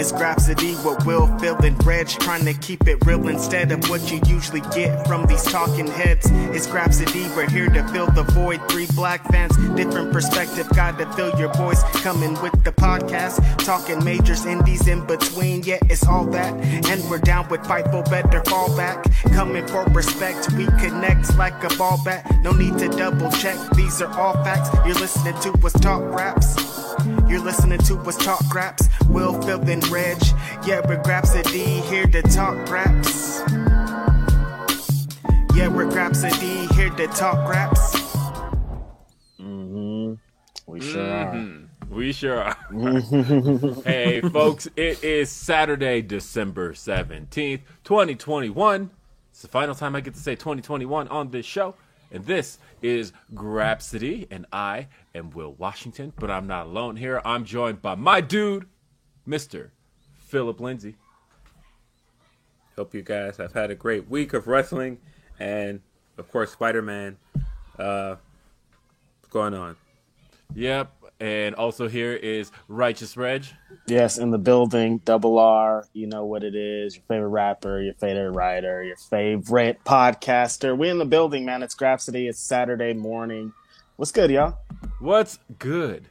It's Grapsody with Will, Phil, and Reg, trying to keep it real instead of what you usually get from these talking heads. It's Grapsody, we're here to fill the void. Three black fans, different perspective, gotta fill your voice. Coming with the podcast, talking majors, indies in between. Yeah, it's all that, and we're down with Fightful, better fall back. Coming for respect, we connect like a ball bat. No need to double check, these are all facts. You're listening to us talk raps. You're listening to us talk raps. Will, Phil, and Reg. Yeah, we're Grapsody here to talk raps. Yeah, we're Grapsody here to talk raps. Mm-hmm. We sure are. Mm-hmm. We sure are. hey, folks, it is Saturday, December 17th, 2021. It's the final time I get to say 2021 on this show. And this is Grapsody, and I am Will Washington, but I'm not alone here. I'm joined by my dude, Mr. Philip Lindsey. Hope you guys have had a great week of wrestling, and of course, Spider Man. Uh, what's going on? Yep. And also here is Righteous Reg. Yes, in the building, double R, you know what it is. Your favorite rapper, your favorite writer, your favorite podcaster. We in the building, man. It's Grapsody. It's Saturday morning. What's good, y'all? What's good?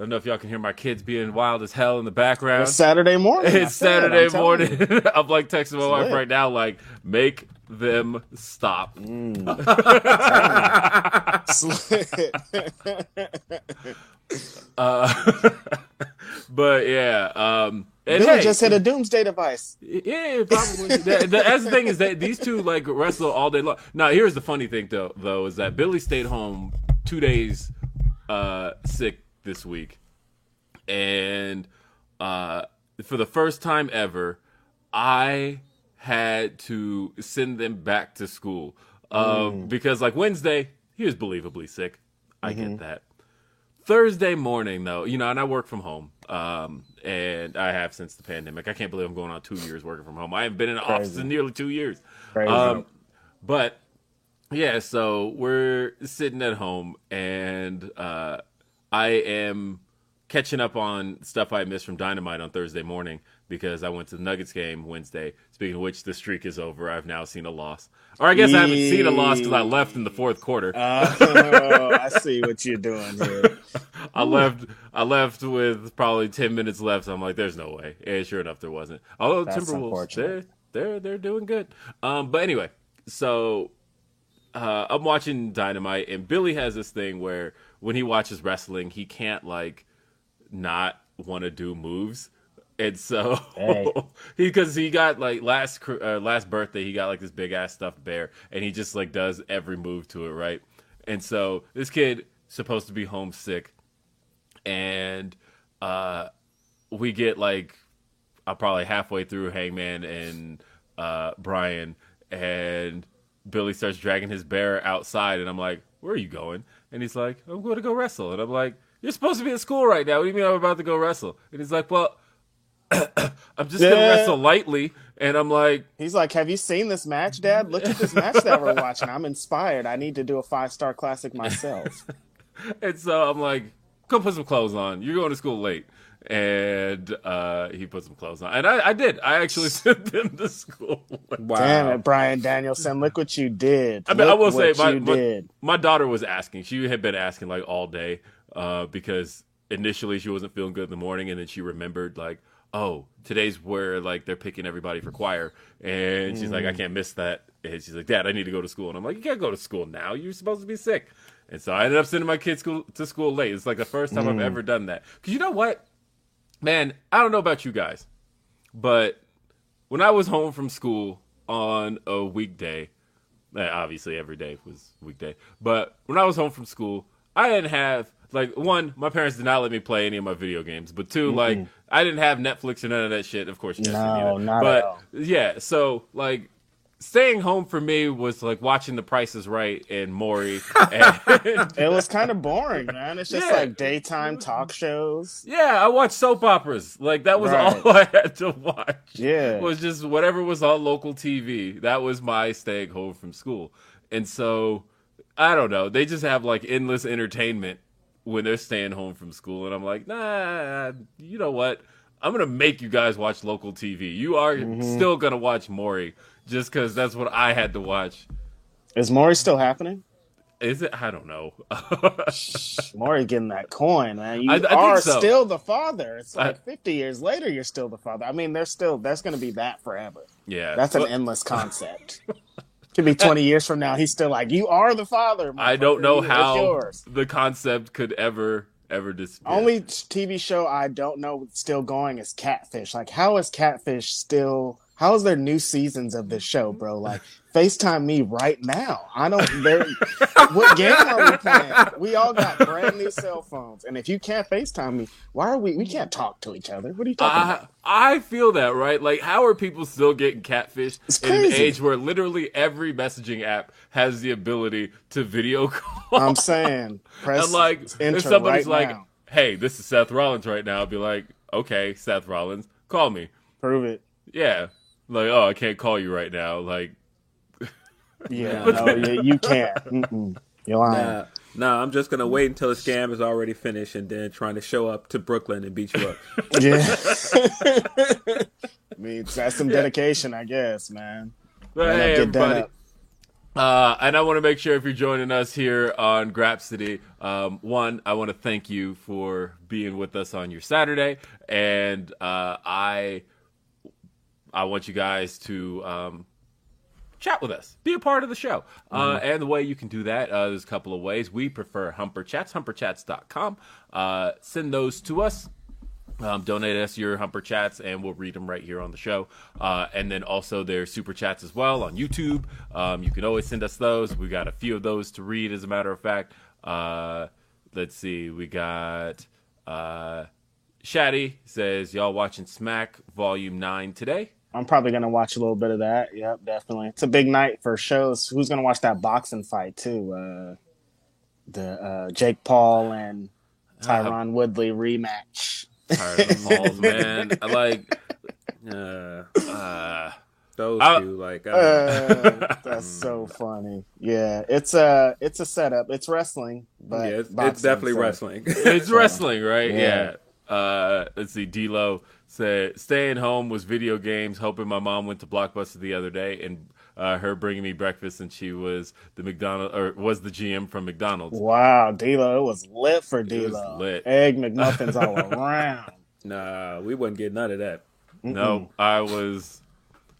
I don't know if y'all can hear my kids being wild as hell in the background. It's Saturday morning. It's Saturday I'm morning. I'm like texting my wife right now, like, make them stop. Uh, but yeah, um, and Billy hey, just hit a doomsday device. yeah, probably. the, the, that's the thing is that these two like wrestle all day long. Now, here's the funny thing though, though, is that Billy stayed home two days uh, sick this week, and uh, for the first time ever, I had to send them back to school um, because like Wednesday he was believably sick. I get that. Thursday morning, though, you know, and I work from home, um, and I have since the pandemic. I can't believe I'm going on two years working from home. I haven't been in an office in nearly two years. Um, but yeah, so we're sitting at home, and uh, I am catching up on stuff I missed from Dynamite on Thursday morning because I went to the Nuggets game Wednesday. Speaking of which, the streak is over. I've now seen a loss, or I guess I haven't seen a loss because I left in the fourth quarter. Oh, I see what you're doing here. I left. I left with probably ten minutes left. So I'm like, "There's no way." And sure enough, there wasn't. Although That's Timberwolves, they're they're they're doing good. Um, but anyway, so uh, I'm watching Dynamite, and Billy has this thing where when he watches wrestling, he can't like not want to do moves. And so Hey. he because he got like last uh, last birthday he got like this big ass stuffed bear and he just like does every move to it right. And so this kid supposed to be homesick, and uh, we get like I'm probably halfway through Hangman and uh, Brian, and Billy starts dragging his bear outside, and I'm like, "Where are you going?" And he's like, "I'm going to go wrestle," and I'm like, "You're supposed to be at school right now. What do you mean I'm about to go wrestle?" And he's like, "Well." I'm just gonna wrestle lightly, And I'm like, He's like, "Have you seen this match, Dad? Look at this match that we're watching. I'm inspired. I need to do a five star classic myself." and so I'm like, go put some clothes on. You're going to school late. And uh, he put some clothes on. And I, I did. I actually sent them to school. Wow. Damn it, Brian Danielson! Look what you did. I mean, I will say, my, my, my daughter was asking. She had been asking like all day uh, because initially she wasn't feeling good in the morning, and then she remembered like, oh, today's where like they're picking everybody for choir, and she's Mm. like, I can't miss that. And she's like, Dad, I need to go to school, and I'm like, you can't go to school now. You're supposed to be sick. And so I ended up sending my kids school, to school late. It's like the first time Mm. I've ever done that. Because you know what, man, I don't know about you guys, but when I was home from school on a weekday, eh, obviously every day was weekday, but when I was home from school, I didn't have like one, my parents did not let me play any of my video games, but 2 like I didn't have Netflix or none of that shit. Of course, No, not but at all. yeah, so like staying home for me was like watching The Price is Right and Maury, and It was kind of boring, man. It's just Yeah. like daytime talk shows. yeah, I watched soap operas. Like that was Right. all I had to watch. Yeah. it was just whatever was on local TV. That was my staying home from school. And so I don't know. They just have like endless entertainment when they're staying home from school. And I'm like, nah, you know what? I'm gonna make you guys watch local TV. You are mm-hmm. still gonna watch Maury just because that's what I had to watch. Is Maury still happening? Is it? I don't know. Maury getting that coin, man. You I- I are so. still the father. It's like I- 50 years later, you're still the father. I mean, there's still, that's going to be that forever. yeah, That's an endless concept. Could be 20 years from now. He's still like, you are the father. I don't know how the concept could ever ever disappear. Only TV show I don't know still going is Catfish. Like, how is Catfish still? How is there new seasons of this show, bro? Like, FaceTime me right now. I don't. There, what game are we playing? We all got brand new cell phones, and if you can't FaceTime me, why are we? We can't talk to each other. What are you talking about? I feel that right. Like, how are people still getting catfished It's in an age where literally every messaging app has the ability to video call? I'm saying, press and like, enter if somebody's right like, now. "Hey, this is Seth Rollins right now," I'll be like, "Okay, Seth Rollins, call me." prove it. Yeah, like, oh, I can't call you right now. Like, Yeah, no, you, you can't. Mm-mm. You're lying. Uh, no, I'm just gonna wait until the scam is already finished and then trying to show up to Brooklyn and beat you up. Yeah. I mean, that's some dedication, I guess, man. but hey, get everybody. Uh, and I want to make sure if you're joining us here on Grapsody, um, one, I want to thank you for being with us on your Saturday, and uh, I, I want you guys to um, chat with us, be a part of the show. Uh, and the way you can do that, uh, there's a couple of ways. We prefer Humper Chats, humperchats.com. Uh, send those to us. Um, donate us your Humper Chats, and we'll read them right here on the show. Uh, and then also there's Super Chats as well on YouTube. Um, you can always send us those. We got a few of those to read, as a matter of fact. Uh, let's see. We got uh, Shaddy says, Y'all watching Smack Volume 9 today? I'm probably gonna watch a little bit of that. Yep, definitely. It's a big night for shows. Who's gonna watch that boxing fight too? Uh, the uh, Jake Paul and Tyron Woodley rematch. Tired of the Pauls, man. I like. Uh, uh, Those I- two, like, uh, Uh, that's so funny. Yeah, it's a it's a setup. It's wrestling, but yeah, it's, it's definitely so- wrestling. it's wrestling, right? Yeah. Yeah. Uh, let's see. D'Lo said, "Staying home was video games. Hoping my mom went to Blockbuster the other day and uh, her bringing me breakfast, and she was the McDonald or was the GM from McDonald's. Wow, D'Lo, it was lit for was D'Lo. lit. Egg McMuffins all around. nah, we wouldn't get none of that. No, I was.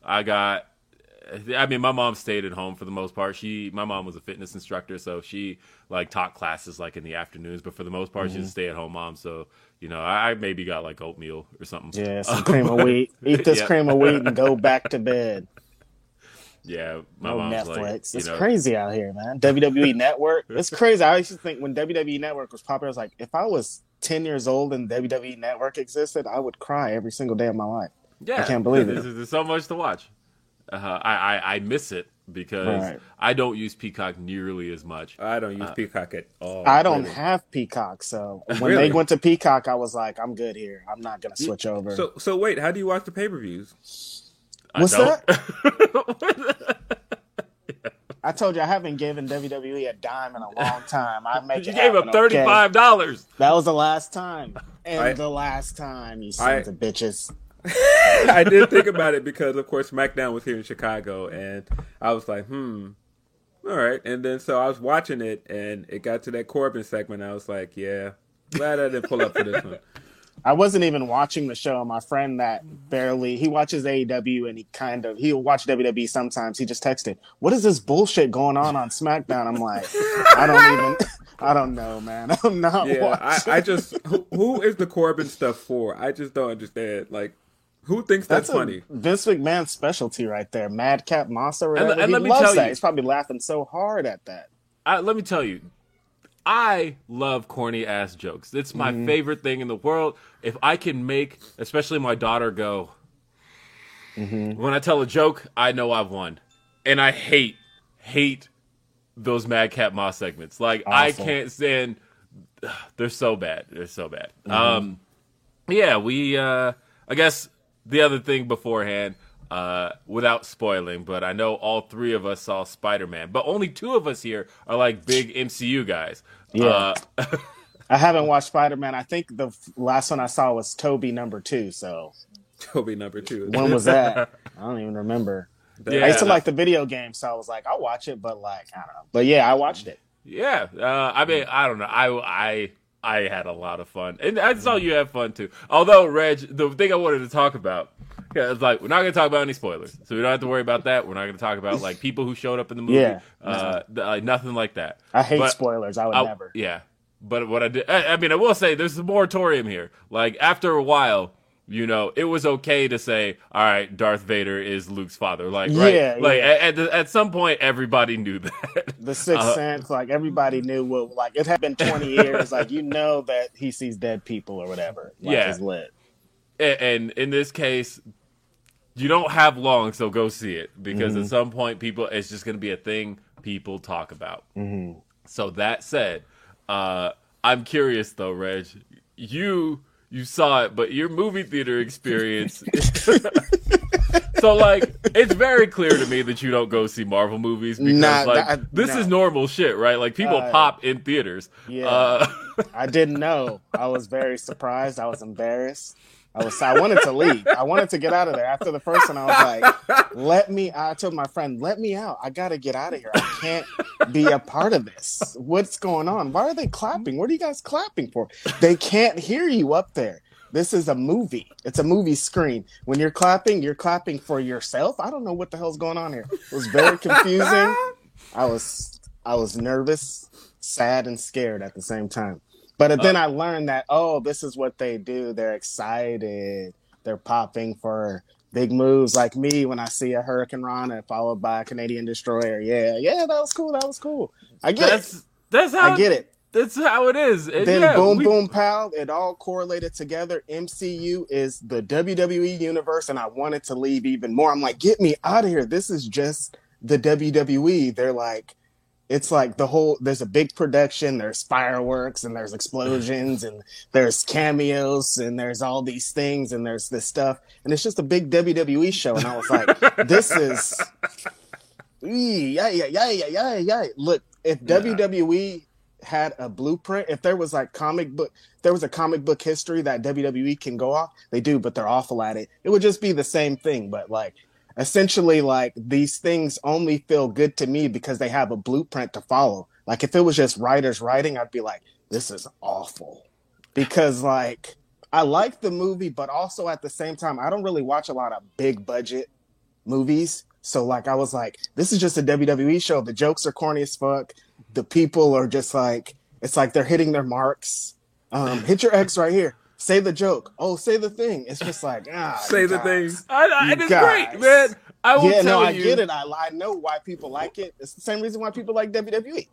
I got. I mean, my mom stayed at home for the most part. She, my mom was a fitness instructor, so she like taught classes like in the afternoons. But for the most part, she's a mm-hmm. stay-at-home mom. So you know, I, maybe got like oatmeal or something. Yeah, some cream of wheat. Eat this Yeah. cream of wheat and go back to bed. Yeah, my No mom's Netflix. like, it's know, crazy out here, man. WWE Network. It's crazy. I used to think when WWE Network was popular, I was like, if I was 10 years old and WWE Network existed, I would cry every single day of my life. Yeah, I can't believe it. There's, there's so much to watch. Uh, I, I I miss it because Right. I don't use Peacock nearly as much. I don't use Uh, Peacock at all. I don't really. have Peacock, so when Really? they went to Peacock, I was like, I'm good here. I'm not gonna switch over. So, so wait, how do you watch the pay per views? What's don't. I told you I haven't given WWE a dime in a long time. I make you it gave happen, him thirty five dollars. Okay? That was the last time, and I- the last time, you I- sons of bitches. I did think about it because, of course, SmackDown was here in Chicago, and I was like, hmm, all right. And then so I was watching it, and it got to that Corbin segment. I was like, yeah, glad I didn't pull up for this one. I wasn't even watching the show. My friend that barely he watches AEW and he kind of he'll watch WWE sometimes. He just texted, "What is this bullshit going on on SmackDown?" I'm like, I don't even, I don't know, man. I'm not Yeah, watching. I, I just who, who is the Corbin stuff for? I just don't understand. Like, who thinks that's, That's funny? Vince McMahon specialty right there. Madcap Moss or And- and he let me tell that. you- He's probably laughing so hard at that. I, let me tell you, I love corny ass jokes. It's my Mm-hmm. favorite thing in the world. If I can make, especially my daughter, go, Mm-hmm. when I tell a joke, I know I've won. And I hate, hate those Madcap Moss segments. Like, I can't stand, they're so bad. They're so bad. Mm-hmm. Um, yeah, we, uh, I guess the other thing beforehand, uh, without spoiling, but I know all three of us saw Spider Man, but only two of us here are like big MCU guys. Yeah. Uh, I haven't watched Spider Man. I think the last one I saw was Toby number two. So Toby number two. when was that? I don't even remember. yeah, I used to like the video game, so I was like, I'll watch it, but like, I don't know. But yeah, I watched it. Yeah, uh, I mean, I don't know. I I I had a lot of fun, and I saw you have fun too. Although, Reg, the thing I wanted to talk about, yeah, it's like we're not going to talk about any spoilers, so we don't have to worry about that. We're not going to talk about like people who showed up in the movie, Yeah. uh, th- like nothing like that. I hate But- spoilers. I would I- never. Yeah, but what I did, I, I mean, I will say there's a moratorium here. Like after a while, you know, it was okay to say, "All right, Darth Vader is Luke's father." Like, right? Yeah, like yeah. At, at at some point, everybody knew that. The Sixth Uh, Sense, like everybody knew what, like it had been 20 years. Like you know that he sees dead people or whatever. Like, Yeah. is lit. A- and in this case you don't have long so go see it because Mm-hmm. at some point people it's just going to be a thing people talk about Mm-hmm. so that said uh i'm curious though reg you you saw it but your movie theater experience so like it's very clear to me that you don't go see marvel movies because Nah, like that- this no. is normal shit right like people Uh, pop in theaters yeah. uh I didn't know. I was very surprised. I was embarrassed. I was. I wanted to leave. I wanted to get out of there. After the first one, I was like, "Let me." I told my friend, "Let me out. I got to get out of here. I can't be a part of this. What's going on? Why are they clapping? What are you guys clapping for? They can't hear you up there. This is a movie. It's a movie screen. When you're clapping, you're clapping for yourself. I don't know what the hell's going on here. It was very confusing. I was. I was nervous, sad, and scared at the same time. But then uh, I learned that oh, this is what they do. They're excited. They're popping for big moves like me when I see a hurricanrana followed by a Canadian Destroyer. Yeah, yeah, that was cool. That was cool. I get that's it. that's how I get it. that's how it is And Then yeah, boom, we- boom, pow. It all correlated together. MCU is the WWE universe, and I wanted to leave even more. I'm like, get me out of here. This is just the WWE. They're like, it's like the whole. There's a big production. There's fireworks and there's explosions and there's cameos and there's all these things and there's this stuff and it's just a big WWE show. And I was like, this is. Yeah, yeah, yeah, yeah, yeah, yeah. Look, if WWE had a blueprint, if there was like comic book, there was a comic book history that WWE can go off, they do, but they're awful at it. It would just be the same thing, but like essentially, like these things only feel good to me because they have a blueprint to follow. Like if it was just writers writing, I'd be like, this is awful because like I like the movie, but also at the same time, I don't really watch a lot of big budget movies. So like I was like, this is just a WWE show. The jokes are corny as fuck. The people are just like, it's like they're hitting their marks. Um, hit your X right here. Say the joke. Oh, say the thing. It's just like ah. Say the guys. thing. I, I, You it is guys. great, man. I will Yeah, tell no, I you. get it. I, I know why people like it. It's the same reason why people like. WWE.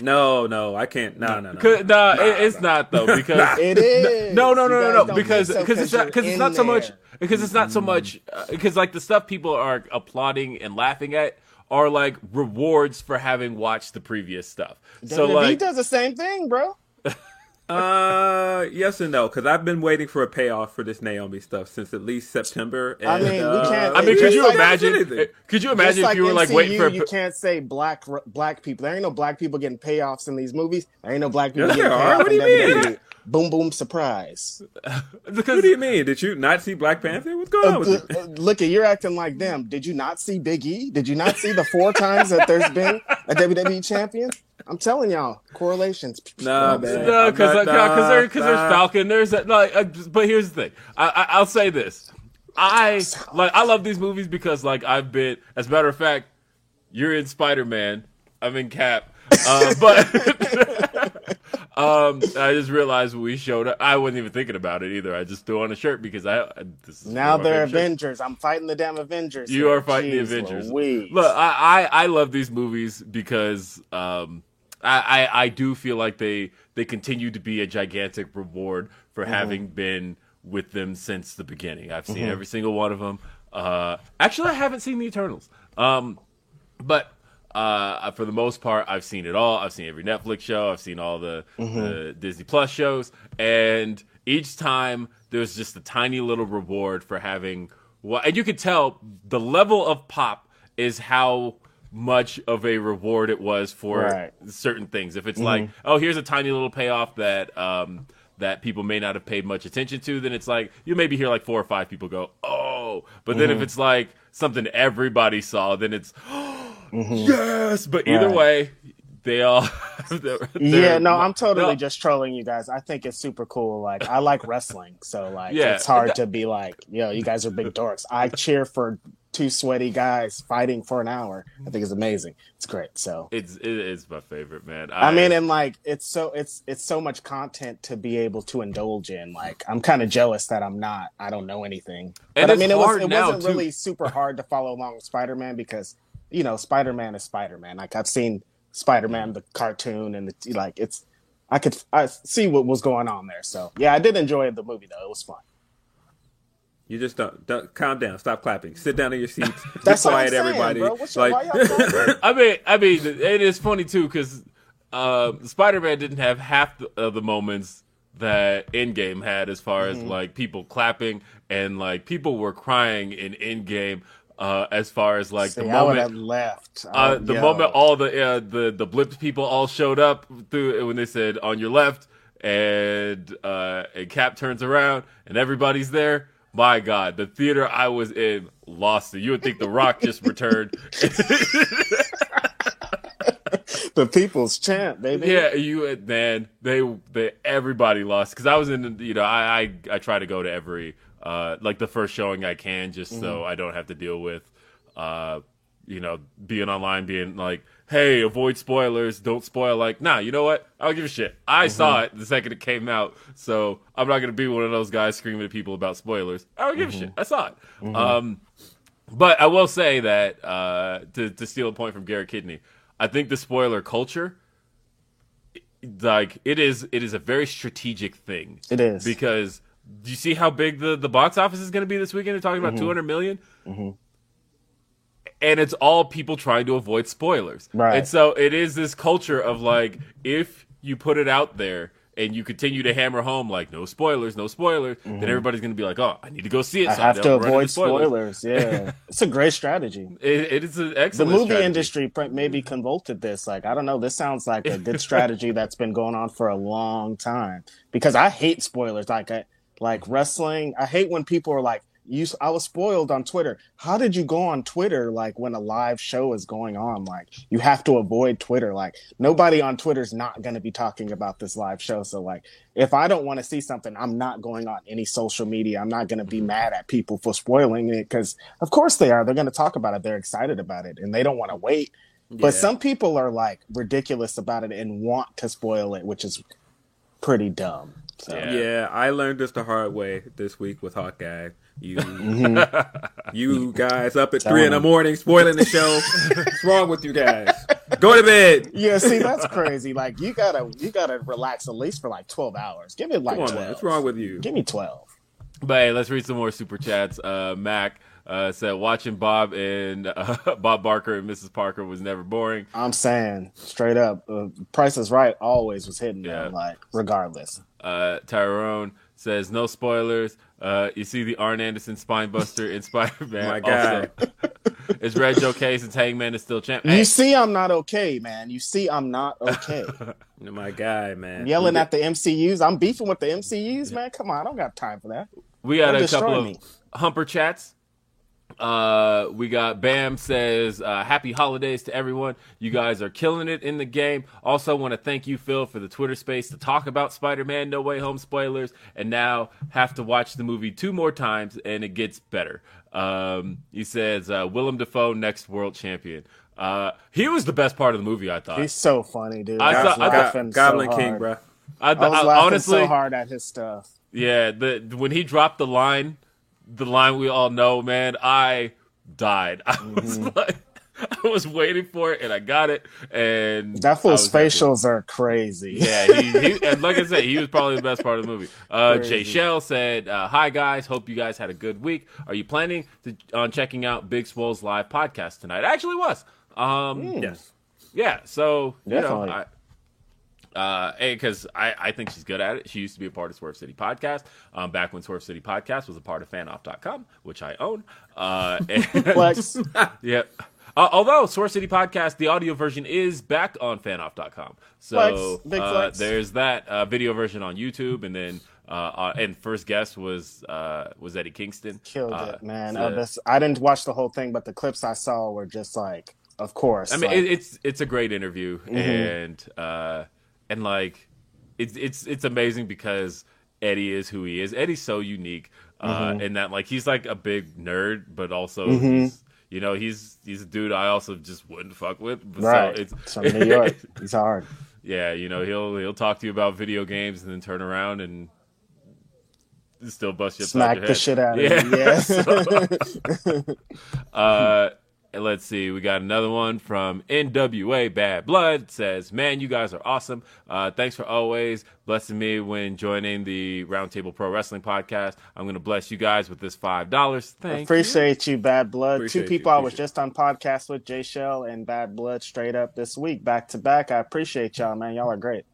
No, no, I can't. No, no, no. Cause, nah, it, it's not though because It is. no, no, no, no, no, because because it's not because it's not in so much because it's not so much because like the stuff people are applauding and laughing at are like rewards for having watched the previous stuff. So WWE like does the same thing, bro. Uh, yes and no, because I've been waiting for a payoff for this Naomi stuff since at least September. And, I mean, we uh, can't- I mean, could you like imagine? Could you imagine if you were like MCU, waiting for? A, you can't say black black people. There ain't no black people getting payoffs in these movies. There ain't no black people getting payoffs What do you mean? WWE. Boom, boom, surprise. because What do you mean? Did you not see Black Panther? What's going on Uh, with you? uh, look at you're acting like them. Did you not see Big E? Did you not see the four times that there's been a WWE champion? I'm telling y'all, correlations. Nah, man. No, I'm because not- because there, nah, there's. Falcon. There's that. Like, uh, but here's the thing. I, I I'll say this. I like I love these movies because like I've been. As a matter of fact, you're in Spider Man. I'm in Cap. Uh, but um, I just realized when we showed up, I wasn't even thinking about it either. I just threw on a shirt because I. This is Now one of my they're. Avengers. I'm fighting the damn Avengers. You here. are fighting Jeez the Avengers. Louise. Look, I, I I love these movies because um I, I I do feel like they they continue to be a gigantic reward for Mm-hmm. having been with them since the beginning. I've seen every single one of them. Uh, actually, I haven't seen the Eternals. Um, but uh, for the most part, I've seen it all. I've seen every Netflix show. I've seen all the, the Disney Plus shows, and each time there's just a tiny little reward for having what. And you can tell the level of pop is how much of a reward it was for Right. certain things. If it's like, oh, here's a tiny little payoff that. Um, that people may not have paid much attention to, then it's like you maybe hear like four or five people go, "Oh," but then if it's like something everybody saw, then it's Mm-hmm. yes. But either Right. way, they all. they're- yeah, they're- no, I'm totally no, just trolling you guys. I think it's super cool. Like, I like wrestling, so like, Yeah. it's hard to be like, yo, you guys are big dorks. I cheer for two sweaty guys fighting for an hour. I think it's amazing. It's great. So, It's it is my favorite man. I mean, and like, it's so it's it's so much content to be able to indulge in. Like, I'm kind of jealous that I'm not. I don't know anything. And but I mean, it was it wasn't too. really super hard to follow along with Spider Man because you know Spider Man is Spider Man. Like I've seen Spider Man the cartoon and the like. It's I could I see what was going on there. So yeah, I did enjoy the movie though. It was fun. You just don't, don't calm down. Stop clapping. Sit down in your seats. Be That's what I'm quiet, saying, everybody. bro. What's your, like, why y'all? I mean, I mean, it is funny too because uh, Spider-Man didn't have half the, of the moments that Endgame had, as far Mm-hmm. as like people clapping and like people were crying in Endgame. Uh, as far as like See, the moment, left. uh, Oh, the moment all the uh, the the blipped people all showed up through when they said on your left and uh, and Cap turns around and everybody's there. My God, the theater I was in lost it. You would think The Rock just returned. the people's champ, baby. Yeah, you man, they they everybody lost because I was in you know I, I I try to go to every uh like the first showing I can just so I don't have to deal with uh you know being online being like hey avoid spoilers don't spoil like nah you know what? I don't give a shit. I saw it the second it came out so I'm not gonna be one of those guys screaming at people about spoilers. I don't give a shit. I saw it. Um but I will say that uh, to to steal a point from Garrett Kidney, I think the spoiler culture, like it is, it is a very strategic thing. It is. because do you see how big the the box office is going to be this weekend? They're talking Mm-hmm. about hundred million, and it's all people trying to avoid spoilers. Right. and so it is this culture of like if you put it out there. And you continue to hammer home like no spoilers, no spoilers. Then everybody's gonna be like, "Oh, I need to go see it." Mm-hmm. I so have to don't run into avoid spoilers. Yeah, it's a great strategy. It, it is an excellent the movie strategy. industry maybe convoluted this. Like, I don't know. This sounds like a good strategy that's been going on for a long time. Because I hate spoilers. Like, I, like wrestling. I hate when people are like, "You." I was spoiled on Twitter. How did you go on Twitter? Like when a live show is going on, like you have to avoid Twitter. Like nobody on Twitter's not going to be talking about this live show. So like, if I don't want to see something, I'm not going on any social media. I'm not going to be mm-hmm. mad at people for spoiling it because, of course, they are. They're going to talk about it. They're excited about it, and they don't want to wait. But some people are like ridiculous about it and want to spoil it, which is pretty dumb. So. Yeah. Yeah, I learned this the hard way this week with Hawkeye. You, Mm-hmm. you guys up at three in the morning spoiling the show. What's wrong with you guys? Go to bed. Yeah, see, that's crazy. Like you gotta, you gotta relax at least for like twelve hours. Give me like on, twelve. man. What's wrong with you? Give me twelve. But hey, let's read some more super chats. Uh, Mac uh, said, "Watching Bob and uh, Bob Barker and Mrs. Parker was never boring." I'm saying straight up, uh, Price is Right always was hitting Yeah. them. Like regardless. Uh, Tyrone says no spoilers. Uh, you see the Arn Anderson spinebuster in Spider Man. My guy. is Red Joe okay since Hangman is still champ? You Hey, see, I'm not okay, man. You see, I'm not okay. My guy, man. Yelling at the MCUs. I'm beefing with the MCUs, man. Come on, I don't got time for that. we got Don't a couple destroy of me. humper chats. Uh, we got Bam says uh, happy holidays to everyone. You guys are killing it in the game. Also, want to thank you, Phil, for the Twitter space to talk about Spider-Man: No Way Home spoilers, and now have to watch the movie two more times, and it gets better. Um, he says uh, Willem Dafoe next world champion. Uh, he was the best part of the movie. I thought. He's so funny, dude. I I, was thought- I thought- Goblin so King, hard. bro. I, I was I- laughing honestly, so hard at his stuff. Yeah, the when he dropped the line, the line we all know, man, I died. I was Mm-hmm. like, I was waiting for it, and I got it. And That I fool's was happy. are crazy. Yeah, he, he and like I said, he was probably the best part of the movie. Uh, Jay Shell said, uh, "Hi guys, hope you guys had a good week. Are you planning to, on checking out Big Swole's live podcast tonight? I actually was. Um, Yes. yeah, so you Definitely. know, I, uh, because I, I think she's good at it. She used to be a part of Swerve City Podcast. Um, back when Swerve City Podcast was a part of fanoff.com, which I own. Uh, and, Flex. yeah. Uh, although Swerve City Podcast, the audio version is back on fanoff.com. So Flex. Uh, flex. there's that uh, video version on YouTube, and then uh, uh, and first guest was uh, was Eddie Kingston. Killed Uh, it, man. so- Uh, this, I didn't watch the whole thing, but the clips I saw were just like, of course. I mean, like, it, it's it's a great interview, Mm-hmm. and uh, and like it's it's it's amazing because Eddie is who he is. Eddie's so unique, uh, Mm-hmm. in that like he's like a big nerd, but also he's, you know he's he's a dude I also just wouldn't fuck with. So right. it's It's from New York. He's hard. yeah, you know he'll he'll talk to you about video games and then turn around and still bust you Smack the shit out of Yeah. him. Yeah. Uh, and let's see. We got another one from NWA Bad Blood. Says, "Man, you guys are awesome. Uh, thanks for always blessing me when joining the Roundtable Pro Wrestling podcast. I'm gonna bless you guys with this five dollars. Thank. Appreciate you, Bad Blood. Appreciate Two you, people I was just on podcast with, Jay Shell and Bad Blood, straight up this week, back to back. I appreciate y'all, man. Y'all are great.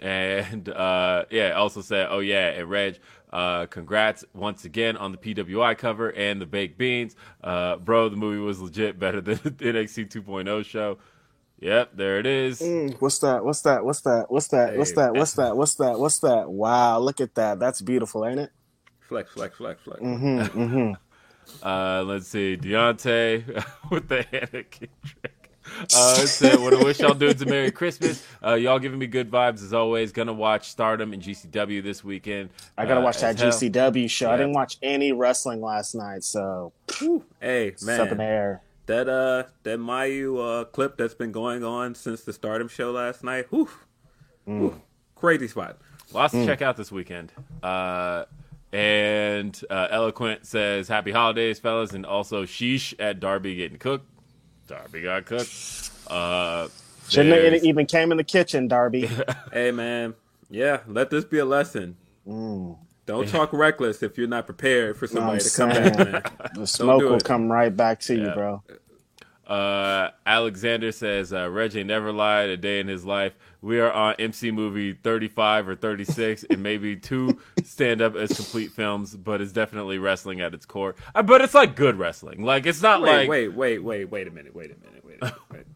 And uh, yeah, also said, oh yeah, and Reg, uh, congrats once again on the PWI cover and the baked beans, uh, bro. The movie was legit better than the NXT 2.0 show. Yep, there it is. Mm, what's that? What's that? What's that? What's that? What's Hey, that? What's that? What's that? What's that? Wow, look at that. That's beautiful, ain't it? Flex, flex, flex, flex. Mm-hmm, mm-hmm. Uh, let's see, Deontay with the Anakin trick. Uh, said, "Want to wish y'all dudes a Merry Christmas. Uh, y'all giving me good vibes as always. Gonna watch Stardom and GCW this weekend. I gotta uh, watch that. GCW show. I didn't watch any wrestling last night, so Hey, it's up in the man. air. That uh that Mayu uh clip that's been going on since the stardom show last night. Whew. Whew. Crazy spot. Lots to check out this weekend. Uh, and uh, Eloquent says, "Happy holidays, fellas," and also sheesh at Darby getting cooked. Darby got cooked. Uh, Shouldn't have even came in the kitchen, Darby. Hey man. Yeah, let this be a lesson. Don't talk reckless if you're not prepared for somebody I'm to come saying. back, man. The smoke will come right back to you, bro. Uh, Alexander says uh, Reggie never lied a day in his life. We are on MC movie 35 or 36, and maybe two stand up as complete films, but it's definitely wrestling at its core. Uh, but it's like good wrestling. Like it's not Wait, like wait, wait, wait, wait a minute, wait a minute, wait a minute. Wait.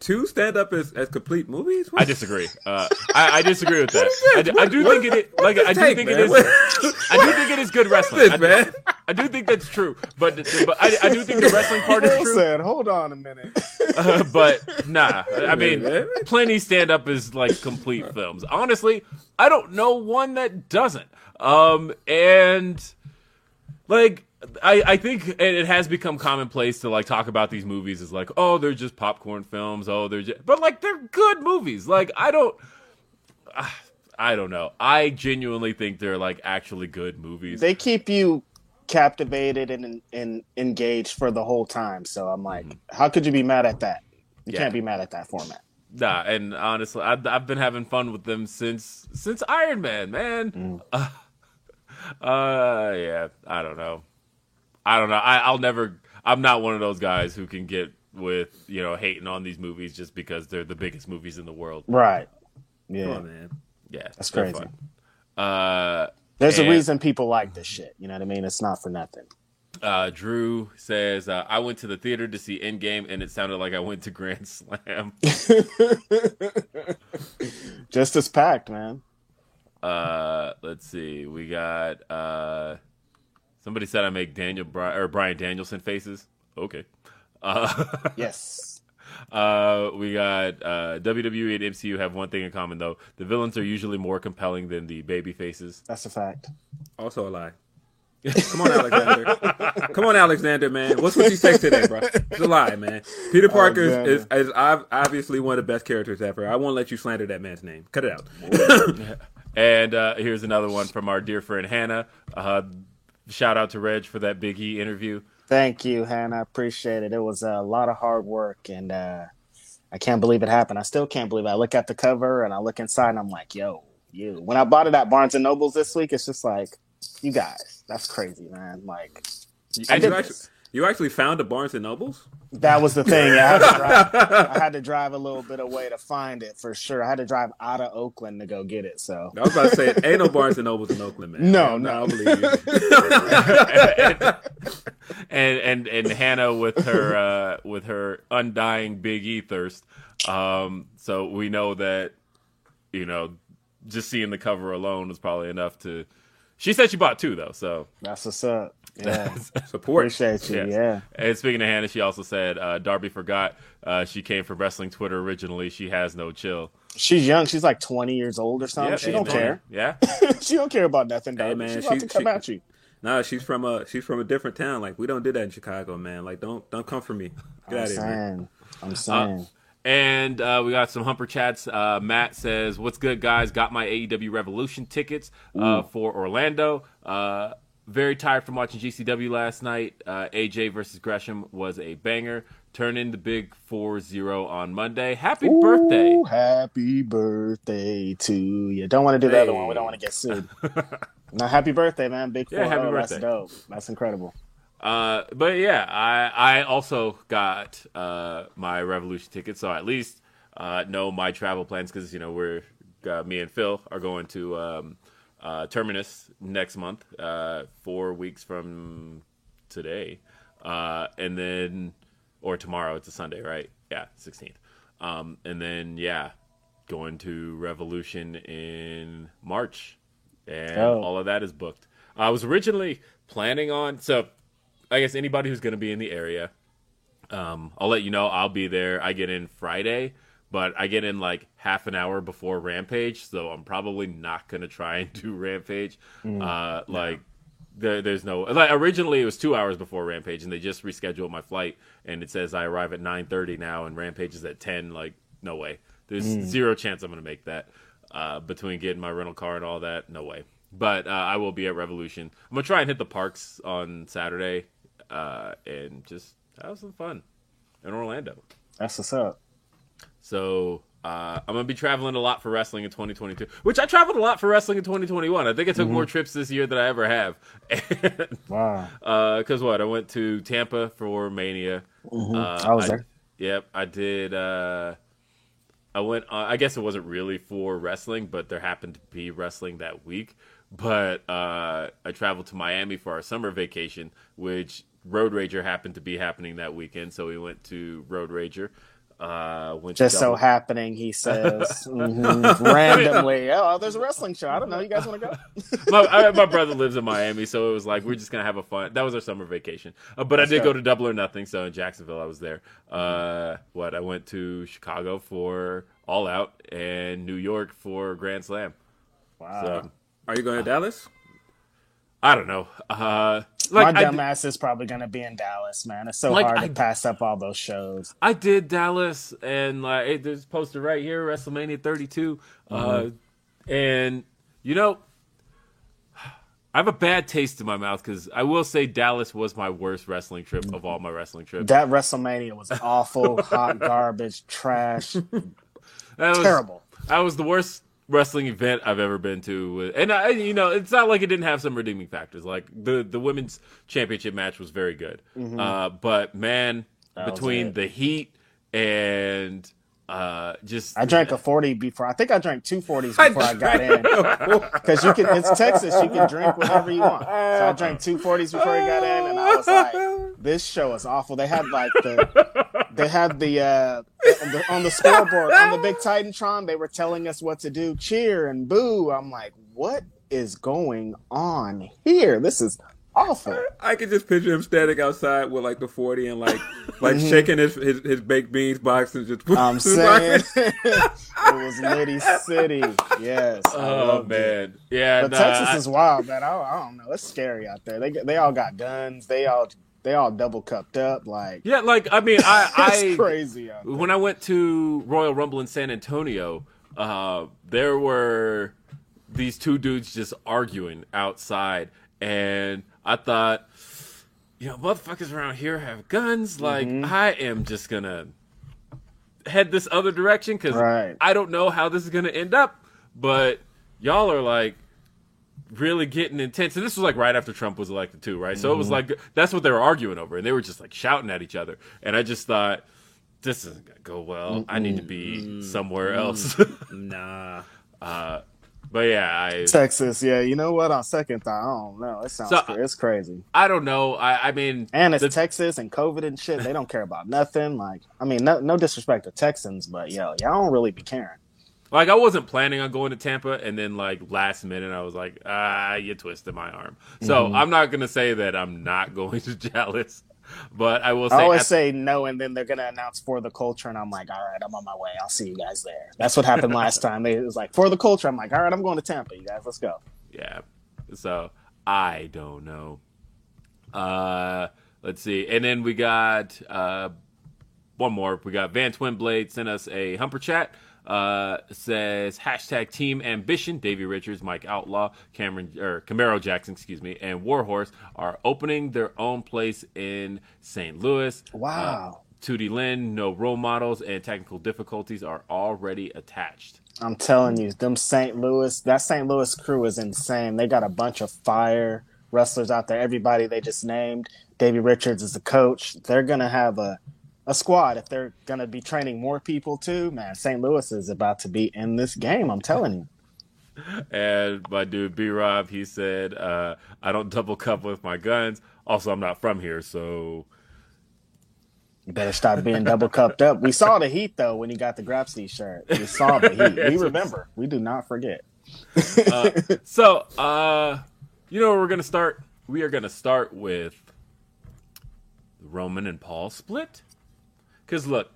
Two stand up as, as complete movies? I disagree. Uh, I, I disagree with that. I, do- I do What- think it. Like I do take, think man? it is. I do think it is good wrestling. this, I, do- man? I do think that's true, but but I, I do think the wrestling part is true. said, "Hold on a minute." Uh, but nah, I mean, plenty stand up is like complete films. Honestly, I don't know one that doesn't. Um, and like, I, I think it, it has become commonplace to like talk about these movies as like, oh, they're just popcorn films. Oh, they're just, but like they're good movies. Like I don't, I don't know. I genuinely think they're like actually good movies. they keep you captivated and, and engaged for the whole time. So I'm like, how could you be mad at that? You Yeah. can't be mad at that format. Nah, and honestly, I've, I've been having fun with them since since Iron Man, man. Uh, uh, yeah, I don't know. I don't know. I, I'll never. I'm not one of those guys who can get with you know hating on these movies just because they're the biggest movies in the world. Right. Come Yeah. on, man. Yeah, That's crazy. fun. Uh, There's and, a reason people like this shit. You know what I mean? It's not for nothing. Uh, Drew says, uh, I went to the theater to see Endgame and it sounded like I went to Grand Slam. Just as packed, man. Uh, let's see. We got uh, somebody said I make Daniel Bri- or Brian Danielson faces. Okay. Uh, Yes. uh, we got uh, WWE and MCU have one thing in common though: the villains are usually more compelling than the baby faces. That's a fact. Also a lie. Come on, Alexander. Come on, Alexander, man. What's with these takes today, bro? It's a lie, man. Peter Parker is, is, is ob- obviously one of the best characters ever. I won't let you slander that man's name. Cut it out. And uh, here's another one from our dear friend Hannah. Uh, shout out to Reg for that Big E interview. Thank you, Hannah. I appreciate it. It was a lot of hard work, and uh, I can't believe it happened. I still can't believe it. I look at the cover and I look inside, and I'm like, "Yo, you." When I bought it at Barnes and Nobles this week, it's just like, you guys, that's crazy, man. Like, I did this. You actually found a Barnes and Nobles? That was the thing. I had, to drive, I had to drive a little bit away to find it for sure. I had to drive out of Oakland to go get it. So I was about to say, ain't no Barnes and Nobles in Oakland, man. No, I no. don't believe you. and and and Hannah with her uh, with her undying Big E thirst. Um, so we know that you know just seeing the cover alone was probably enough to. She said she bought two though, so that's what's up. Yeah, Support. appreciate you. Yes. Yeah, And speaking of Hannah, she also said uh, Darby forgot uh, she came from wrestling Twitter originally. She has no chill. she's young. She's like 20 years old or something. Yeah, she don't care. Yeah, she don't care about nothing. Hey, Hey, man, she's about to come she- at you. Nah, she's from a she's from a different town. Like we don't do that in Chicago, man. Like don't don't come for me. Get I'm out of here. saying. I'm saying. And uh, we got some humper chats. Uh, Matt says, "What's good, guys? Got my AEW Revolution tickets uh, for Orlando. Uh, very tired from watching GCW last night. Uh, AJ versus Gresham was a banger. Turn in the big 4-0 on Monday. Happy birthday! Happy birthday to you. Don't want to do the other one. We don't want to get sued. now, happy birthday, man. Big Yeah, happy birthday. That's dope. That's incredible. Uh, but yeah, I I also got uh, my Revolution ticket, so at least uh, know my travel plans because you know we're uh, me and Phil are going to um, uh, Terminus next month, uh, four weeks from today, uh, and then or tomorrow. It's a Sunday, right? Yeah, sixteenth. Um, and then yeah, going to Revolution in March, and Oh. all of that is booked. I was originally planning on so. I guess anybody who's going to be in the area, um, I'll let you know. I'll be there. I get in Friday, but I get in like half an hour before Rampage, so I'm probably not going to try and do Rampage. uh, like, there, there's no like originally it was two hours before Rampage, and they just rescheduled my flight, and it says I arrive at 9:30 now, and Rampage is at 10. Like, no way. There's zero chance I'm going to make that. Uh, between getting my rental car and all that, no way. But uh, I will be at Revolution. I'm gonna try and hit the parks on Saturday, uh, and just have some fun in Orlando. That's what's up. So uh, I'm gonna be traveling a lot for wrestling in 2022, which I traveled a lot for wrestling in 2021. I think I took more trips this year than I ever have. Wow. Because what I went to Tampa for Mania. Uh, I was there. Yep, I did. Uh, I went. Uh, I guess it wasn't really for wrestling, but there happened to be wrestling that week. But uh, I traveled to Miami for our summer vacation, which Road Rager happened to be happening that weekend. So we went to Road Rager. Uh, went to Just so double- happening, he says mhm, randomly. Oh, there's a wrestling show. I don't know. You guys want to go? my, I, my brother lives in Miami, so it was like we're just gonna have a fun. That was our summer vacation. Uh, but I did go. go to Double or Nothing. So in Jacksonville, I was there. Uh, what I went to Chicago for All Out and New York for Grand Slam. Wow. So Are you going to Dallas? I don't know. Uh, My like I, dumb did- ass is probably going to be in Dallas, man. It's so Like, hard I- to pass up all those shows. I did Dallas, and like hey, there's posted right here, WrestleMania 32, uh, and you know. I have a bad taste in my mouth because I will say Dallas was my worst wrestling trip of all my wrestling trips. That WrestleMania was awful, hot garbage, trash, That was, terrible. That was the worst wrestling event I've ever been to, and I, you know, it's not like it didn't have some redeeming factors. Like the the women's championship match was very good, uh, but man, Mm-hmm. between the heat and Uh, just I drank a forty before. I think I drank two forties before I, got in. Because you can, it's Texas. You can drink whatever you want. So I drank two forties before I got in, and I was like, "This show is awful." They had like the, they had the, uh, on the on the scoreboard on the big Titantron. They were telling us what to do, cheer and boo. I'm like, what is going on here? This is awful. I could just picture him standing outside with like the forty and like like shaking his, his his baked beans box and just. I'm saying it was Liddy City. Yes. I Oh loved it. man, yeah. But nah, Texas I- is wild, man. I, I don't know. It's scary out there. They they all got guns. They all they all double cupped up. Like yeah, like I mean, I, it's I crazy when I went to Royal Rumble in San Antonio, uh, there were these two dudes just arguing outside, and I thought, you know, motherfuckers around here have guns. Like, Mm-hmm. I am just gonna head this other direction because Right. I don't know how this is gonna end up. But y'all are like really getting intense. And this was like right after Trump was elected too, right? So it Mm-hmm. was like that's what they were arguing over, and they were just like shouting at each other. And I just thought, this isn't gonna go well. I need to be somewhere else. Nah. but yeah, I Texas, yeah. You know what? On second thought, I don't know. It sounds So- cra- it's crazy. I don't know. I I mean, And it's the- Texas and COVID and shit. They don't care about nothing. Like, I mean, no, no disrespect to Texans, but yo, y'all don't really be caring. Like I wasn't planning on going to Tampa, and then like last minute, I was like, ah, you twisted my arm. So Mm-hmm. I'm not gonna say that I'm not going to Dallas, but I will say, I always at- say no, and then they're gonna announce for the culture, and I'm like, all right, I'm on my way. I'll see you guys there. That's what happened last time. They, it was like for the culture. I'm like, all right, I'm going to Tampa. You guys, let's go. Yeah. So I don't know. Uh let's see. And then we got uh one more. We got Van Twinblade sent us a humper chat. Uh says hashtag team ambition. Davey Richards, Mike Outlaw, Cameron or Camaro Jackson, excuse me, and Warhorse are opening their own place in St. Louis. Wow. Uh, Tootie Lynn, no role models, and technical difficulties are already attached. I'm telling you, them St. Louis, that St. Louis crew is insane. They got a bunch of fire wrestlers out there. Everybody they just named. Davey Richards is the coach. They're gonna have a a squad. If they're gonna be training more people too, man, St. Louis is about to be in this game. I'm telling you. And my dude B Rob, he said, uh, I don't double cup with my guns. Also, I'm not from here, so You better stop being double cupped up. We saw the heat though when he got the Grapsy shirt. We saw the heat. We remember. We do not forget. so uh you know where we're gonna start? We are gonna start with Roman and Paul split. Cause look,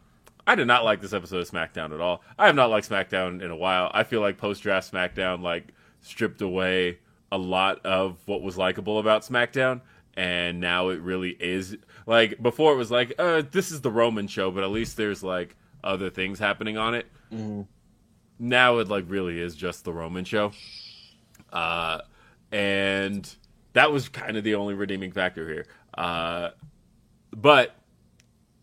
I did not like this episode of SmackDown at all. I have not liked SmackDown in a while. I feel like post draft SmackDown like stripped away a lot of what was likable about SmackDown. And now it really is like before it was like, uh, this is the Roman show, but at least there's like other things happening on it. Now it like really is just the Roman show. Uh, and that was kind of the only redeeming factor here. Uh, but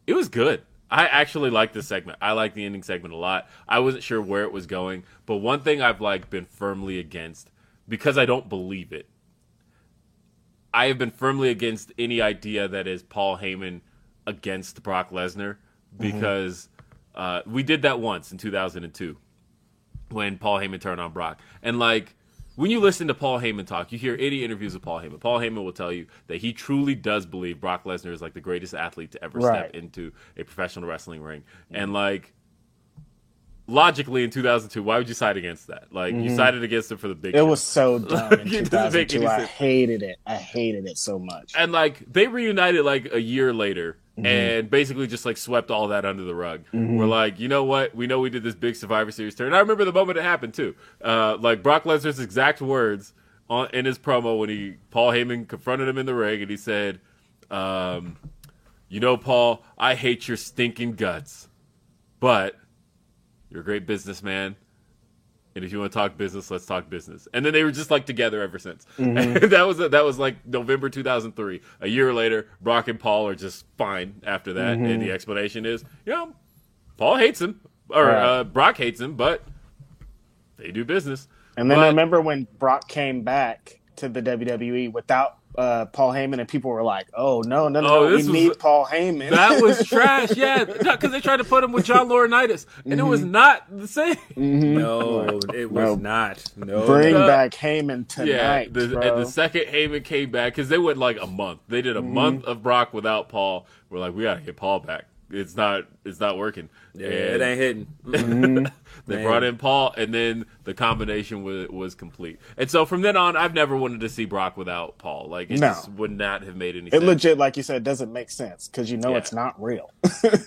it was good. I actually like this segment. I like the ending segment a lot. I wasn't sure where it was going, but one thing I've like been firmly against because I don't believe it. I have been firmly against any idea that is Paul Heyman against Brock Lesnar because uh, we did that once in 2002 when Paul Heyman turned on Brock. And like when you listen to Paul Heyman talk, you hear any interviews with Paul Heyman. Paul Heyman will tell you that he truly does believe Brock Lesnar is like the greatest athlete to ever Right. step into a professional wrestling ring. And like logically in 2002, why would you side against that? Like you sided against it for the big It show. was so dumb in It make 2002. any I hated it. I hated it so much. and like they reunited like a year later and basically just like swept all that under the rug. We're like, you know what? We know we did this big Survivor Series turn. I remember the moment it happened too. Uh, like Brock Lesnar's exact words on in his promo when he Paul Heyman confronted him in the ring and he said, um, "You know, Paul, I hate your stinking guts, but you're a great businessman." And if you want to talk business, let's talk business. And then they were just like together ever since. And that was that was like November 2003. A year later, Brock and Paul are just fine after that. And the explanation is, you know, Paul hates him or Right. uh, Brock hates him, but they do business. And then But- I remember when Brock came back to the WWE without uh, Paul Heyman, and people were like, "Oh no, no, no, Oh, no we was- need Paul Heyman." That was trash, yeah, because they tried to put him with John Laurinaitis, and it was not the same. No, it was No. not. No, Bring Uh, back Heyman Yeah, tonight, the, bro. and the second Heyman came back because they went like a month. They did a Mm-hmm. month of Brock without Paul. We're like, we gotta get Paul back. It's not, it's not working. yeah, it ain't hitting. They Man. brought in Paul, and then the combination was was complete. And so from then on, I've never wanted to see Brock without Paul. Like it No. just would not have made any it sense. legit, like you said, doesn't make sense because you know Yeah. it's not real.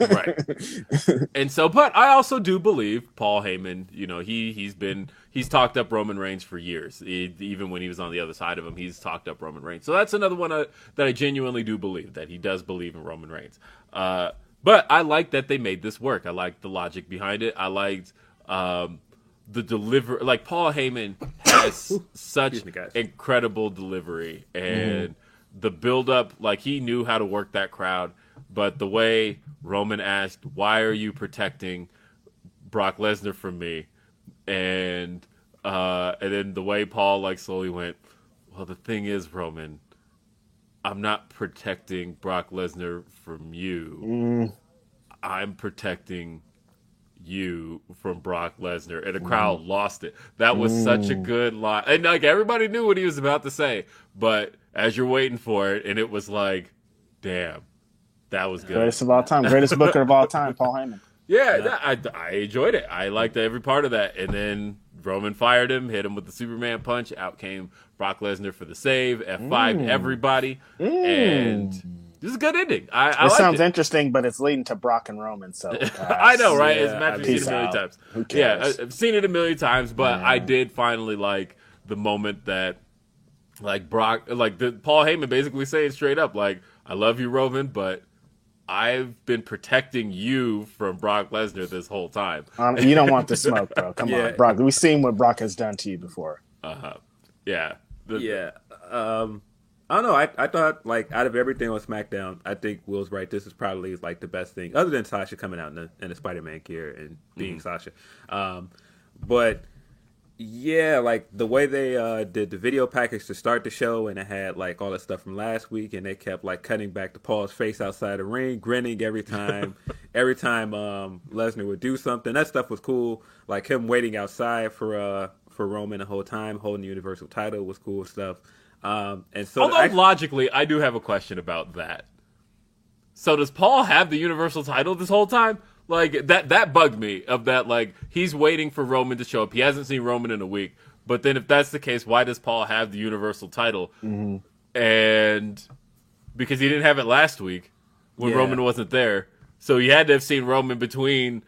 right. and so, but I also do believe Paul Heyman. You know, he he's been he's talked up Roman Reigns for years. He- even when he was on the other side of him, he's talked up Roman Reigns. So that's another one uh, that I genuinely do believe that he does believe in Roman Reigns. Uh, but I like that they made this work. I like the logic behind it. I liked um, the deliver. Like Paul Heyman has such me, incredible delivery and the build up like he knew how to work that crowd but the way roman asked why are you protecting brock lesnar from me and uh and then the way paul like slowly went well the thing is roman i'm not protecting brock lesnar from you mm. i'm protecting you from Brock Lesnar, and the mm. crowd lost it. That was such a mm. good line, and like everybody knew what he was about to say, but as you're waiting for it, and it was like, damn, that was good. Greatest of all time, greatest booker of all time, Paul Heyman. Yeah, that- I, I enjoyed it. I liked every part of that, and then Roman fired him, hit him with the Superman punch. Out came Brock Lesnar for the save. F five mm. everybody, and mm. this is a good ending. I, I It sounds it. interesting, but it's leading to Brock and Roman. So I know, right? Yeah, it's a match we've seen peace a million out. times. Who cares? I- I've seen it a million times, but I did finally like the moment that, like Brock, like the Paul Heyman basically saying straight up, like, "I love you, Roman, but I've been protecting you from Brock Lesnar this whole time." Um, you don't want the smoke, bro. Come Yeah. on, Brock. We've seen what Brock has done to you before. Uh huh. Yeah, The- Yeah. Um, I don't know. I, I thought like out of everything on SmackDown, I think Will's right. This is probably like the best thing, other than Sasha coming out in the, in the Spider-Man gear and being Sasha. Um, but yeah, like the way they uh, did the video package to start the show, and it had like all that stuff from last week, and they kept like cutting back to Paul's face outside the ring, grinning every time, every time um, Lesnar would do something. That stuff was cool. Like him waiting outside for uh for Roman the whole time, holding the Universal title was cool stuff. Um, and so Although logically, I do have a question about that. So does Paul have the Universal title this whole time? Like that that bugged me of that like he's waiting for Roman to show up. He hasn't seen Roman in a week. But then if that's the case, why does Paul have the Universal title? And because he didn't have it last week when Yeah. Roman wasn't there. So he had to have seen Roman between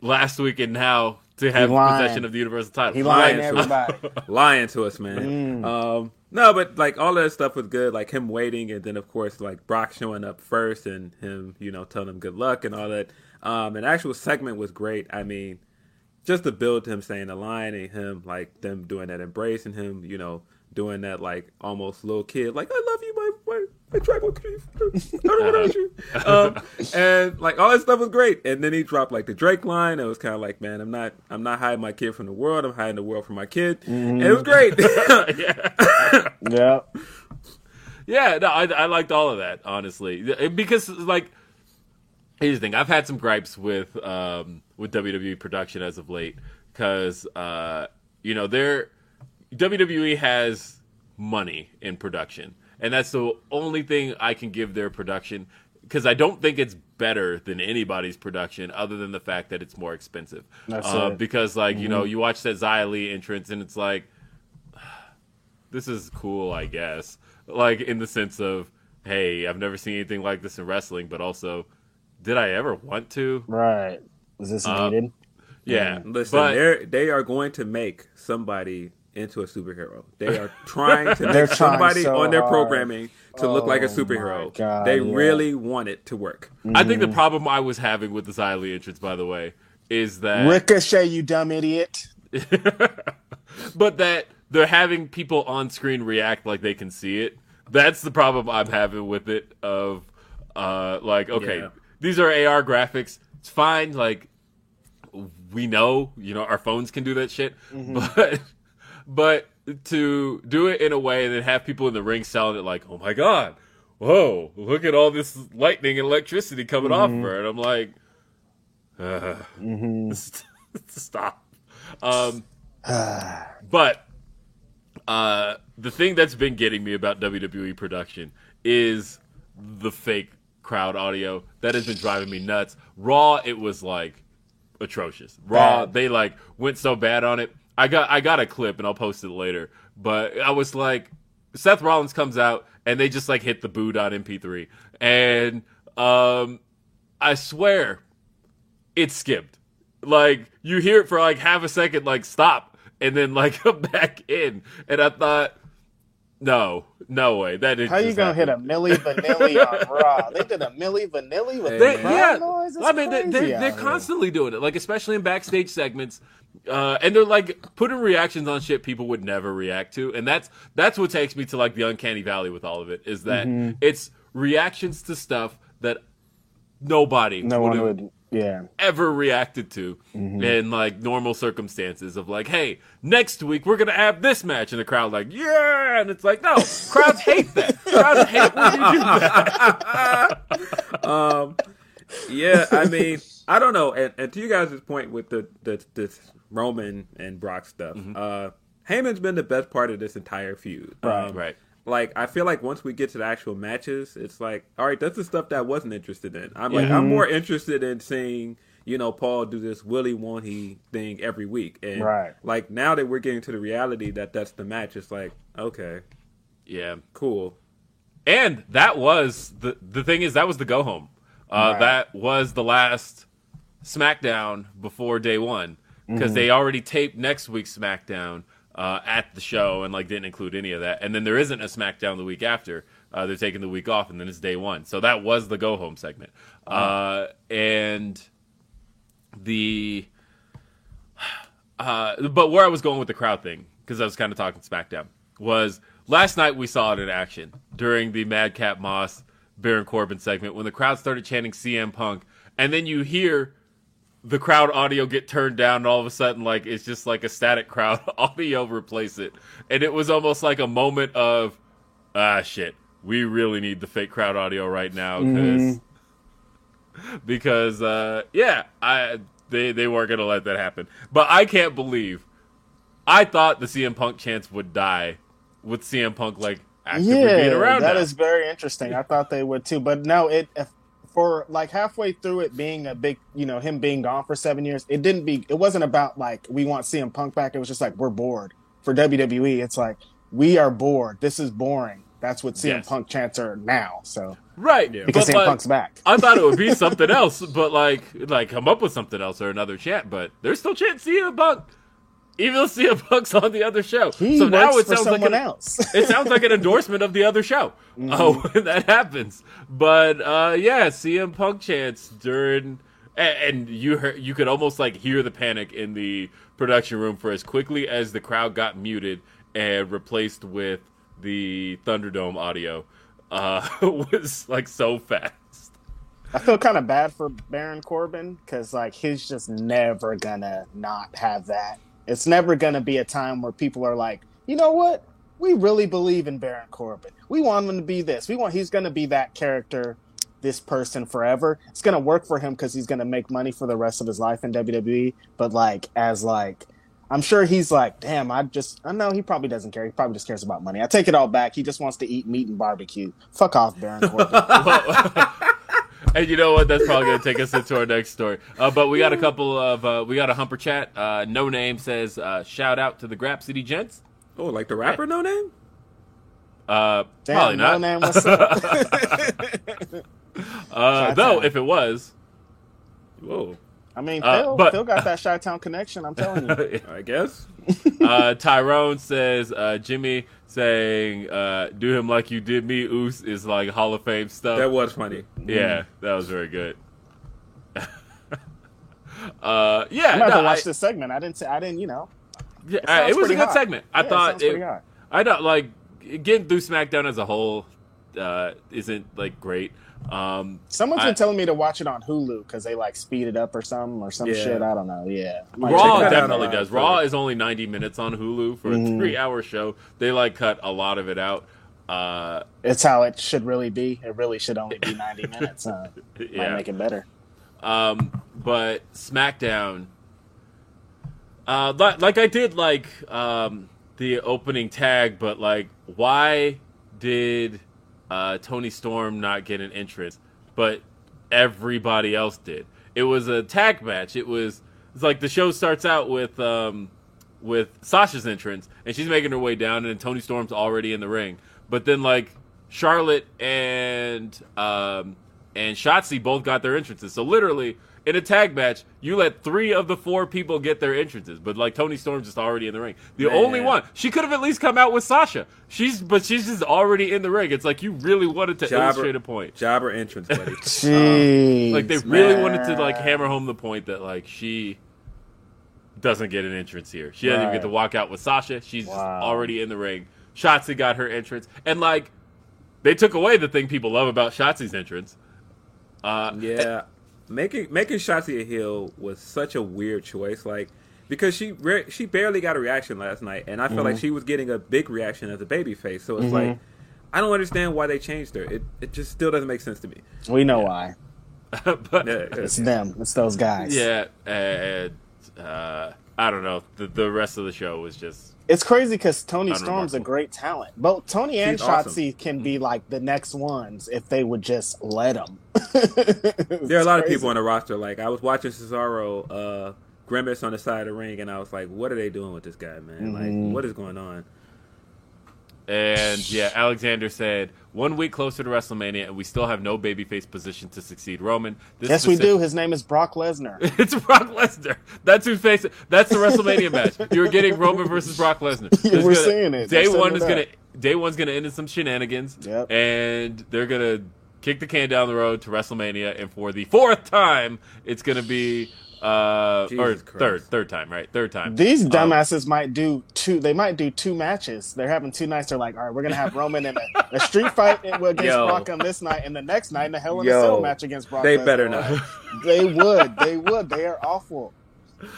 last week and now to have possession of the Universal title. He lying to Lying. everybody. lying to us, man. Um, no, but like all that stuff was good. Like him waiting, and then of course like Brock showing up first, and him, you know, telling him good luck and all that. Um, and actual segment was great. I mean, just the build to him saying the line and him like them doing that embrace and him, you know, doing that like almost little kid, like I love you, my my, my tribal chief. I don't want to hurt you. Um, and like all that stuff was great. And then he dropped like the Drake line. It was kind of like, man, I'm not I'm not hiding my kid from the world. I'm hiding the world from my kid. And it was great. yeah. Yeah, no, I, I liked all of that honestly because like here's the thing: I've had some gripes with um, with WWE production as of late because uh, you know they're WWE has money in production, and that's the only thing I can give their production because I don't think it's better than anybody's production other than the fact that it's more expensive. That's uh. Because like you know you watch that Xia Li entrance and it's like this is cool, I guess. Like in the sense of, hey, I've never seen anything like this in wrestling, but also, did I ever want to? Right. Is this Uh, needed? Yeah, Listen, but they're they are going to make somebody into a superhero. They are trying to They're make trying somebody so on their hard. programming to look like a Oh, superhero. God, they yeah. really want it to work. I think the problem I was having with the Xia entrance, by the way, is that Ricochet, you dumb idiot. but that they're having people on screen react like they can see it. That's the problem I'm having with it. Of uh, like, okay, Yeah. These are AR graphics. It's fine. Like, we know, you know, our phones can do that shit. But, but to do it in a way and then have people in the ring selling it like, oh my god, whoa, look at all this lightning and electricity coming off her, and I'm like, uh, stop. Um, but uh, the thing that's been getting me about WWE production is the fake crowd audio that has been driving me nuts. Raw, it was like atrocious. Raw, Bad. they like went so bad on it. I got I got a clip and I'll post it later. But I was like, Seth Rollins comes out and they just like hit the boot on MP3, and um, I swear, it skipped. Like you hear it for like half a second, like stop, and then like come back in, and I thought, no, no way, That is. How you gonna hit a Millie Milli Vanilli on Raw? They did a Milli Vanilli with They, yeah, noise. I mean, they, crazy they're, they're out here. constantly doing it, like especially in backstage segments, uh, and they're like putting reactions on shit people would never react to, and that's that's what takes me to like the uncanny valley with all of it is that Mm-hmm. it's reactions to stuff that nobody No would one would. Yeah. ever reacted to Mm-hmm. in like normal circumstances of like, hey, next week we're gonna have this match, and the crowd like, yeah, and it's like, no, crowds hate that. Crowds hate when you do that. um, yeah, I mean, I don't know. And, and to you guys' point with the, the this Roman and Brock stuff, Mm-hmm. uh, Heyman's been the best part of this entire feud. Right. Um, Right. Like I feel like once we get to the actual matches, it's like, all right, that's the stuff that I wasn't interested in. I'm like, Yeah. I'm more interested in seeing, you know, Paul do this Willie won't he thing every week, and Right. like now that we're getting to the reality that that's the match, it's like, okay, Yeah. cool. And that was the the thing is that was the go home. Uh, Right. That was the last SmackDown before day one because they already taped next week's SmackDown uh, at the show and like didn't include any of that. And then there isn't a SmackDown the week after. Uh, they're taking the week off, and then it's day one. So that was the go home segment. Uh, and the uh, but where I was going with the crowd thing, because I was kind of talking SmackDown, was last night we saw it in action during the Madcap Moss Baron Corbin segment when the crowd started chanting CM Punk, and then you hear the crowd audio get turned down, and all of a sudden, like it's just like a static crowd audio replace it, and it was almost like a moment of ah shit, we really need the fake crowd audio right now because because uh, yeah, I they they weren't gonna let that happen. But I can't believe I thought the CM Punk chance would die with CM Punk like actively being around. that now. is very interesting. I thought they would too, but no, it if, for like halfway through it being a big, you know, him being gone for seven years. It didn't be. It wasn't about like we want CM Punk back. It was just like we're bored. For WWE, it's like we are bored. This is boring. That's what CM Yes. Punk chants are now. So right because but, CM like, Punk's back. I thought it would be something else, but like like come up with something else or another chant. But they're still chanting CM Punk, even though CM Punk's on the other show. He so now it sounds like an, else. it sounds like an endorsement of the other show. Oh, when that happens. But uh, yeah, CM Punk chants during, and, and you heard, you could almost like hear the panic in the production room for as quickly as the crowd got muted and replaced with the Thunderdome audio. Uh, was like so fast. I feel kind of bad for Baron Corbin because like he's just never gonna not have that. It's never gonna be a time where people are like, you know what? We really believe in Baron Corbin. We want him to be this. We want he's gonna be that character, this person forever. It's gonna work for him because he's gonna make money for the rest of his life in WWE. But like as like I'm sure he's like, damn, I just I know he probably doesn't care. He probably just cares about money. I take it all back. He just wants to eat meat and barbecue. Fuck off, Baron Corbin. And you know what? That's probably going to take us into our next story. Uh, but we got a couple of, uh, we got a humper chat. Uh, no name says, uh, shout out to the Grap City Gents. Oh, like the rapper, no name. Uh, Damn, probably no not. name, what's up? uh, though, if it was, Whoa, I mean, Uh, Phil, but- Phil got that Chi Town connection. I'm telling you. I guess. uh, Tyrone says, uh, Jimmy saying, uh, do him like you did me, Oos, is like Hall of Fame stuff. That was funny. yeah, that was very good. uh, yeah, I'm about no, to watch I- this segment. I didn't say. I didn't. You know. Yeah, It it was a good hot. segment. I Yeah, thought sounds it. I don't like getting through SmackDown as a whole uh, isn't like great, Um, Someone's I- been telling me to watch it on Hulu because they like speed it up or something or some Yeah. shit. I don't know. Yeah, Might Raw check it out. definitely does. Raw is only 90 minutes on Hulu for a Mhm. three hour show. They like cut a lot of it out. Uh, It's how it should really be. It really should only be ninety minutes. Huh? Might yeah. make it better. Um, but SmackDown, uh, li- like I did like um, the opening tag, but like, why did uh, Toni Storm not get an entrance, but everybody else did? It was a tag match. It was it's like the show starts out with um, with Sasha's entrance, and she's making her way down, and Toni Storm's already in the ring. But then like Charlotte and um, and Shotzi both got their entrances. So literally, in a tag match, you let three of the four people get their entrances, but like Toni Storm's just already in the ring. The Man. only one she could have at least come out with Sasha. She's but she's just already in the ring. It's like you really wanted to Jobber- illustrate a point. Jobber entrance, buddy. Jeez, Like they really man. wanted to like hammer home the point that like she doesn't get an entrance here. She doesn't even get to walk out with Sasha. She's just Wow. already in the ring. Shotzi got her entrance, and like they took away the thing people love about Shotzi's entrance. Uh, Yeah, making making Shotzi a heel was such a weird choice. Like because she re- she barely got a reaction last night, and I felt Mm-hmm. like she was getting a big reaction as a babyface. So it's like I don't understand why they changed her. It it just still doesn't make sense to me. We know why. but Yeah, It's them. It's those guys. yeah, and uh, I don't know. The the rest of the show was just It's crazy because Toni Unremarkable. Storm's a great talent. Both Toni and She's awesome. Shotzi can be like the next ones if they would just let them. There are a lot of people on the roster. Like I was watching Cesaro uh, grimace on the side of the ring, and I was like, "What are they doing with this guy, man? Mhm. Like, what is going on?" And yeah, Alexander said one week closer to WrestleMania, and we still have no babyface position to succeed Roman. This Yes, we do. His name is Brock Lesnar. It's Brock Lesnar. That's who's facing. That's the WrestleMania match. You're getting Roman versus Brock Lesnar. Yeah, we're gonna- seeing it. Day one is it gonna. Day one's gonna end in some shenanigans. Yep. And they're gonna kick the can down the road to WrestleMania, and for the fourth time, it's gonna be. Uh, or Jesus third, Christ. third time, right? Third time. These Um, dumbasses might do two. They might do two matches. They're having two nights. They're like, all right, we're gonna have Roman in a, a street fight against Yo. Brock on this night, and the next night in a Hell in a Cell match against Brock. They Lesnar. better not. They would. They would. They are awful.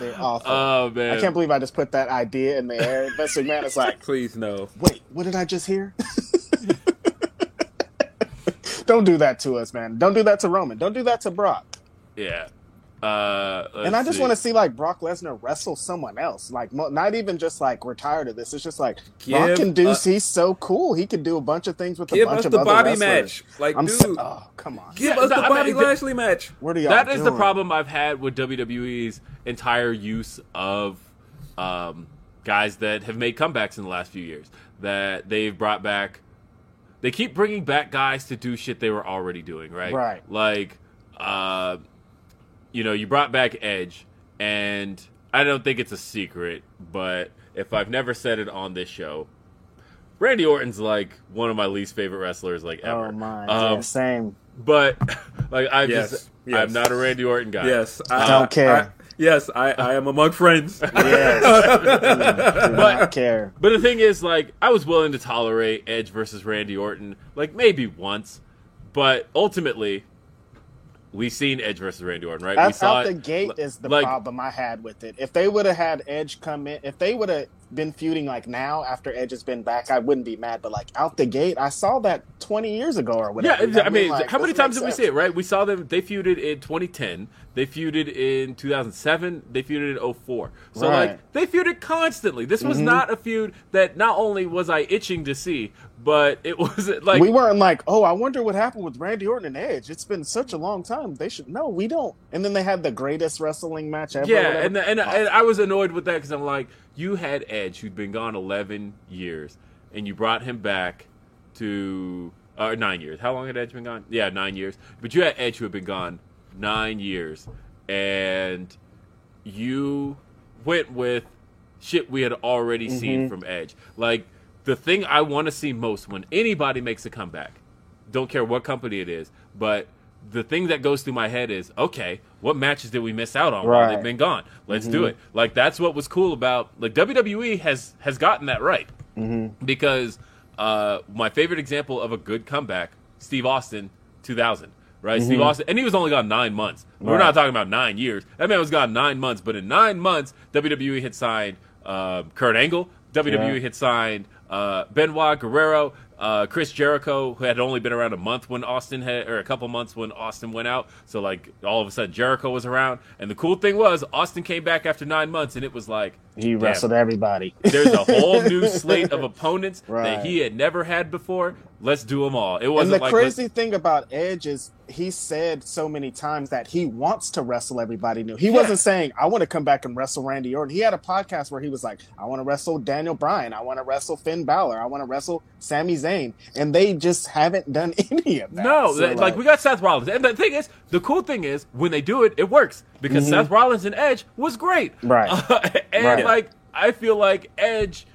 They're awful. Oh man, I can't believe I just put that idea in the air. Vince McMahon is like, Please no. wait, what did I just hear? Don't do that to us, man. Don't do that to Roman. Don't do that to Brock. Yeah. Uh, and I just want to see like Brock Lesnar wrestle someone else. Like mo- not even just like we're tired of this. It's just like Brock Give can do. us- he's so cool. He can do a bunch of things with a Give bunch us of the other Bobby wrestlers. match. Like, I'm dude, so, oh come on. give Yeah, us the I Bobby mean, the- Lashley match. What are y'all That is the problem I've had with WWE's entire use of um, guys that have made comebacks in the last few years. That they've brought back, they keep bringing back guys to do shit they were already doing, right? Right. Like, uh, you know, you brought back Edge, and I don't think it's a secret, but if I've never said it on this show, Randy Orton's like one of my least favorite wrestlers, like ever. Oh my, Um, yeah, same. But like I Yes, just, yes. I'm not a Randy Orton guy. Yes, I Don't care. I- yes, I, I am among friends. Yes. Do not care. But the thing is, like, I was willing to tolerate Edge versus Randy Orton, like maybe once, but ultimately, we've seen Edge versus Randy Orton, right? we Out, saw out the it, gate li- is the like, problem I had with it. If they would have had Edge come in, if they would have been feuding like now after Edge has been back, I wouldn't be mad. But like out the gate, I saw that 20 years ago or whatever. Yeah, whatever. I mean, like, how many times did we see it, right? We saw them, they feuded in 2010, they feuded in 2007, they feuded in 04. So, Right. like, they feuded constantly. This was not a feud that not only was I itching to see, but it was like. we weren't like, oh, I wonder what happened with Randy Orton and Edge. It's been such a long time. They should no, we don't. And then they had the greatest wrestling match ever. Yeah, and, the, and and I was annoyed with that because I'm like, you had Edge who'd been gone 11 years, and you brought him back to uh, nine years. How long had Edge been gone? Yeah, nine years. But you had Edge who had been gone nine years, and you went with shit we had already seen mm-hmm. from Edge. Like the thing I want to see most when anybody makes a comeback, don't care what company it is, but the thing that goes through my head is, okay, what matches did we miss out on while they've been gone? Let's do mm-hmm. it. Like that's what was cool about like WWE has has gotten that right mm-hmm. because uh, my favorite example of a good comeback, Steve Austin 2000, right? Steve Austin, and he was only gone nine months. We're Mm-hmm. Right. not talking about nine years. That man was gone nine months, but in nine months, WWE had signed uh, Kurt Angle. WWE Yeah. had signed uh, Benoit Guerrero, uh, Chris Jericho, who had only been around a month when Austin had, or a couple months when Austin went out. So like all of a sudden Jericho was around, and the cool thing was Austin came back after nine months, and it was like He wrestled everybody. There's a whole new slate of opponents Right. that he had never had before. Let's do them all. It wasn't the like crazy thing about Edge is he said so many times that he wants to wrestle everybody new. He wasn't saying, I want to come back and wrestle Randy Orton. He had a podcast where he was like, I want to wrestle Daniel Bryan. I want to wrestle Finn Balor. I want to wrestle Sami Zayn. And they just haven't done any of that. No, So, that- like, we got Seth Rollins, and the thing is, the cool thing is when they do it, it works because Seth Rollins and Edge was great, Mm-hmm. Right. and Right. like I feel like Edge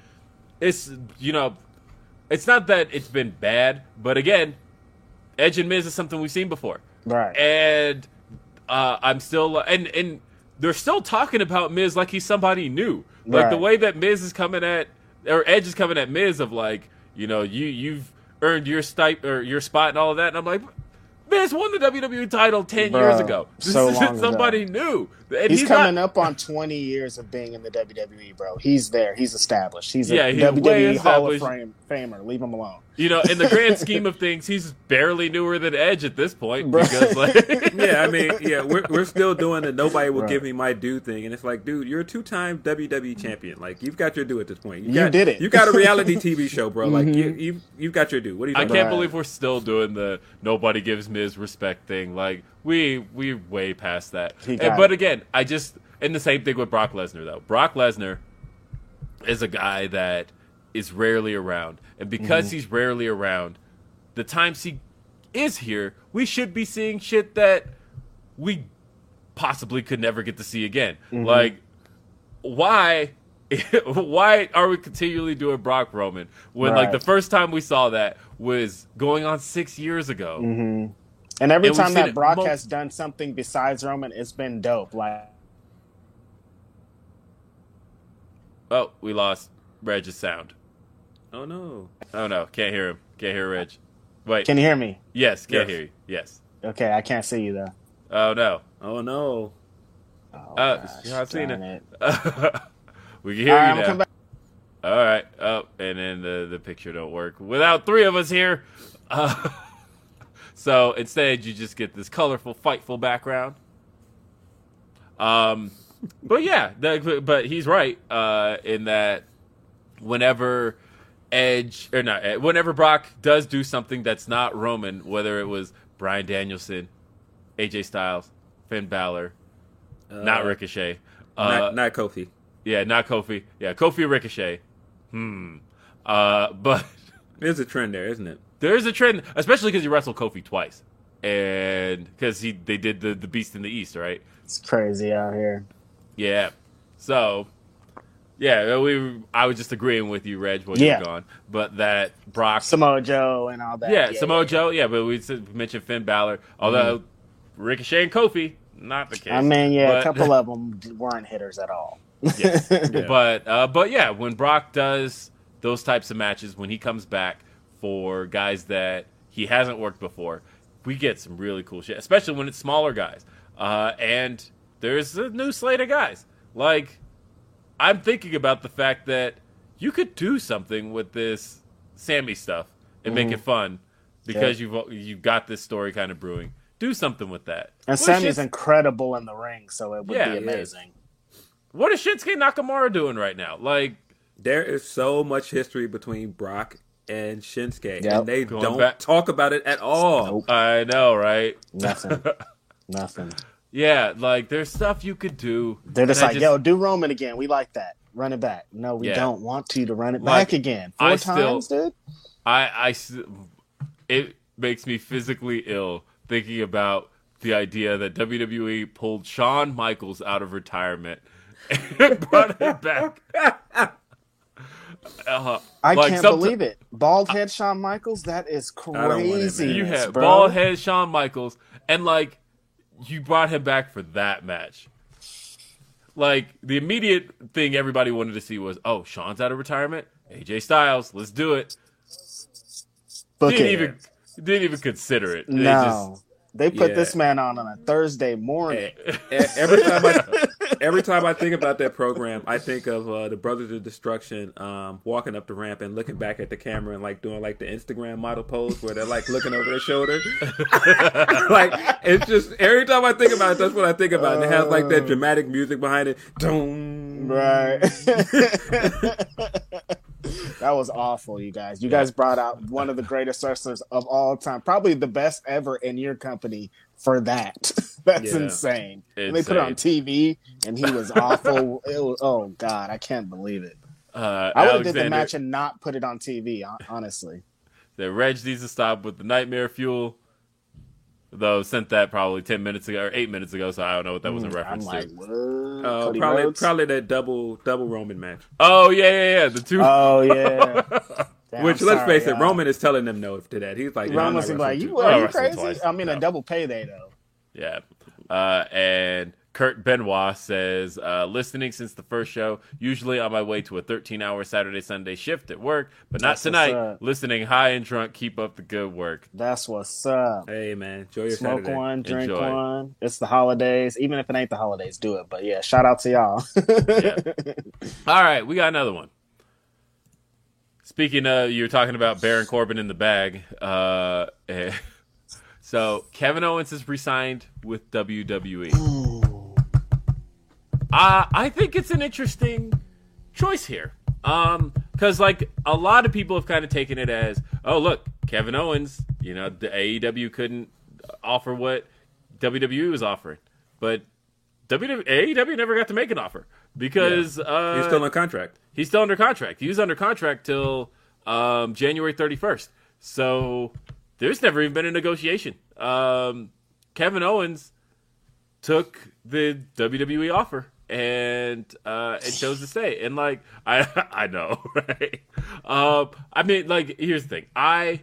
is, you know, it's not that it's been bad, but again, Edge and Miz is something we've seen before, Right. And uh, I'm still, and and they're still talking about Miz like he's somebody new, like the way that Miz is coming at, or Edge is coming at Miz of like, you know, you you've earned your stipe or your spot and all of that, and I'm like. Miz won the WWE title ten Bro, years ago. This so isn't long ago. somebody new. And He's, he's coming not, up on 20 years of being in the WWE, bro. He's there. He's established. He's a he's WWE Hall of. Fame, Famer. Leave him alone. You know, in the grand scheme of things, he's barely newer than Edge at this point Bro. because, like, yeah, I mean, yeah, we're, we're still doing the nobody will Right. give me my due thing, and it's like, dude, you're a two time WWE champion. Like, you've got your due at this point. You got, did it. You got a reality TV show, bro. Like, you mhm. you you've got your due. What are you? I can't Right. believe we're still doing the nobody gives Miz respect thing. Like, we we way past that. And- but it. again, I just and the same thing with Brock Lesnar though. Brock Lesnar is a guy that is rarely around, and because Mm-hmm. he's rarely around, the times he is here, we should be seeing shit that we possibly could never get to see again. Mm-hmm. Like, why? why are we continually doing Brock Roman when like the first time we saw that was going on six years ago? Mm-hmm. And every And time that it Brock mul- has done something besides Roman, it's been dope. Like Oh, we lost Reg's sound. Oh no. Oh no, can't hear him. Can't hear Reg. Wait, Can you hear me? yes, can't Yes. hear you. Yes. Okay, I can't see you though. Oh no. Oh no. Oh, Uh, gosh, I've seen it. it. we can hear All right, you I'm now. come back. All right. Oh, and then the the picture don't work without three of us here. Uh, so instead, you just get this colorful, fightful background. Um, but yeah, that, but he's right uh, in that whenever Edge or not, eh, whenever Brock does do something that's not Roman, whether it was Bryan Danielson, AJ Styles, Finn Balor, not Uh, Ricochet, uh, not, not Kofi. yeah, not Kofi. Yeah, Kofi Ricochet. Hmm. Uh, but There's a trend there, isn't it? There is a trend, especially because you wrestled Kofi twice, and because he they did the the Beast in the East, right? It's crazy out here. Yeah. So, yeah, we. I was just agreeing with you, Reg, when Yeah. you're gone, but that Brock. Samoa Joe and all that. yeah, Samoa Joe. Yeah, but we mentioned Finn Balor, although Ricochet and Kofi, not the case. I mean, yeah, But- a couple of them weren't hitters at all. Yes. Yeah. But uh, but yeah, when Brock does those types of matches, when he comes back for guys that he hasn't worked before, we get some really cool shit. Especially when it's smaller guys. Uh, and there's a new slate of guys. Like I'm thinking about the fact that you could do something with this Sami stuff and make it fun because you've you've got this story kind of brewing. Do something with that. And What is Sami's Shins- incredible in the ring, so it would Yeah, be amazing. what is Shinsuke Nakamura doing right now? Like There is so much history between Brock and Shinsuke, Yep. and they Going don't back- talk about it at all. Nope. I know, right? Nothing. Nothing. Yeah, like there's stuff you could do. They're just and I like, yo, do Roman again. We like that. Run it back. No, we Yeah. don't want to to run it Like, back again. Four I still- times, dude? I, I s- it makes me physically ill thinking about the idea that WWE pulled Shawn Michaels out of retirement and brought him back. Uh, I like can't believe it. Bald head Shawn Michaels? That is don't want it, man. crazy. You had bro. bald head Shawn Michaels, and like you brought him back for that match. Like the immediate thing everybody wanted to see was, oh, Shawn's out of retirement. AJ Styles, let's do it. Book didn't it. even didn't even consider it. They no, they put Yeah. this man on on a Thursday morning. E- every time I every time I think about that program, I think of uh, the Brothers of Destruction um, walking up the ramp and looking back at the camera and like doing like the Instagram model pose where they're like looking over their shoulder. like it's just every time I think about it, that's what I think about. And it has like that dramatic music behind it. Doom. Right. that was awful, you guys. You guys brought out one of the greatest wrestlers of all time, probably the best ever in your company for that. That's Yeah. insane. And they put it on TV, and he was awful. Was, oh God, I can't believe it. uh, I would have did the match and not put it on TV. Honestly, that Reg needs to stop with the nightmare fuel. Though sent that probably ten minutes ago or eight minutes ago, so I don't know what that was in Mm, I'm reference like, to. what? Uh, probably Rhodes? probably that double double Roman match. Oh yeah, yeah, yeah. The two. Oh yeah. Damn, Which I'm let's sorry, face it, y'all. Roman is telling them no to that. He's like, yeah, I'm Roman's like, you are I'll you crazy? twice. I mean, No. a double payday though. Yeah. Uh, and Kurt Benoit says, uh, listening since the first show, usually on my way to a 13 hour Saturday Sunday shift at work, but not That's tonight. Listening high and drunk, keep up the good work. That's what's up. Hey man, enjoy your Smoke Saturday. one, drink Enjoy. one. It's the holidays. Even if it ain't the holidays, do it. But yeah, shout out to y'all. Yeah. All right, we got another one. Speaking of, you were talking about Baron Corbin in the bag. Uh, so Kevin Owens has resigned with WWE. Uh, I think it's an interesting choice here. Um, because like a lot of people have kind of taken it as, oh look, Kevin Owens, you know, the AEW couldn't offer what WWE was offering, but WWE, AEW never got to make an offer because uh, He's still on contract. He's still under contract. He was under contract till um, January 31st. So there's never even been a negotiation. Um, Kevin Owens took the WWE offer and uh, and chose to stay. And like I I know, right? Um, I mean, like here's the thing. I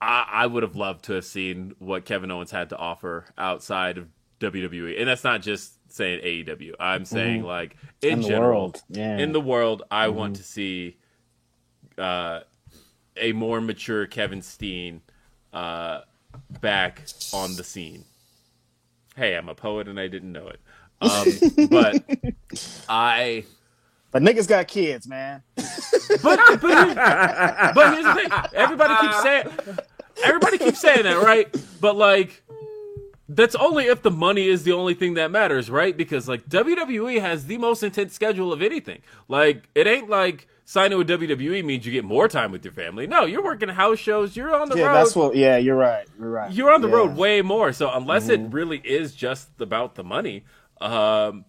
I, I would have loved to have seen what Kevin Owens had to offer outside of WWE, and that's not just saying AEW. I'm saying like in, In general, yeah. in the world, I want to see uh, a more mature Kevin Steen uh, back on the scene. Hey, I'm a poet and I didn't know it, um, but I. but niggas got kids, man. But but, but here's the thing. Everybody keeps saying everybody keeps saying that, right? But like that's only if the money is the only thing that matters, right? Because like WWE has the most intense schedule of anything. Like it ain't like signing with WWE means you get more time with your family. No, you're working house shows, you're on the Yeah, road. that's what. Yeah, you're right. You're right. you're on the Yeah. road way more. So unless it really is just about the money, um,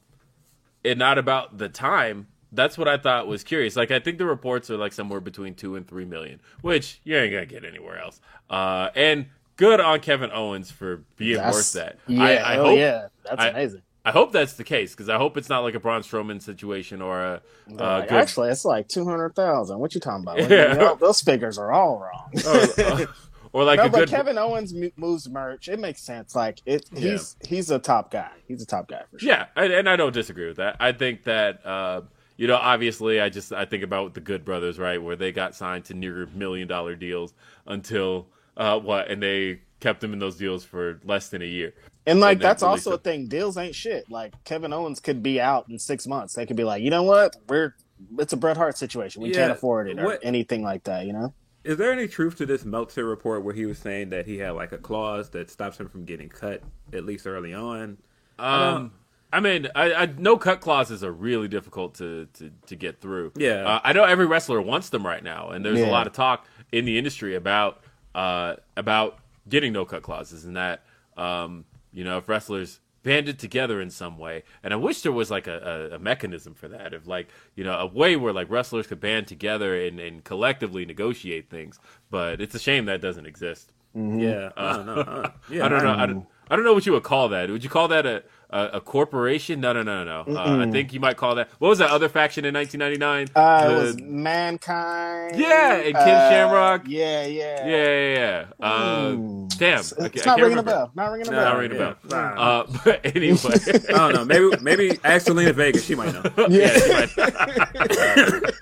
and not about the time, that's what I thought was curious. Like I think the reports are like somewhere between two and three million, which you ain't gonna get anywhere else. Uh, and good on Kevin Owens for being That's- worth that. Yeah, I, I oh, hope. yeah, that's I- amazing. I hope that's the case because I hope it's not like a Braun Strowman situation or a uh, Like, good actually, it's like two hundred thousand. What you talking about? Yeah. You know, those figures are all wrong. or, or like no, a but good Kevin Owens moves merch. It makes sense. Like it, he's he's a top guy. He's a top guy for sure. Yeah, and, and I don't disagree with that. I think that uh, you know, obviously, I just I think about the Good Brothers, right, where they got signed to near million dollar deals until uh, what, and they kept them in those deals for less than a year. And like And that's release also a thing. Deals ain't shit. Like Kevin Owens could be out in six months. They could be like, you know what? We're it's a Bret Hart situation. We Yeah, can't afford it or what- anything like that. You know? Is there any truth to this Meltzer report where he was saying that he had like a clause that stops him from getting cut at least early on? Um, I mean, I, I no cut clauses are really difficult to to, to get through. Yeah. uh, I know every wrestler wants them right now, and there's a lot of talk in the industry about uh about getting no cut clauses, and that um you know if wrestlers banded together in some way, and I wish there was like a, a, a mechanism for that, of like you know a way where like wrestlers could band together and, and collectively negotiate things, but it's a shame that doesn't exist. Yeah, I don't know. Uh, yeah, I don't know. I don't, I don't know what you would call that. Would you call that a a, a corporation? No, no, no, no. no. Uh, I think you might call that. What was that other faction in 1999? Uh, The- it was mankind. Yeah, and Kim uh, Shamrock. Yeah, yeah. yeah, yeah, yeah. Uh, damn, It's, I, it's ca- I not can't ringing remember. a bell. Not ringing a No, bell. Not ringing a bell. Yeah. Uh, but anyway, I don't know. Maybe maybe ask Zelina Vega. She might know. yeah, she might-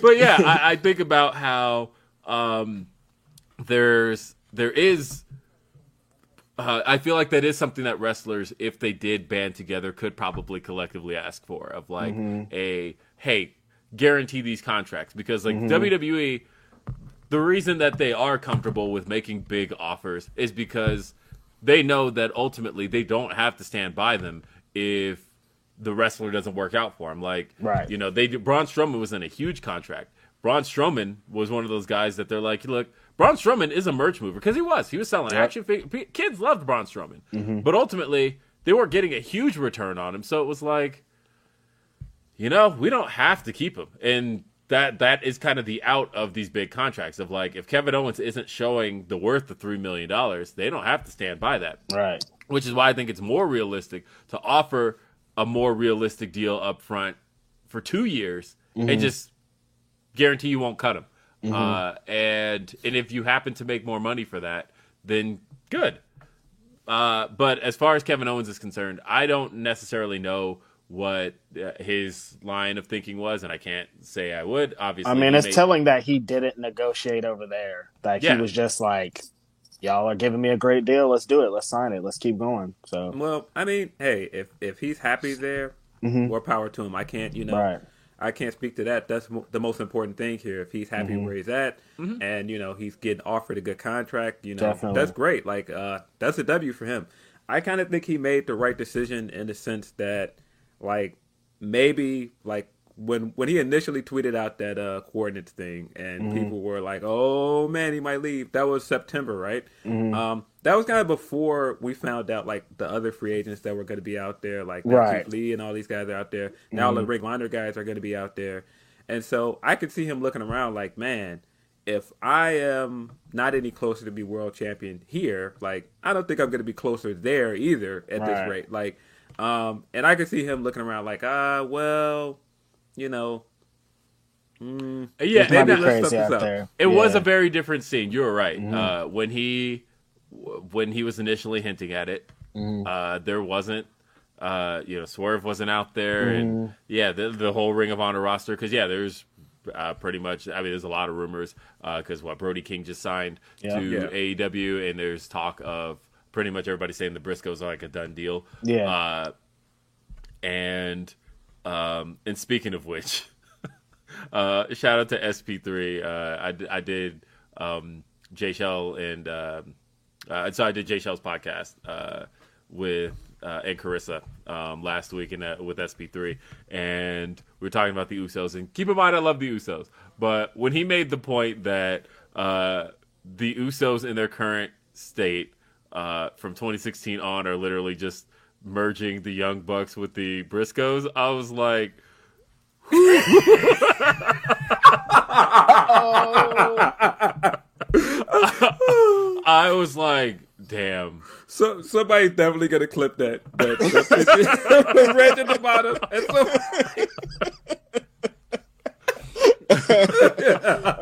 but yeah, I, I think about how um, there's there is. Uh, I feel like that is something that wrestlers, if they did band together, could probably collectively ask for of like a hey, guarantee these contracts because like WWE, the reason that they are comfortable with making big offers is because they know that ultimately they don't have to stand by them if the wrestler doesn't work out for them. Like, Right. you know, they Braun Strowman was in a huge contract. Braun Strowman was one of those guys that they're like, look, Braun Strowman is a merch mover because he was. He was selling action figures. Kids loved Braun Strowman, mm-hmm. but ultimately they weren't getting a huge return on him. So it was like, you know, we don't have to keep him, and that that is kind of the out of these big contracts of like, if Kevin Owens isn't showing the worth of three million dollars, they don't have to stand by that Right. which is why I think it's more realistic to offer a more realistic deal up front for two years and mm-hmm. just guarantee you won't cut him. Uh, and and if you happen to make more money for that, then good. Uh, but as far as Kevin Owens is concerned, I don't necessarily know what uh, his line of thinking was, and I can't say I would. Obviously, I mean, it's made- telling that he didn't negotiate over there. Like Yeah. he was just like, "Y'all are giving me a great deal. Let's do it. Let's sign it. Let's keep going." So Well, I mean, hey, if if he's happy there, more power to him. I can't, you know, Right. I can't speak to that. That's mo- the most important thing here. If he's happy Mm-hmm. where he's at, and you know he's getting offered a good contract, you know, Definitely. that's great. Like, uh, that's a W for him. I kind of think he made the right decision in the sense that, like, maybe like when when he initially tweeted out that uh coordinates thing and Mm-hmm. people were like oh man he might leave that was september right Mm-hmm. um that was kind of before we found out like the other free agents that were going to be out there like that Right. Keith lee and all these guys are out there now the ring liner guys are going to be out there and so i could see him looking around like man if i am not any closer to be world champion here like i don't think i'm going to be closer there either at Right. this rate like um and i could see him looking around like ah well you know mm, yeah, it might and be that- let's crazy out this up. there. It was a very different scene. You were right. Mm-hmm. Uh, when he when he was initially hinting at it, Mm-hmm. uh, there wasn't. Uh, you know, Swerve wasn't out there, Mm-hmm. and yeah, the, the whole Ring of Honor roster. Because yeah, there's uh, pretty much. I mean, there's a lot of rumors because what Brody King just signed Yeah. to Yeah. AEW, and there's talk of pretty much everybody saying the Briscoes are like a done deal. Yeah. Uh, and um, and speaking of which, uh, shout out to SP3. Uh, I, I did um, J Shell and uh, so I did J Shell's podcast uh, with uh, and Carissa um, last week in, uh, with SP3, and we were talking about the Usos. And keep in mind, I love the Usos, but when he made the point that uh, the Usos in their current state uh, from 2016 on are literally just merging the Young Bucks with the Briscoes, I was like. I was like, damn. So somebody's definitely gonna clip that. That, that picture with Reg at the bottom. And so,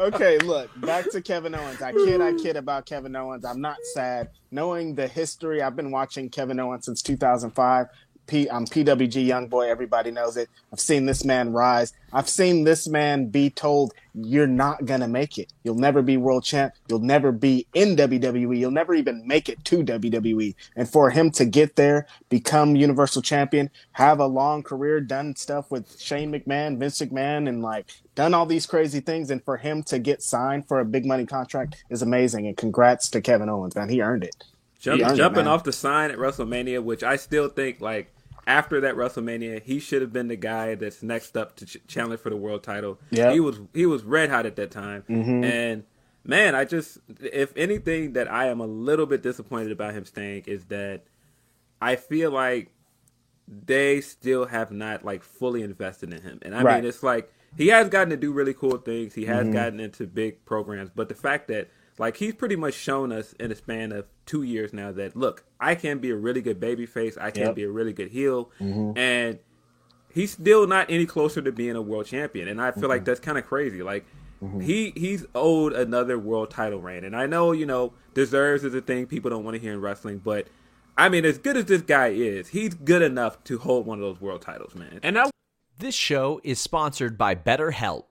okay, look, back to Kevin Owens. I kid, I kid about Kevin Owens. I'm not sad. Knowing the history, I've been watching Kevin Owens since 2005. P, um, I'm PWG young boy. Everybody knows it. I've seen this man rise. I've seen this man be told, "You're not gonna make it. You'll never be world champ. You'll never be in WWE. You'll never even make it to WWE." And for him to get there, become Universal Champion, have a long career, done stuff with Shane McMahon, Vince McMahon, and like done all these crazy things, and for him to get signed for a big money contract is amazing. And congrats to Kevin Owens, man. He earned it. Jump, it, jumping off the sign at WrestleMania, which I still think like after that WrestleMania, he should have been the guy that's next up to ch- challenge for the world title. Yep. he was he was red hot at that time, mm-hmm. and man, I just if anything that I am a little bit disappointed about him staying is that I feel like they still have not like fully invested in him, and I Right. mean it's like he has gotten to do really cool things. He has mm-hmm. gotten into big programs, but the fact that like he's pretty much shown us in a span of two years now that look, I can be a really good baby face, I can Yep. be a really good heel, mm-hmm. and he's still not any closer to being a world champion. And I feel like mm-hmm. that's kind of crazy. Like mm-hmm. he he's owed another world title reign, and I know you know deserves is a thing people don't want to hear in wrestling, but. I mean, as good as this guy is, he's good enough to hold one of those world titles, man. And I This show is sponsored by BetterHelp.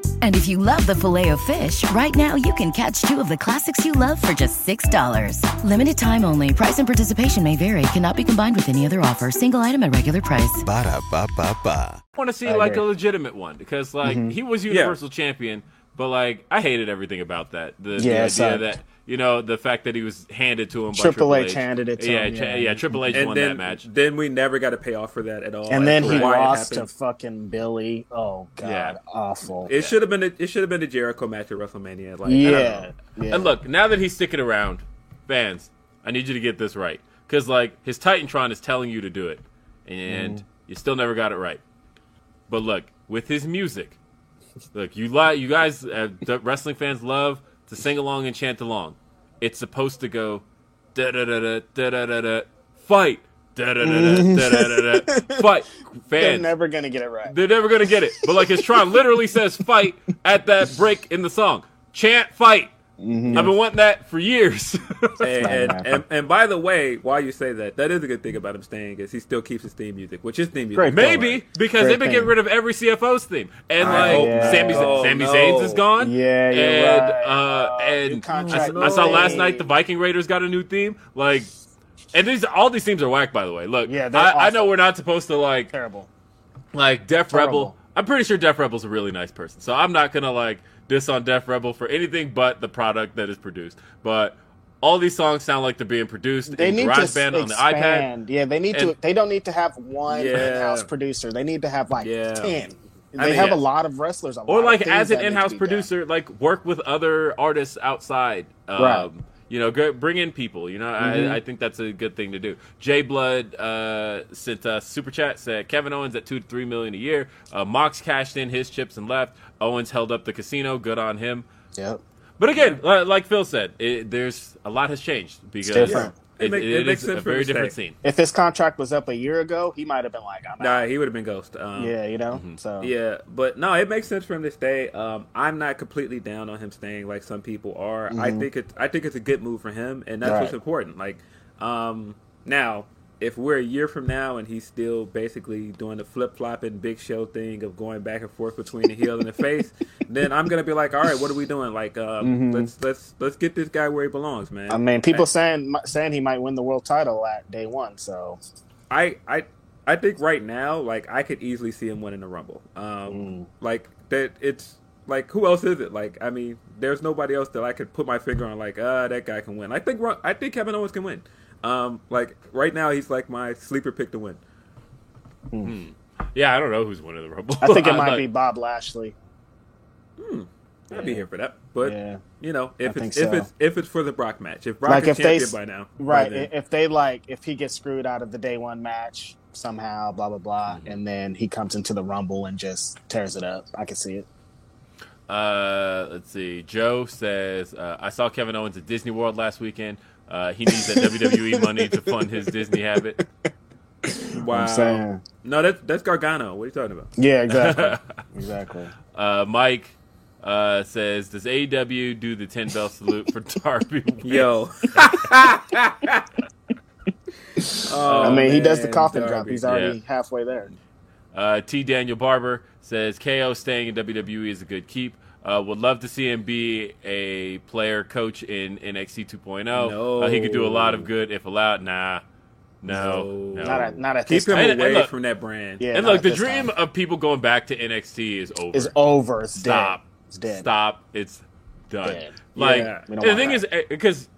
And if you love the filet of fish, right now you can catch two of the classics you love for just $6. Limited time only. Price and participation may vary. Cannot be combined with any other offer. Single item at regular price. Ba da ba ba ba. I want to see I like agree. a legitimate one because like mm-hmm. he was universal champion, but like I hated everything about that. The, the Yeah, it idea sucked. that you know the fact that he was handed to him. by Triple Triple H handed it to yeah, him, yeah. yeah, Triple H and won then, that match. then we never got to pay off for that at all. And then he to why lost to fucking Billy. Oh god, Yeah. awful. It should have been. A, it should have been a Jericho match at WrestleMania. Like, yeah, yeah. And look, now that he's sticking around, fans, I need you to get this right because like his Titantron is telling you to do it, and Mm. you still never got it right. But look, with his music, look, you li- you guys, uh, wrestling fans love to sing along and chant along. It's supposed to go da da da da da da da da fight da da da da da da da fight. They're never gonna get it right. they're never gonna get it. But like his Tron literally says fight at that break in the song. Chant fight. Mm-hmm. I've been wanting that for years. And, and, and and by the way, while you say that, that is a good thing about him staying is he still keeps his theme music, which is theme music. Great Maybe because Great they've been thing. getting rid of every CFO's theme, and I like hope not. Sami, Oh, Sami no. Zayn's is gone. Yeah, you're and right. uh, and I, I saw last night the Viking Raiders got a new theme. Like, and these all these themes are whack. By the way, look, Yeah, they're I, I know we're not supposed to like Terrible. like Def Rebel. I'm pretty sure Def Rebel's a really nice person, so I'm not gonna like diss on Def Rebel for anything but the product that is produced. But all these songs sound like they're being produced They in need to GarageBand on the iPad. Yeah, they need to. They don't need to have one Yeah. in-house producer. They need to have like Yeah. ten. They I mean, have yeah. a lot of wrestlers. Or like as an that need to in-house producer, like work with other artists outside. Um, Right. You know, go, bring in people. You know, Mm-hmm. I, I think that's a good thing to do. Jay Blood uh, sent a super chat said Kevin Owens at two to three million a year. Uh, Mox cashed in his chips and left. Owens held up the casino. Good on him. done. Yep. But again, li- like Phil said, it, there's a lot has changed because different. it, It make- it it makes is sense a very to different stay. scene. If his contract was up a year ago, he might have been like, "I'm Nah, out." he would have been Ghost. Um, Yeah, you know. Mm-hmm. So Yeah, but no, it makes sense for him to stay. Um, I'm not completely down on him staying like some people are. I think it's I think it's a good move for him, and that's what's important. Like, um, now if we're a year from now and he's still basically doing the flip flopping big show thing of going back and forth between the heel and the face, then I'm gonna be like, all right, what are we doing? Like, um, let's let's let's get this guy where he belongs, man. I mean, people saying saying he might win the world title at day one. So I I I think right now, like I could easily see him winning the Rumble. Um, Mm. like that, it's like who else is it? Like I mean, there's nobody else that I could put my finger on. Like, ah, that guy can win. I think I think Kevin Owens can win. Um, like right now, he's like my sleeper pick to win. Yeah, I don't know who's winning the Rumble. I think it might like- be Bob Lashley. I'd be here for that. But Yeah. you know, if I it's think if so. it's if it's for the Brock match, if Brock Like is if they champion s- by now, Right. by If they like, if he gets screwed out of the day one match, somehow, blah blah blah, Mm-hmm. and then he comes into the Rumble and just tears it up. I can see it. Uh, let's see. Joe says, uh, I saw Kevin Owens at Disney World last weekend. Uh, he needs that WWE money to fund his Disney habit. Wow. I'm saying, No, that's that's Gargano. What are you talking about? yeah, exactly, exactly. Uh, Mike uh, says, Does AEW do the 10 bell salute for Darby? Yo. Oh, I mean, he does the man, coffin drop. He's already Yeah. halfway there. Uh, T. Daniel Barber says, KO staying in WWE is a good keep. Uh, would love to see him be a player coach in NXT 2.0. No. Uh, he could do a lot of good if allowed. Nah. No. No. no. Not at not at Keep this him time. And- and away look- from that brand. Yeah, and look, the dream time. of people going back to NXT is over. is over. It's Stop. dead. It's dead. Stop. It's done. Dead. Like Yeah. We and don't the thing that. is, because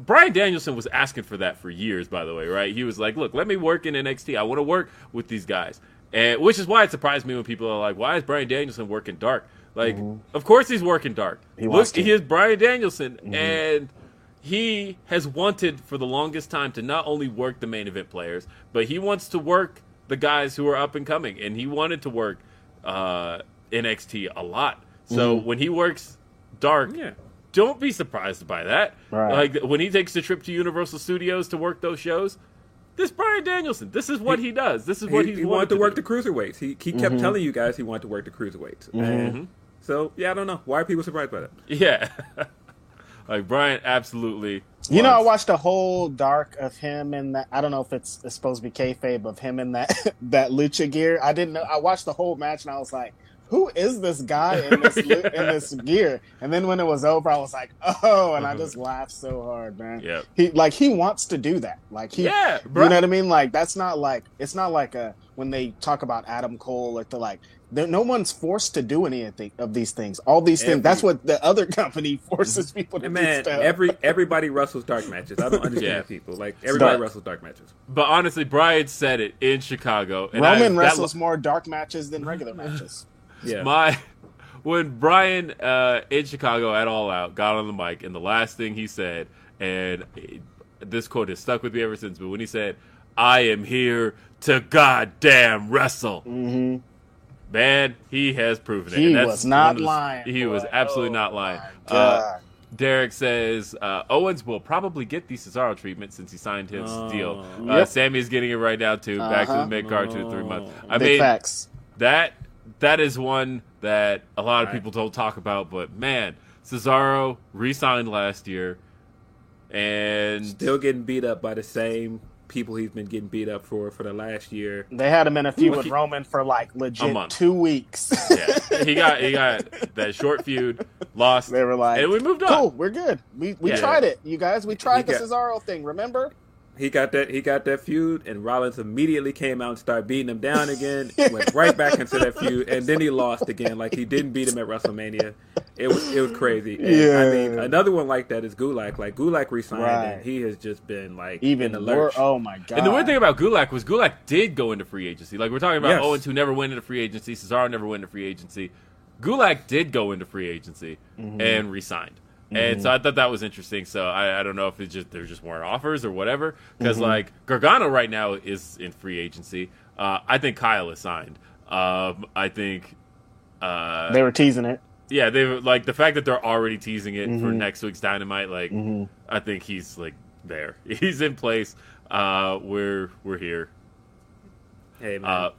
Bryan Danielson was asking for that for years. By the way, right? He was like, "Look, let me work in NXT. I want to work with these guys." And which is why it surprised me when people are like, "Why is Bryan Danielson working dark?" Like, of course he's working dark. Mm-hmm. He Look, wants to. he is Bryan Danielson, Mm-hmm. and he has wanted for the longest time to not only work the main event players, but he wants to work the guys who are up and coming, and he wanted to work uh, NXT a lot. So Mm-hmm. when he works dark, Yeah. don't be surprised by that. Right. Like when he takes the trip to Universal Studios to work those shows, this Bryan Danielson. This is what he, does. This is what he, he's he wanted to do. work the cruiserweights. He he Mm-hmm. kept telling you guys he wanted to work the cruiserweights. And so yeah, I don't know why are people surprised by that. Yeah. like Bryan absolutely. You know, I watched a whole dark of him in that. I don't know if it's, it's supposed to be kayfabe of him in that that lucha gear. I didn't know. I watched the whole match and I was like, "Who is this guy in this lu- in this gear?" And then when it was over, I was like, "Oh!" And I just laughed so hard, man. Yep. He like he wants to do that. Like he, Yeah, you know what I mean. Like that's not like it's not like a when they talk about Adam Cole or to like. There- No one's forced to do anything of these things. All these things. That's what the other company forces people to And do man, every everybody wrestles dark matches. I don't understand Yeah. people. Like everybody dark. wrestles dark matches. But honestly, Bryan said it in Chicago. And I- Roman that wrestles lo- more dark matches than regular matches. Yeah. My when Bryan uh, in Chicago at All Out got on the mic, and the last thing he said, and it- this quote has stuck with me ever since. But when he said, "I am here to goddamn wrestle," man, he has proven it. He And that's was not one the- lying, He was absolutely Oh, not lying. Uh, Derek says uh, Owens will probably get the Cesaro treatment since he signed his deal. Uh, Yep. Sami is getting it right now too. Back to Uh-huh. the mid card two to three months. I Big mean, facts. that that is one that a lot of people don't talk about. But man, Cesaro re-signed last year, and Still getting beat up by the same people he's been getting beat up for for the last year. They had him in a feud with he- Roman for like legit two weeks. yeah, he got he got that short feud, lost. they were like, and we moved on. "Cool, we're good. We we Yeah. tried it, you guys. We tried the got- Cesaro thing. Remember? He got that he got that feud, and Rollins immediately came out and started beating him down again. went right back into that feud, and then he lost again. Like he didn't beat him at WrestleMania. It was it was crazy. And, I mean, another one like that is Gulak. Like Gulak resigned, Right. and he has just been like Even in the more. Oh my god! And the weird thing about Gulak was Gulak did go into free agency. Like we're talking about Yes. Owens, who never went into free agency. Cesaro never went into free agency. Gulak did go into free agency Mm-hmm. and re-signed. And so I thought that was interesting. So I, I don't know if it's just there just weren't offers or whatever. Because Mm-hmm. like Gargano right now is in free agency. Uh, I think Kyle is signed. Um, I think uh, they were teasing it. yeah, they were like the fact that they're already teasing it Mm-hmm. for next week's Dynamite. Like, I think he's like there. He's in place. Uh, we're we're here. Hey man, Uh,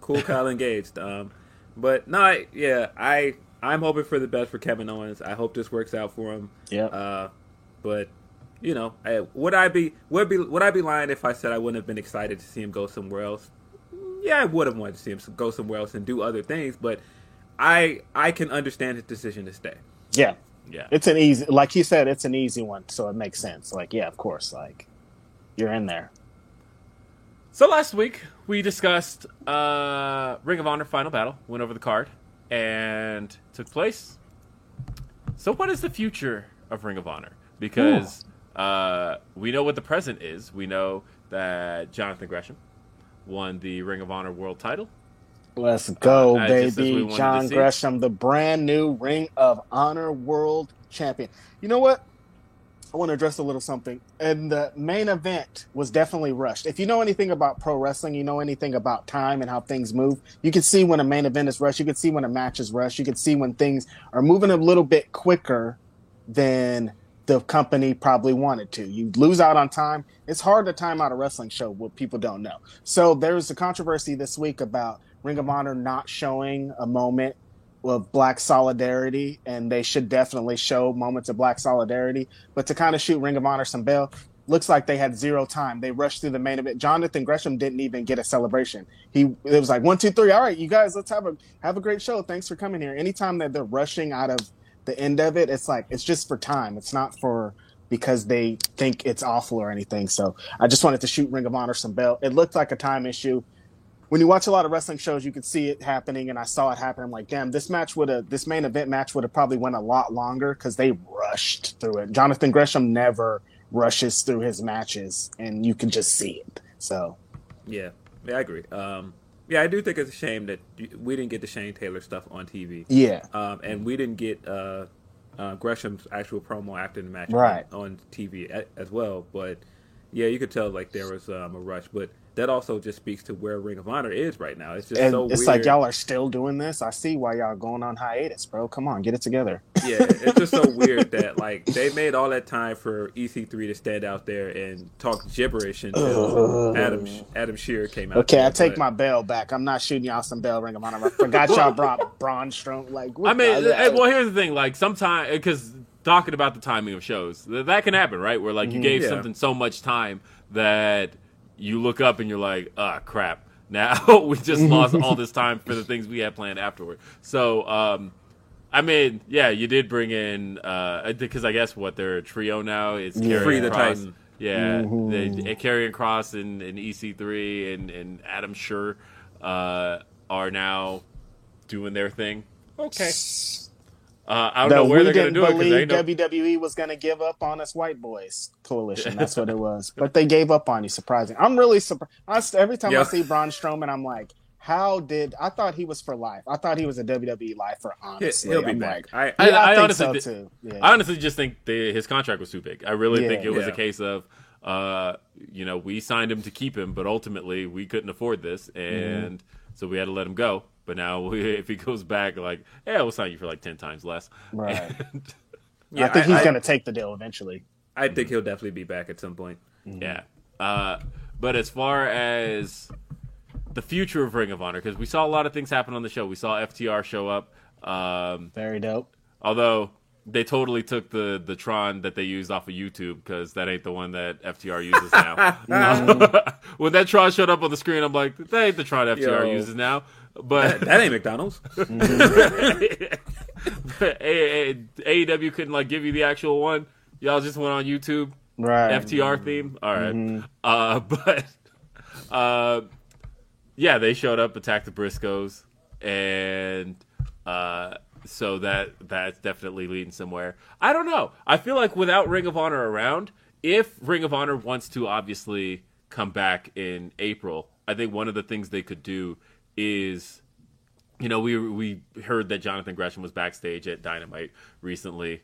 cool Kyle engaged. Um, but no, I, yeah, I I'm hoping for the best for Kevin Owens. I hope this works out for him. Yeah. Uh, but you know, I, would I be would be would I be lying if I said I wouldn't have been excited to see him go somewhere else? Yeah, I would have wanted to see him go somewhere else and do other things. But I I can understand his decision to stay. yeah, Yeah, it's an easy. Like you said, it's an easy one, so it makes sense. Like, yeah, of course. Like, you're in there. So last week we discussed uh, Ring of Honor Final Battle, went over the card, and took place. So what is the future of Ring of Honor? Because uh, we know what the present is. We know that Jonathan Gresham won the Ring of Honor World Title. Let's go, Uh, just as we baby. John. Gresham, the brand new Ring of Honor World Champion. You know what? I want to address a little something. And the main event was definitely rushed. If you know anything about pro wrestling, you know anything about time and how things move, you can see when a main event is rushed. You can see when a match is rushed. You can see when things are moving a little bit quicker than the company probably wanted to. You lose out on time. It's hard to time out a wrestling show what people don't know. So there's a controversy this week about Ring of Honor not showing a moment of black solidarity, and they should definitely show moments of black solidarity. But to kind of shoot Ring of Honor some bail, looks like they had zero time. They rushed through the main event. Jonathan Gresham didn't even get a celebration. He it was like one, two, three. All right, you guys, let's have a have a great show. Thanks for coming here. Anytime that they're rushing out of the end of it, it's like it's just for time. It's not for because they think it's awful or anything. So I just wanted to shoot Ring of Honor some bail. It looked like a time issue when you watch a lot of wrestling shows, you can see it happening, and I saw it happen. I'm like, damn, this match would have, this main event match would have probably went a lot longer because they rushed through it. Jonathan Gresham never rushes through his matches, and you can just see it. So, yeah, yeah, I agree. Um, yeah, I do think it's a shame that we didn't get the Shane Taylor stuff on TV. Yeah, um, and we didn't get uh, uh, Gresham's actual promo after the match right. on, on TV as well. But yeah, you could tell like there was um, a rush, but that also just speaks to where Ring of Honor is right now. It's just and so it's weird. like y'all are still doing this. I see why y'all going on hiatus, bro. Come on, get it together. yeah, it's just so weird that like they made all that time for EC3 to stand out there and talk gibberish until Adam Adam Scherr came out. Okay, there, I take but... my bell back. I'm not shooting y'all some bell Ring of Honor. I forgot y'all brought Braun Strowman. Like, I mean, well, here's the thing. Like, sometimes because talking about the timing of shows, that can happen, right? Where like you mm-hmm. gave yeah. something so much time that you look up and you're like, ah, oh, crap. Now we just lost all this time for the things we had planned afterward. So, um, I mean, yeah, you did bring in uh, because I guess what they're a trio now. It's Yeah. Free the Cross. Titan. Yeah, Mhm. they, they- Karrion Cross and, and EC3 and, and Adam Scherr uh, are now doing their thing. Okay. Uh, I don't that know where we they're going didn't to do it because believe they. WWE was going to give up on us white boys coalition. That's what it was. But they gave up on you. Surprising. I'm really surprised. Every time Yeah. I see Braun Strowman, I'm like, how did I thought he was for life? I thought he was a WWE lifer. Honestly, He'll be I'm back. like, I, yeah, I, I think honestly so too. Yeah. I honestly just think the, his contract was too big. I really Yeah. think it was Yeah. a case of, uh, you know, we signed him to keep him, but ultimately we couldn't afford this, Mm-hmm. and so we had to let him go. But now, if he goes back, like, yeah, we'll sign you for like ten times less. Right. And- yeah, I think I- he's I- going to take the deal eventually. I think he'll definitely be back at some point. Yeah. Uh, but as far as the future of Ring of Honor, because we saw a lot of things happen on the show. We saw FTR show up. Um, Very dope. although they totally took the the Tron that they used off of YouTube because that ain't the one that FTR uses now. No. when that Tron showed up on the screen, I'm like, that ain't the Tron FTR Yo. uses now. But That ain't McDonald's. A- A- AEW couldn't like give you the actual one. Y'all just went on YouTube. Right. FTR theme. All right. Uh, but uh, yeah, they showed up, attacked the Briscoes, and uh, so that that's definitely leading somewhere. I don't know. I feel like without Ring of Honor around, if Ring of Honor wants to obviously come back in April, I think one of the things they could do is you know, we we heard that Jonathan Gresham was backstage at Dynamite recently.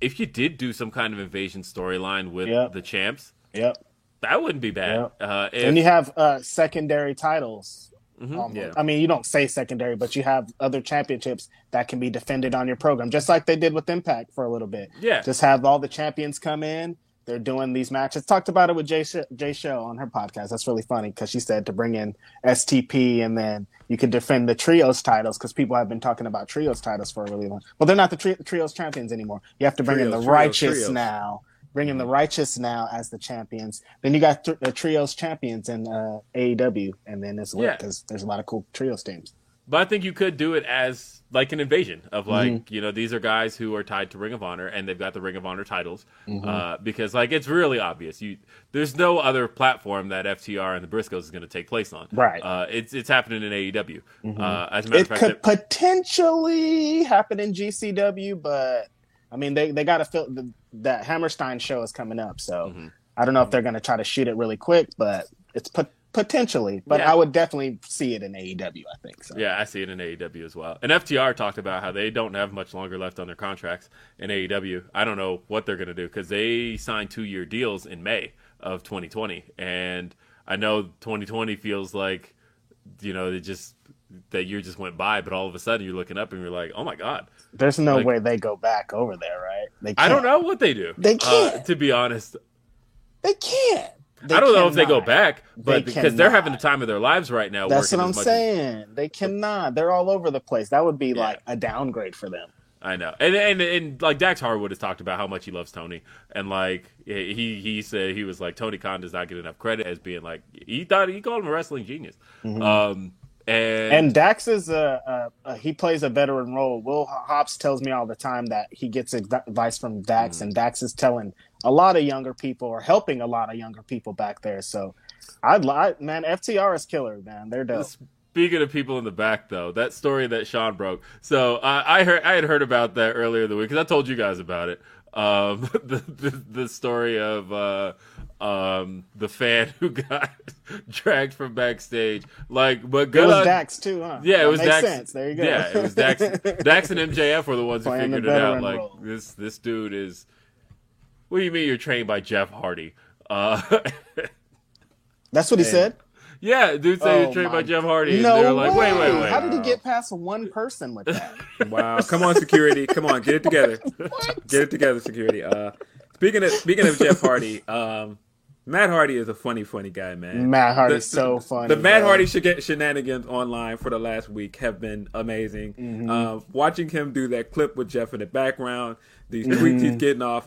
If you did do some kind of invasion storyline with Yep. the champs, Yep. that wouldn't be bad. Yep. Uh, if, and you have uh, secondary titles. Mhm, yeah. I mean, you don't say secondary, but you have other championships that can be defended on your program, just like they did with Impact for a little bit. Yeah. Just have all the champions come in. They're doing these matches. Talked about it with Jay, Sh- Jay Show on her podcast. That's really funny because she said to bring in STP and then you could defend the trios titles because people have been talking about trios titles for a really long. Well, they're not the tri- trios champions anymore. You have to bring in the trios, righteous trios. now. Bring in the righteous now as the champions. Then you got th- the trios champions in uh, AEW, and then it's lit Yeah. because there's a lot of cool trios teams. But I think you could do it as like an invasion of like Mm-hmm. you know these are guys who are tied to Ring of Honor and they've got the Ring of Honor titles Mm-hmm. uh, because like it's really obvious you there's no other platform that FTR and the Briscoes is going to take place on Right. uh, it's it's happening in AEW uh, as a matter It of fact could that- potentially happen in GCW, but I mean they they got to fill the, that Hammerstein show is coming up, so Mm-hmm. I don't know if they're going to try to shoot it really quick, but it's put potentially, but Yeah. I would definitely see it in AEW. I think so. Yeah, I see it in AEW as well. And FTR talked about how they don't have much longer left on their contracts in AEW. I don't know what they're going to do because they signed two year deals in May of 2020. And I know 2020 feels like, you know, it just, that year just went by, but all of a sudden you're looking up and you're like, oh my God. There's no Like- way they go back over there, right? They I don't know what they do. They Uh, can't. to be honest, They can't. They I don't know if they go back, but They because they're having the time of their lives right now. That's working what I'm much as- saying. They cannot. They're all over the place. That would be Yeah. like a downgrade for them. I know, and, and and like Dax Harwood has talked about how much he loves Tony, and like he he said he was like Tony Khan does not get enough credit as being like he thought he called him a wrestling genius, um, and, And Dax is a, a, a he plays a veteran role. Will Hobbs tells me all the time that he gets advice from Dax, Mm. and Dax is telling a lot of younger people or helping a lot of younger people back there. So, I'd like man, FTR is killer, man. They're dope. Speaking of people in the back, though, that story that Sean broke. So uh, I heard I had heard about that earlier in the week because I told you guys about it. Um, the, the the story of uh, um, the fan who got dragged from backstage. Like, but good. It was on- Dax too, huh? Yeah, it That was makes Dax. sense. There you go. Yeah, it was Dax. Dax and MJF were the ones who Playing figured it out. Like role. this, this dude is. What do you mean you're trained by Jeff Hardy? Uh, That's what he said. yeah, dude said Oh, you're trained my- by Jeff Hardy. and they were like, wait, wait, wait. How did he get past one person with that? Wow, come on, security, come on, get it together, get it together, security. Uh, speaking of speaking of Jeff Hardy, um, Matt Hardy is a funny, funny guy, man. Matt Hardy's so funny, The Matt bro. Hardy shig- shenanigans online for the last week have been amazing. Mm-hmm. Uh, watching him do that clip with Jeff in the background, these Mm-hmm. tweets he's getting off.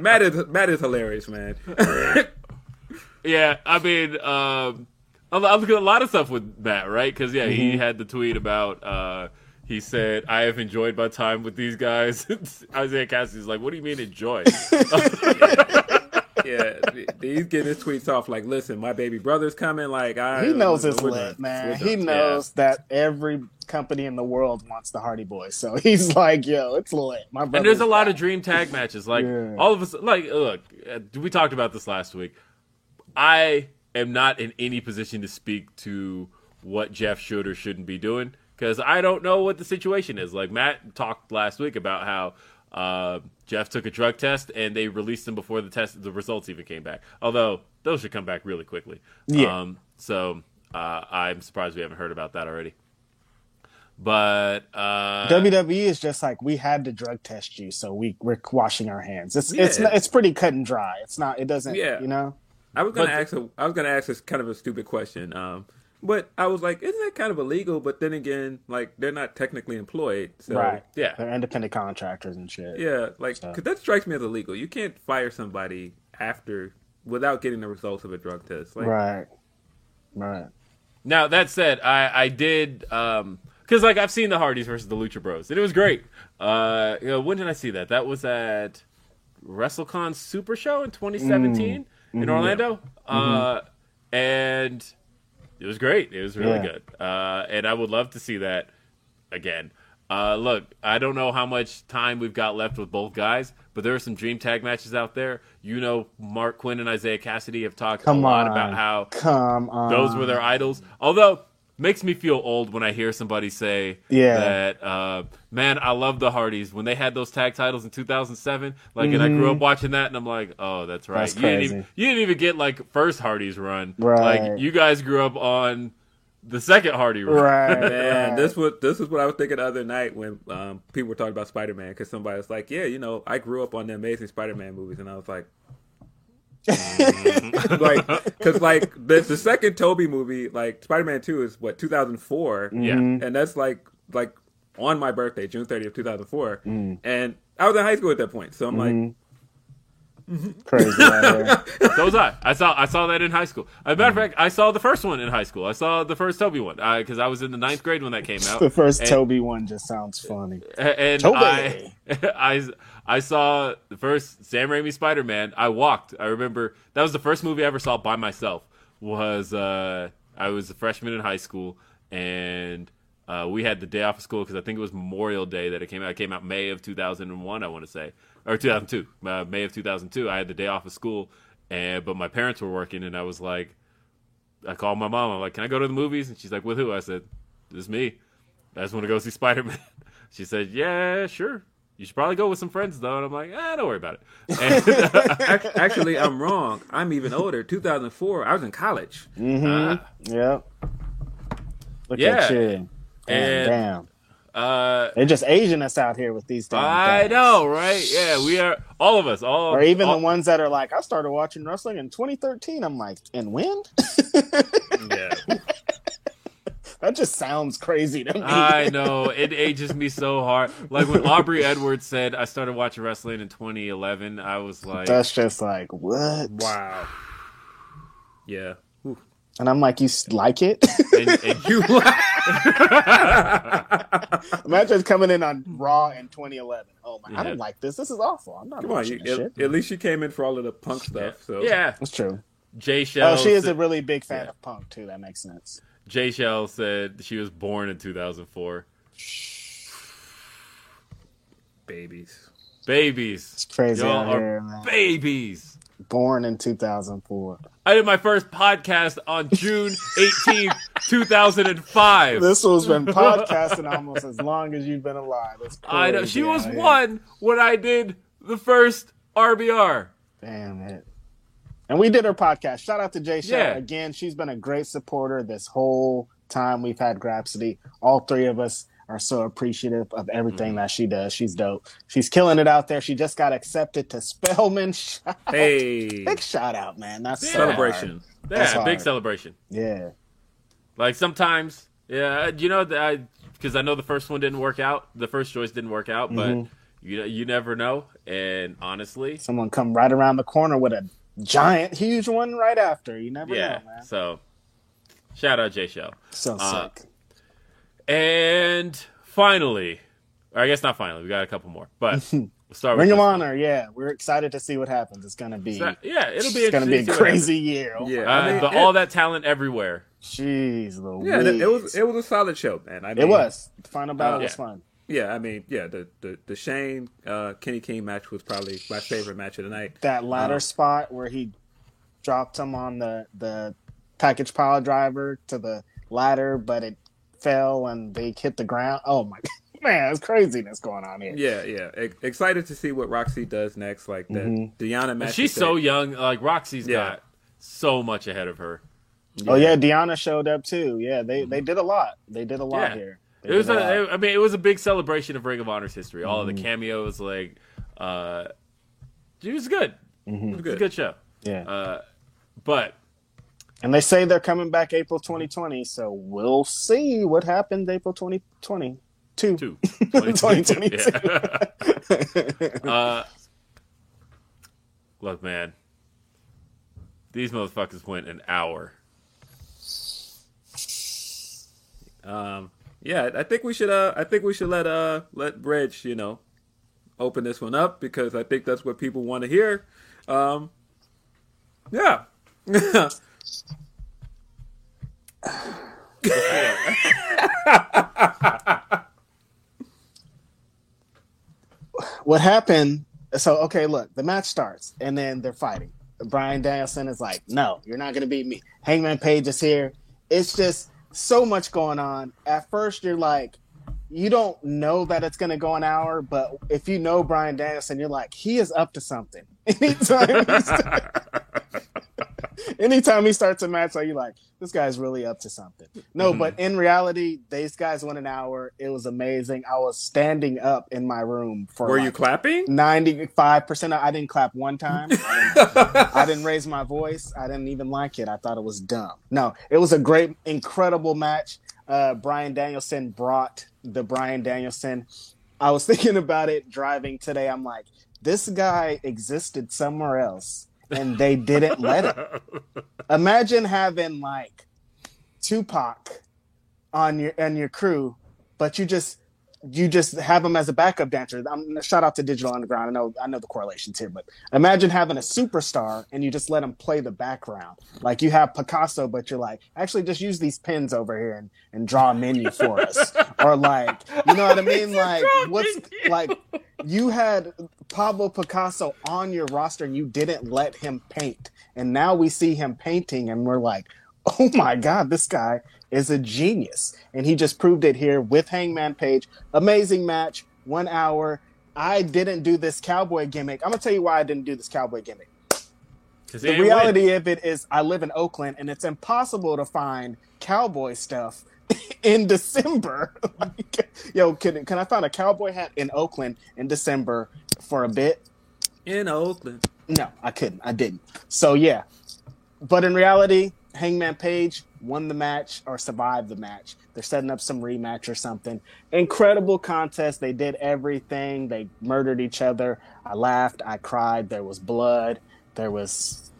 Matt is Matt is hilarious, man. Yeah, I mean, um, a lo- a lot of stuff with Matt, right? Because yeah, he had the tweet about. Uh, he said, "I have enjoyed my time with these guys." Isiah Kassidy's like, "What do you mean enjoy?" yeah, he's getting his tweets off like, "Listen, my baby brother's coming." Like, I He knows it's we're lit, done. man. He done. knows that every company in the world wants the Hardy Boys, so he's like, "Yo, it's lit." My brother. and there's a lot of dream tag matches. Like Yeah. all of us, like look, uh, we talked about this last week. I am not in any position to speak to what Jeff should or shouldn't be doing because I don't know what the situation is. Like Matt talked last week about how uh, Jeff took a drug test and they released him before the test, the results even came back. Although those should come back really quickly. Yeah. Um, so uh, I'm surprised we haven't heard about that already. But uh, WWE is just like we had to drug test you, so we we're washing our hands. It's it's Yeah. not, it's pretty cut and dry. It's not. It doesn't. Yeah. You know. I was gonna But- ask. A, I was gonna ask this kind of a stupid question. Um, but I was like, isn't that kind of illegal? But then again, like they're not technically employed, so right. yeah. They're independent contractors and shit. yeah, like So- because that strikes me as illegal. You can't fire somebody after without getting the results of a drug test. Like, Right. Right. Now that said, I I did um because like I've seen the Hardys versus the Lucha Bros and it was great. Uh, you know, when did I see that? That was at WrestleCon Super Show in 2017 in Orlando, uh, and it was great. It was really Yeah. good, uh, and I would love to see that again. Uh, look, I don't know how much time we've got left with both guys, but there are some dream tag matches out there. You know, Marq Quen and Isiah Kassidy have talked Come a lot on. about how Come on. those were their idols. Although makes me feel old when I hear somebody say Yeah. that uh, man, I love the Hardys when they had those tag titles in 2007. Like, and I grew up watching that, and I'm like, oh, that's right. Mm-hmm. That's you didn't even you didn't even get like first Hardys run. Right. Like you guys grew up on the second Hardy run. Right. Man, right. this was this is what I was thinking the other night when um, people were talking about Spider Man because somebody was like, "Yeah, you know, I grew up on the Amazing Spider Man movies," and I was like. Um, like because like the, the second Tobey movie, like Spider Man Two, is what 2004, Yeah. Mm-hmm. and that's like like on my birthday, June 30th, 2004, mm. and I was in high school at that point, so I'm like, mm-hmm. Crazy. Right. So was I. I saw I saw that in high school. As a matter of fact, I saw the first one in high school. I saw the first Tobey one because I was in the ninth grade when that came out. The first And- Tobey one just sounds funny. and Tobey. I, I, I saw the first Sam Raimi Spider Man. I walked. I remember that was the first movie I ever saw by myself. Was uh, I was a freshman in high school, and uh, we had the day off of school because I think it was Memorial Day that it came out. It came out May of 2001, I want to say, or 2002, uh, May of 2002. I had the day off of school, and but my parents were working, and I was like, I called my mom. I'm like, "Can I go to the movies?" And she's like, "With who?" I said, "This is me. I just want to go see Spider Man." She said, "Yeah, sure. You should probably go with some friends though." And I'm like, "Ah, don't worry about it." And, Ac- Actually, I'm wrong. I'm even older. 2004. I was in college. Mm-hmm. Yep. Look Yeah. at you. Damn, And- damn. Uh, They're just Asian us out here with these I things. know, right? Yeah, we are all of us. All Or even all, the ones that are like, I started watching wrestling in 2013. I'm like, and when? Yeah, that just sounds crazy to me. I know it ages me so hard. Like when Aubrey Edwards said, "I started watching wrestling in 2011." I was like, That's just like, what? Wow. Yeah. Ooh. And I'm like, you s- like it? and, and you Imagine coming in on Raw in 2011. Oh my, I don't like this. This is awful. I'm not Come on. watching You, this at, shit. at least you came in for all of the punk stuff. So yeah. That's true. Jay oh, Shell. Oh, she is said- a really big fan Yeah. of punk too. That makes sense. Jay Shell said she was born in 2004. babies. Babies. It's crazy Y'all out are here, man. babies. Born in 2004. I did my first podcast on June 18th, 2005. This was been podcasting almost as long as you've been alive. I know she was here. one when I did the first RBR. Damn it. And we did her podcast. Shout out to Jay Shaw. Yeah. Again, she's been a great supporter this whole time we've had Grapsody. All three of us are so appreciative of everything Mm-hmm. that she does. She's dope. She's killing it out there. She just got accepted to Spelman. Shout- Hey. Big shout out, man. That's so Celebration. hard. Yeah, That's big celebration. Yeah. Like sometimes, yeah, you know that I because I know the first one didn't work out, the first choice didn't work out, but Mhm. you you never know. And honestly, Someone come right around the corner with a giant, huge one right after. You never yeah. know, man. So shout out Jay Show. So Uh, sick. And finally, or I guess not finally, we got a couple more, but we'll start with Ring of this one. Honor, yeah. We're excited to see what happens. It's gonna be So- yeah, it'll be it's gonna be a interesting to see what crazy year. Oh. Yeah. Uh, I mean, the, it- all that talent everywhere. Jeez, Louise. Yeah, it, it was it was a solid show, man. I mean, It was. The final battle Uh, was yeah. fun. Yeah, I mean, yeah, the the, the Shane uh, Kenny King match was probably my favorite match of the night. That ladder Uh, spot where he dropped him on the the package pile driver to the ladder, but it fell and they hit the ground. Oh my man, it's craziness going on here. Yeah, yeah. E- excited to see what Roxy does next. Like the Mhm. Deonna match. She's is so that- young. Like Roxy's Yeah. got so much ahead of her. Oh yeah, Deonna showed up too. Yeah, they they did a lot. They did a lot Yeah. here. They It was did a, mean, it was a big celebration of Ring of Honor's history. All of Mm-hmm. the cameos, like, uh, it was good. Mm-hmm. It was a good show. yeah. Uh, but and they say they're coming back April 2020, so we'll see what happens April 2020. Two. two, 2022. Yeah. uh, look, man, these motherfuckers went an hour. Um, yeah, I think we should. Uh, I think we should let uh let Bridge, you know, open this one up because I think that's what people want to hear. Um, yeah. what happened so okay look the match starts and then they're fighting. Bryan danielson is like no you're not gonna beat me. Hangman page is here. It's just so much going on. At first you're like you don't know that it's gonna go an hour but if you know bryan danielson you're like he is up to something. Anytime anytime he starts a match like you're like this guy's really up to something no but in reality these guys went an hour it was amazing i was standing up in my room for Were you clapping? 95% I didn't clap one time. I didn't, I didn't raise my voice. I didn't even like it. I thought it was dumb. No, it was a great, incredible match. Uh, Bryan Danielson brought the Bryan Danielson. I was thinking about it driving today. I'm like, this guy existed somewhere else and they didn't let it. Imagine having like Tupac on your and your crew, but you just you just have him as a backup dancer. I'm shout out to Digital Underground. I know I know the correlations here, but imagine having a superstar and you just let him play the background. Like you have Picasso, but you're like, actually just use these pins over here and, and draw a menu for us. or like, you know what I mean? Like what's like you had Pablo Picasso on your roster and you didn't let him paint. And now we see him painting and we're like, oh my god, this guy is a genius, and he just proved it here with Hangman Page. Amazing match, one hour. I didn't do this cowboy gimmick. I'm gonna tell you why I didn't do this cowboy gimmick. The reality win. of it is, I live in Oakland, and it's impossible to find cowboy stuff in December. Like, yo, can can I find a cowboy hat in Oakland in December for a bit? in Oakland. No, I couldn't. I didn't. So yeah, but in reality, Hangman Page won the match or survived the match. They're setting up some rematch or something. Incredible contest. They did everything. They murdered each other. I laughed. I cried. There was blood. There was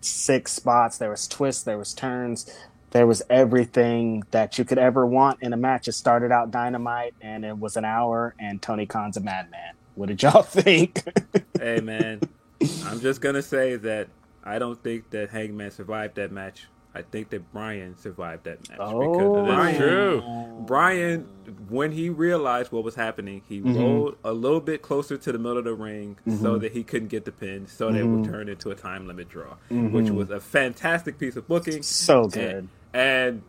six spots. There was twists. There was turns. There was everything that you could ever want in a match. It started out dynamite, and it was an hour. And Tony Khan's a madman. What did y'all think? Hey man, I'm just gonna say that I don't think that Hangman survived that match. I think that Bryan survived that match Oh. That's Bryan, true. Bryan, when he realized what was happening, he Mm-hmm. rolled a little bit closer to the middle of the ring so that he couldn't get the pin, so that it Mm-hmm. would turn into a time limit draw, which was a fantastic piece of booking. so And, good. and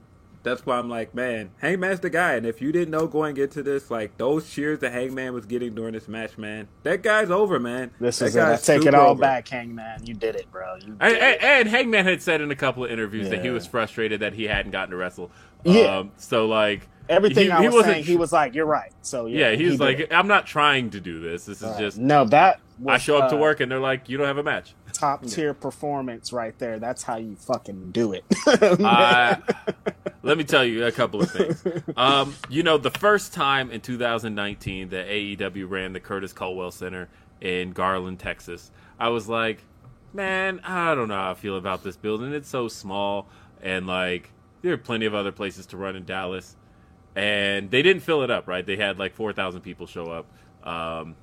that's why I'm like, man, Hangman's the guy. And if you didn't know going into this, like those cheers that Hangman was getting during this match, man, that guy's over, man. This that is it. I guy's take it all over. back, Hangman. You did it, bro. You And, did and, it. and Hangman had said in a couple of interviews that he was frustrated that he hadn't gotten to wrestle. Yeah. Um, so like Everything he- I was wasn't saying, he was like, "You're right." So yeah, yeah, he was did like, it. I'm not trying to do this. This is Right. just no, that was, I show up to uh, work and they're like, you don't have a match. top tier performance right there. That's how you fucking do it. I, let me tell you a couple of things. Um, you know, the first time in 2019 that AEW ran the Curtis Culwell Center in Garland, Texas, I was like, man, I don't know how I feel about this building. It's so small, and like, there are plenty of other places to run in Dallas. And they didn't fill it up, right? They had like 4,000 people show up. Um,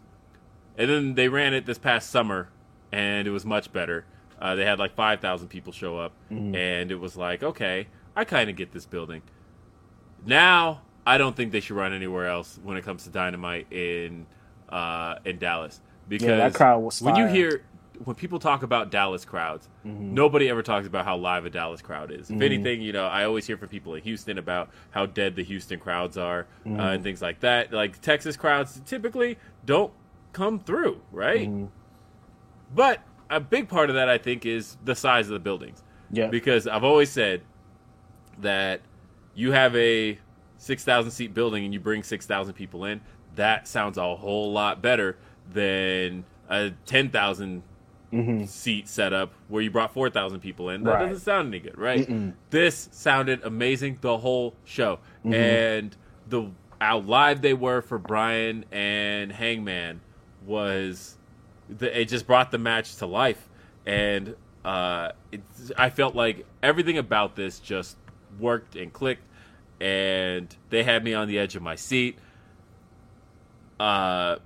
and then they ran it this past summer, and it was much better. Uh, they had like 5,000 people show up, and it was like, okay, I kind of get this building. Now, I don't think they should run anywhere else when it comes to Dynamite in uh, in Dallas because that crowd was when you hear when people talk about Dallas crowds, nobody ever talks about how live a Dallas crowd is. If anything, you know, I always hear from people in Houston about how dead the Houston crowds are uh, and things like that. Like Texas crowds typically don't come through, right? But a big part of that, I think, is the size of the buildings. Yeah. Because I've always said that you have a 6,000 seat building and you bring 6,000 people in, that sounds a whole lot better than a 10,000 seat setup where you brought 4,000 people in. That Right. doesn't sound any good, right? This sounded amazing the whole show. And the how live they were for Bryan and Hangman was the, it just brought the match to life and uh, it, I felt like everything about this just worked and clicked and they had me on the edge of my seat. Uh,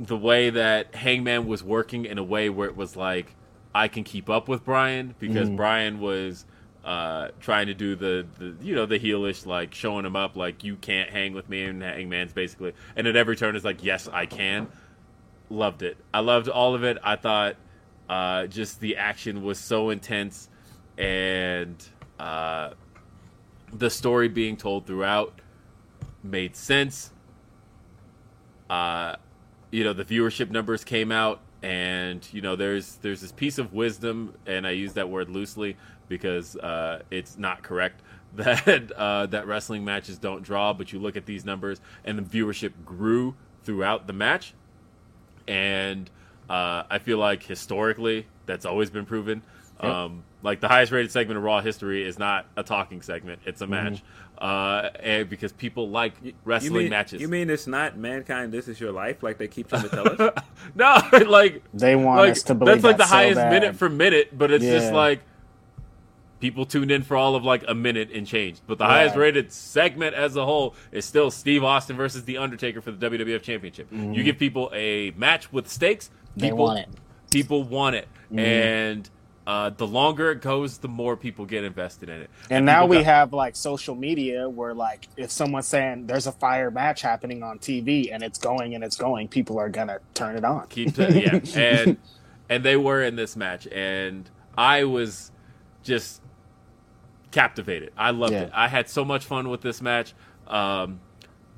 the way that Hangman was working in a way where it was like I can keep up with Bryan because Bryan was uh, trying to do the, the you know the heelish like showing him up like you can't hang with me and Hangman's basically and at every turn is like yes I can. Loved it. I loved all of it. I thought uh, just the action was so intense and uh, the story being told throughout made sense. Uh, you know the viewership numbers came out and you know there's there's this piece of wisdom and i use that word loosely because uh, it's not correct that uh, that wrestling matches don't draw but you look at these numbers and the viewership grew throughout the match. And uh, i feel like historically that's always been proven. Um, like the highest rated segment of raw history is not a talking segment it's a match uh, and because people like You wrestling mean, matches You mean it's not mankind? This is your life, like they keep trying to tell us. no, like They want like, us to believe that's like the so highest bad. minute for minute, but it's just like people tuned in for all of like a minute and changed. But the Right. highest rated segment as a whole is still Steve Austin versus The Undertaker for the WWF Championship. You give people a match with stakes, Mm-hmm. They people want it. Mm-hmm. People want it, and uh, the longer it goes, the more people get invested in it. And now we got- have like social media where like if someone's saying there's a fire match happening on TV and it's going and it's going, people are gonna turn it on. keep to, yeah and and they were in this match and i was just captivated. I loved Yeah. it. I had so much fun with this match. Um,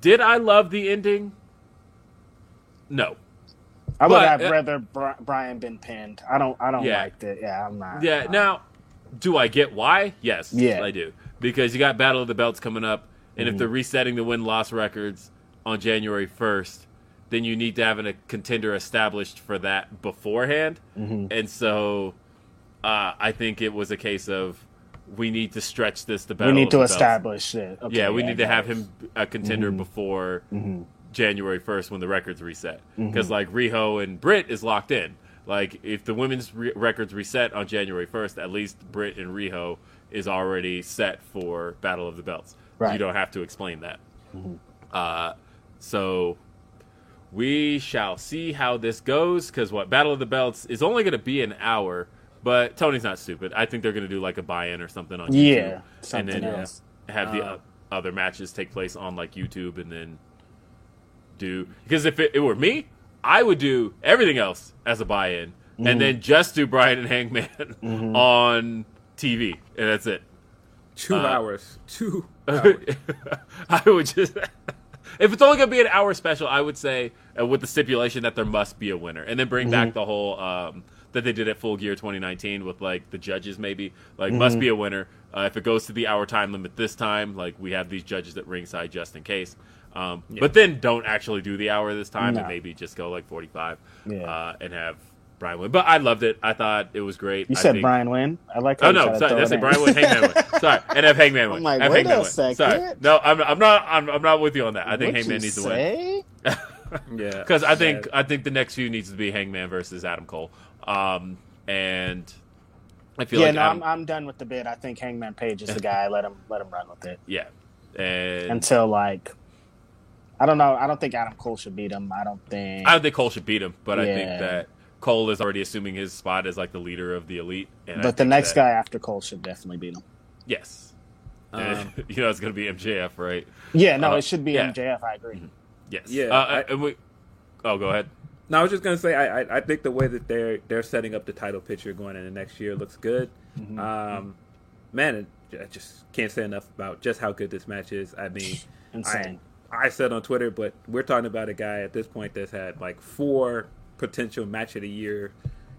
did I love the ending? No. I would But, have uh, rather Bri- Bryan been pinned. I don't. I don't Yeah. like it. Yeah, I'm not. Yeah. uh, Now, do I get why? Yes. Yeah. I do because you got Battle of the Belts coming up, and Mm-hmm. if they're resetting the win loss records on January first, then you need to have a contender established for that beforehand, Mm-hmm. and so uh, I think it was a case of we need to stretch this The to we Battle need of to the Belts. establish it. Okay, Yeah, we need to have him a contender before January 1st when the records reset. Mm-hmm. Because, like, Riho and Britt is locked in. Like, if the women's re- records reset on January 1st, at least Britt and Riho is already set for Battle of the Belts. Right. You don't have to explain that. Uh, so we shall see how this goes. Because what Battle of the Belts is only going to be an hour, but Tony's not stupid. I think they're going to do like a buy-in or something on YouTube, Yeah, and then else. have the o- other matches take place on like YouTube, and then do because if it, it were me, I would do everything else as a buy-in, Mm-hmm. and then just do Bryan and Hangman on TV, and that's it. Two Uh, hours. Two. hours. I would just. If it's only going to be an hour special, I would say uh, with the stipulation that there must be a winner, and then bring back the whole um, that they did at Full Gear 2019 with like the judges maybe like must be a winner. Uh, if it goes to the hour time limit this time, like we have these judges at ringside just in case. Um, But then don't actually do the hour this time, and maybe just go like 45 Yeah. uh, and have Bryan win. But I loved it. I thought it was great. You I said think- Bryan win. I like. how Oh no, sorry, throw that's it it. Bryan win, Hangman win. Sorry, and have Hangman win. I'm like, have wait Hangman a win. second. Sorry, no, I'm, I'm not. I'm, I'm not with you on that. I think What'd Hangman you needs to win yeah. because I think Yeah. I think the next few needs to be Hangman versus Adam Cole. Um, and I feel Yeah, like no, Adam, I'm, I'm done with the bid. I think Hangman Page is the guy. Let him let him run with it yeah, and until like. I don't know. I don't think Adam Cole should beat him. I don't think. I don't think Cole should beat him, but I think that Cole is already assuming his spot as like the leader of the elite. And but the next that- guy after Cole should definitely beat him. yes, Um, you know it's going to be MJF, right? Yeah, no, Uh, it should be yeah. MJF. I agree. Yes, Yeah, Uh, I- and we. Oh, go ahead. No, I was just gonna say I, I I think the way that they're they're setting up the title picture going into next year looks good. Mm-hmm. Um, man, I just can't say enough about just how good this match is. I mean, Insane. I, I said on Twitter, but we're talking about a guy at this point that's had like four potential match of the year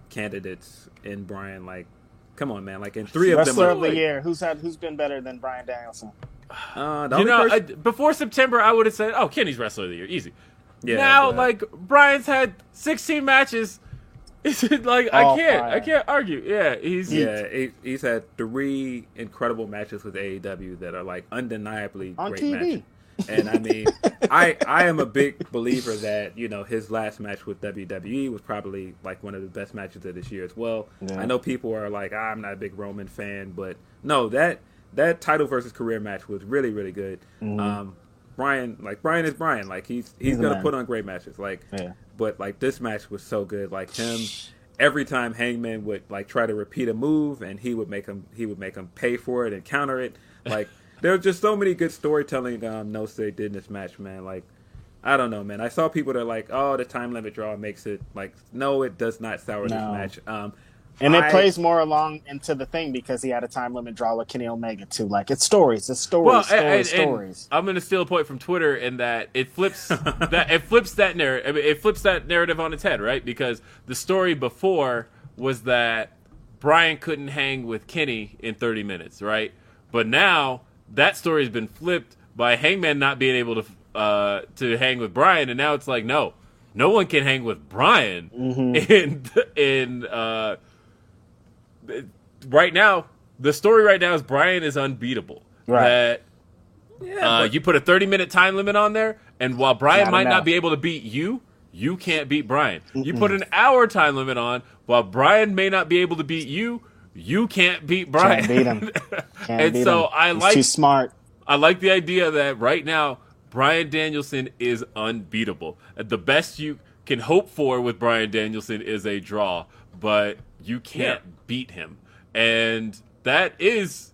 candidates in Bryan. Like, come on, man! Like, in three of them, Wrestler are, of the like, year. Who's had? Who's been better than Bryan Danielson? Uh, You only know, I, before September, I would have said, "Oh, Kenny's wrestler of the year, easy." Yeah, now, but- like Bryan's had 16 matches. Is it like I can't, fire. I can't argue. Yeah, he's Yeah, he, he's had three incredible matches with AEW that are like undeniably On great TV. matches. And I mean, I I am a big believer that you know his last match with WWE was probably like one of the best matches of this year as well. Yeah. I know people are like, "Ah, I'm not a big Roman fan, but no, that that title versus career match was really really good. Um, Bryan, like Bryan is Bryan, like he's he's, He's gonna put on great matches, like Yeah. but like this match was so good. Like him, every time Hangman would like try to repeat a move, and he would make him he would make him pay for it and counter it. Like there was just so many good storytelling. Um, no say did in this match, man. Like I don't know, man. I saw people that are like, oh, the time limit draw makes it like no, it does not sour No. this match. Um, And it I- plays more along into the thing because he had a time limit draw with Kenny Omega too. Like it's stories, it's stories, well, stories, and- and- and stories. I'm going to steal a point from Twitter in that it flips that it flips that narrative. It flips that narrative on its head, right? Because the story before was that Bryan couldn't hang with Kenny in 30 minutes, right? But now that story has been flipped by Hangman not being able to uh, to hang with Bryan, and now it's like no, no one can hang with Bryan Mm-hmm. in in uh, right now. The story right now is Bryan is unbeatable. Right. That uh, you put a 30 minute time limit on there, and while Bryan Not might enough. not be able to beat you, you can't beat Bryan. You put an hour time limit on, while Bryan may not be able to beat you, you can't beat Bryan. Can't beat him. Can't and beat so him. I He's like too smart. I like the idea that right now Bryan Danielson is unbeatable. The best you can hope for with Bryan Danielson is a draw, but you can't beat him. And that is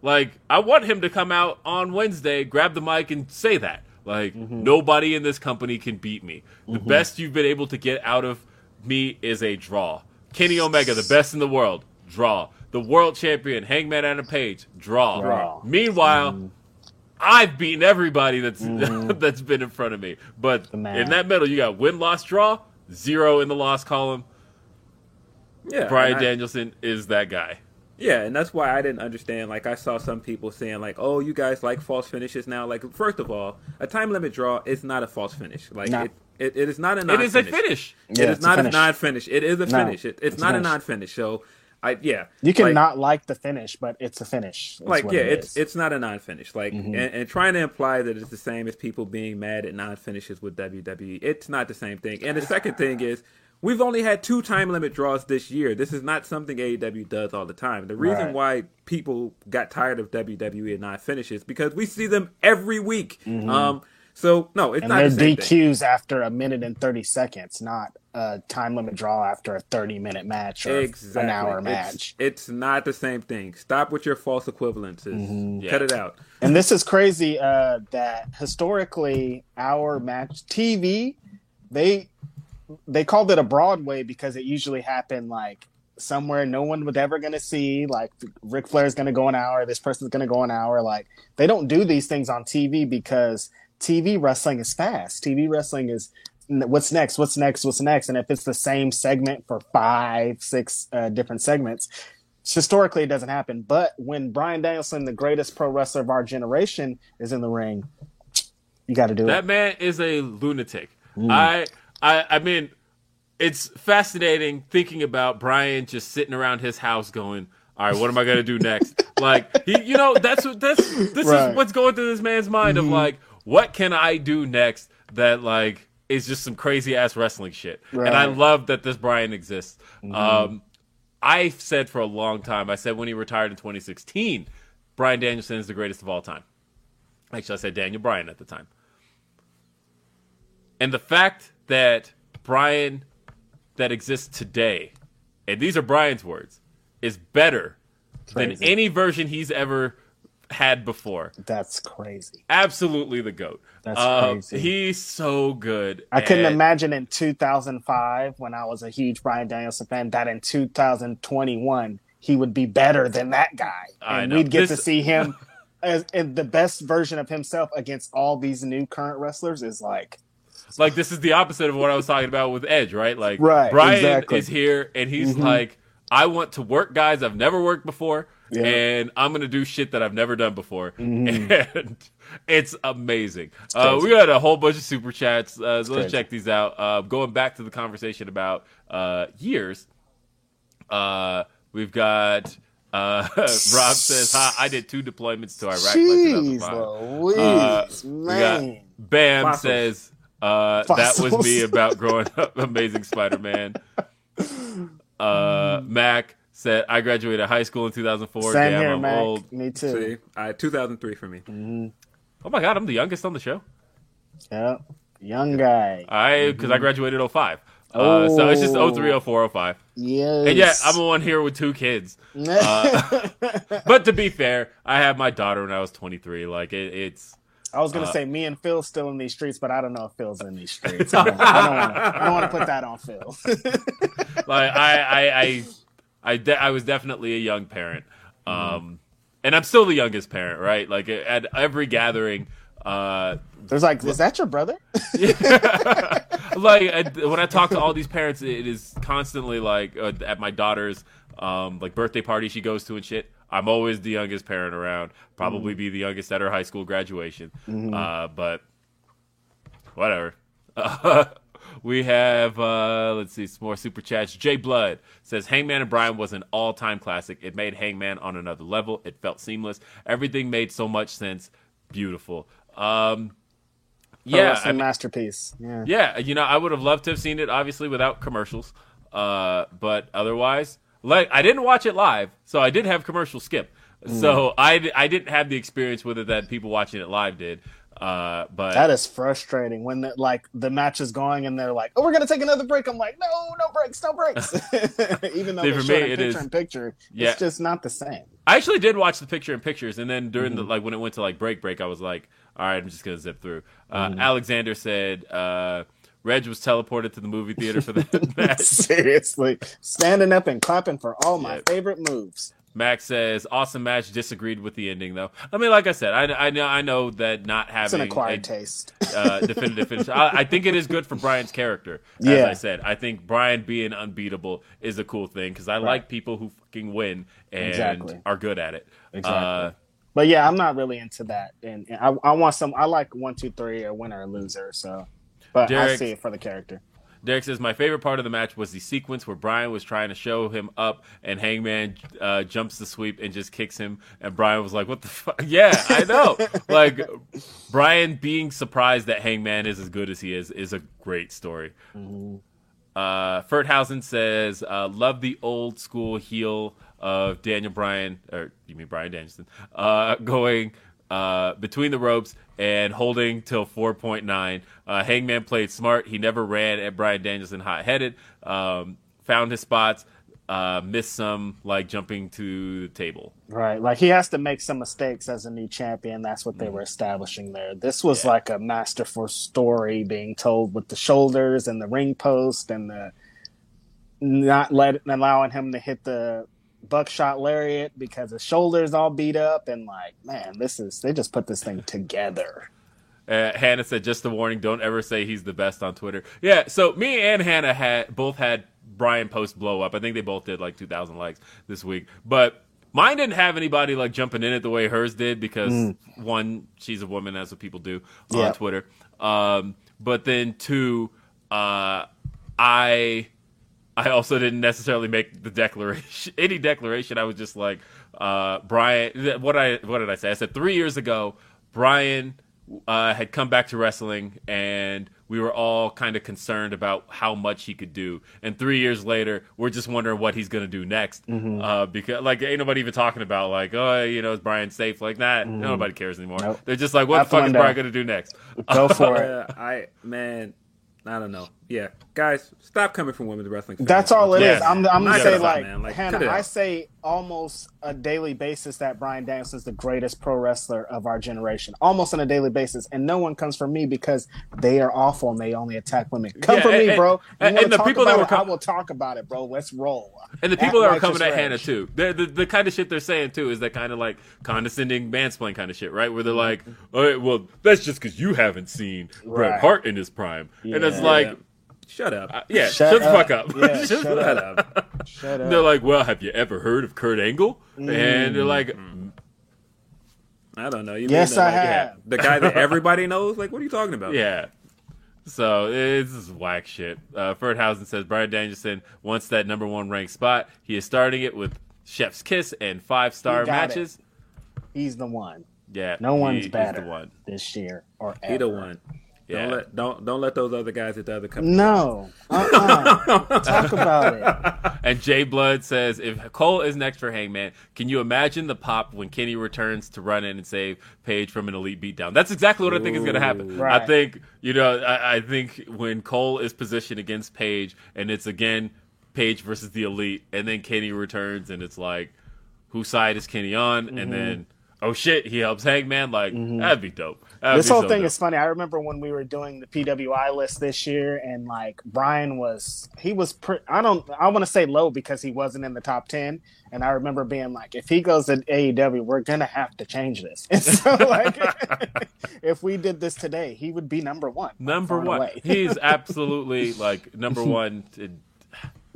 like I want him to come out on Wednesday, grab the mic and say that. Like mm-hmm. nobody in this company can beat me. The mm-hmm. best you've been able to get out of me is a draw. Kenny Omega, the best in the world, draw. the world champion Hangman Adam Page draw. Draw. Meanwhile, Mm-hmm. I've beaten everybody that's that's been in front of me. But in that middle, you got win, loss, draw, zero in the loss column. Yeah, Bryan and I- Danielson is that guy. Yeah, and that's why I didn't understand. Like, I saw some people saying, like, "Oh, you guys like false finishes now." Like, first of all, a time limit draw is not a false finish. Like, Not- it, it, it is not a It non-finish. is a finish. Yeah, it's not a, finish. non-finish. It is a No, finish. It, it's it's not a finish. non-finish. So, I yeah, You can like, not like the finish, but it's a finish. Like yeah, it it's it's not a non-finish. Like Mm-hmm. and, and trying to imply that it's the same as people being mad at non-finishes with WWE. It's not the same thing. And the second thing is. We've only had two time limit draws this year. This is not something AEW does all the time. The reason Right. why people got tired of WWE and non finishes because we see them every week. Um, so no, it's and not they're the same thing. DQs after a minute and thirty seconds, not a time limit draw after a thirty minute match or Exactly. an hour It's- match. It's, not the same thing. Stop with your false equivalences. Mm-hmm. Cut it out. And this is crazy uh, that historically our match TV they they called it a Broadway because it usually happened like somewhere no one was ever going to see. Like Ric Flair's going to go an hour, this person's going to go an hour. Like they don't do these things on TV because TV wrestling is fast. TV wrestling is what's next, what's next, what's next, and if it's the same segment for five, six uh, different segments, historically it doesn't happen. But when Bryan Danielson, the greatest pro wrestler of our generation, is in the ring, you got to do That it. That man is a lunatic. Mm. I, I, I mean, it's fascinating thinking about Bryan just sitting around his house going, "All right, what am I gonna do next?" like he, you know, that's what that's this Right. Mm-hmm. is what's going through this man's mind of like, what can I do next that like is just some crazy ass wrestling shit. And I Mm-hmm. love that this Bryan exists. Um, I said for a long time, I said when he retired in 2016, Bryan Danielson is the greatest of all time. Actually, I said Daniel Bryan at the time. And the fact that Bryan that exists today, and these are Bryan's words, is better than any version he's ever had before. That's crazy. Absolutely the goat. That's Uh, crazy. He's so good. I couldn't imagine in 2005 when I was a huge Bryan Danielson fan that in 2021 he would be better than that guy, I and know. we'd get to see him as in the best version of himself against all these new current wrestlers. Is like like this is the opposite of what I was talking about with Edge, right? Like Right, Bryan exactly. is here and he's Mhm. like, I want to work guys I've never worked before, Yeah. and I'm gonna do shit that I've never done before, Mhm. and it's amazing. Uh, we got a whole bunch of super chats. Uh, so let's crazy. check these out. Uh, going back to the conversation about uh, years, uh, we've got. Uh, Rob says, "Hi, I did two deployments to Iraq." Jeez 2005." Louise, Uh, man. Bam Fossils. says uh, that was me about growing up. Amazing Spider-Man. Uh, Mac said I graduated high school in 2004. Same Damn, here, I'm Mac. old. Me too. See, uh, 2003 for me. Oh my god, I'm the youngest on the show. Yep, young guy. I because I graduated 05. Uh, so it's just Oh. 03, 04, 05. Yes. And yeah, I'm the one here with two kids. Uh, but to be fair, I had my daughter when I was 23. Like it, it's I was gonna uh, say me and Phil still in these streets, but I don't know if Phil's in these streets. I don't, wanna- I don't want to put that on Phil. like I I I I, de- I was definitely a young parent, um, and I'm still the youngest parent, right? Like at every gathering, uh, There's like, is that your brother? like I, when I talk to all these parents, it is constantly like uh, at my daughter's um, like birthday party she goes to and shit. I'm always the youngest parent around. Probably be the youngest at her high school graduation, uh, but whatever. we have uh, let's see some more super chats. Jay Blood says Hangman and Bryan was an all-time classic. It made Hangman on another level. It felt seamless. Everything made so much sense. Beautiful. Um, yeah, I mean- masterpiece. Yeah. yeah, you know, I would have loved to have seen it, obviously, without commercials. Uh, but otherwise, like I didn't watch it live, so I did have commercial skip. Mm. So I, I didn't have the experience with it that people watching it live did. Uh, but That is frustrating when the, like the match is going and they're like, "Oh, we're gonna take another break." I'm like, "No, no breaks, no breaks." Even though See, for me, it picture is- in picture, Yeah. it's just not the same. I actually did watch the picture in pictures, and then during Mm-hmm. the like when it went to like break break, I was like, all right, I'm just gonna zip through. Uh, Mm-hmm. Alexander said uh, Reg was teleported to the movie theater for that match. Seriously, standing up and clapping for all my Yeah. favorite moves. Max says, "Awesome match." Disagreed with the ending, though. I mean, like I said, I, I know I know that not It's an having acquired a, taste. uh, definitive finish. I, I think it is good for Bryan's character. As Yeah. I said, I think Bryan being unbeatable is a cool thing because I like people who fucking win and Exactly. are good at it. Exactly. Uh, But yeah, I'm not really into that, and, and I, I want some. I like one, two, three, or winner or loser. So, but I see it for the character. Derek says my favorite part of the match was the sequence where Bryan was trying to show him up, and Hangman uh, jumps the sweep and just kicks him, and Bryan was like, "What the fuck?" Yeah, I know. like Bryan being surprised that Hangman is as good as he is is a great story. Uh, Ferthausen says, uh, "Love the old school heel of Daniel Bryan, or you mean Bryan Danielson, uh, going uh, between the ropes and holding till 4.9. Uh, Hangman played smart. He never ran at Bryan Danielson hot headed. Um, found his spots. Uh, missed some, like jumping to the table. Right. Like he has to make some mistakes as a new champion. That's what Mm. they were establishing there. This was like a masterful story being told with the shoulders and the ring post and the not let allowing him to hit the buckshot lariat because his shoulders all beat up and like, man, this is they just put this thing together. Uh, Hannah said, "Just a warning: don't ever say he's the best on Twitter." Yeah, so me and Hannah had both had Bryan post blow up. I think they both did like two thousand likes this week, but mine didn't have anybody like jumping in it the way hers did because one, she's a woman, that's what people do on Yeah. Twitter. Um, but then two, uh, I I also didn't necessarily make the declaration, any declaration. I was just like, uh, Bryan. What I what did I say? I said three years ago, Bryan uh, had come back to wrestling, and we were all kind of concerned about how much he could do. And three years later, we're just wondering what he's gonna do next. Uh, because like ain't nobody even talking about like, oh, you know, is Bryan safe? Like, nah, nobody cares anymore. Nope. They're just like, what Out the fuck is window. Bryan gonna do next? Go for it. I man, I don't know. Yeah, guys, stop coming from women's wrestling. fans. That's all it is. Yeah. I'm, I'm gonna say like, man. Like, Hannah. I say almost a daily basis that Bryan Danielson's the greatest pro wrestler of our generation, almost on a daily basis, and no one comes for me because they are awful and they only attack women. Come Yeah, for me, and- bro. And- and the people that were it, com- I will talk about it, bro. Let's roll. And the At people that were Righteous coming at Rage. Hannah too, the, the the kind of shit they're saying too is that kind of like condescending mansplain kind of shit, right? Where they're like, "All right, well, that's just because you haven't seen Bret Hart in his prime," and it's Yeah. like, Shut up. uh, yeah, Shut shut, the fuck up. Yeah, Shut shut the- up. Shut up. They're like, "Well, have you ever heard of Kurt Angle?" And they're like, I don't know. You Yes, mean I like, have. the guy that everybody knows. Like, what are you talking about? Yeah. So it's just whack shit. Uh, Ferdhausen says Bryan Danielson wants that number one ranked spot. He is starting it with Chef's Kiss and five star He got it. matches. He's the one. Yeah, No he- one's he's better the one. this year or ever. He the one. Yeah. Don't let don't don't let those other guys at the other company. No. Uh-uh. Talk about it. And Jay Blood says, if Cole is next for Hangman, can you imagine the pop when Kenny returns to run in and save Page from an elite beatdown? That's exactly what I think is going to happen. Right. I think, you know, I, I think when Cole is positioned against Page and it's again Page versus the elite, and then Kenny returns and it's like, whose side is Kenny on? Mm-hmm. And then, oh shit, he helps Hangman. Like, that'd be dope. That'd this whole so thing dope. is funny. I remember when we were doing the PWI list this year, and like Bryan was, he was, pre- I don't, I want to say low because he wasn't in the top ten, and I remember being like, if he goes to AEW, we're gonna have to change this. And so like, if we did this today, he would be number one, number one. away. He's absolutely like number one. in-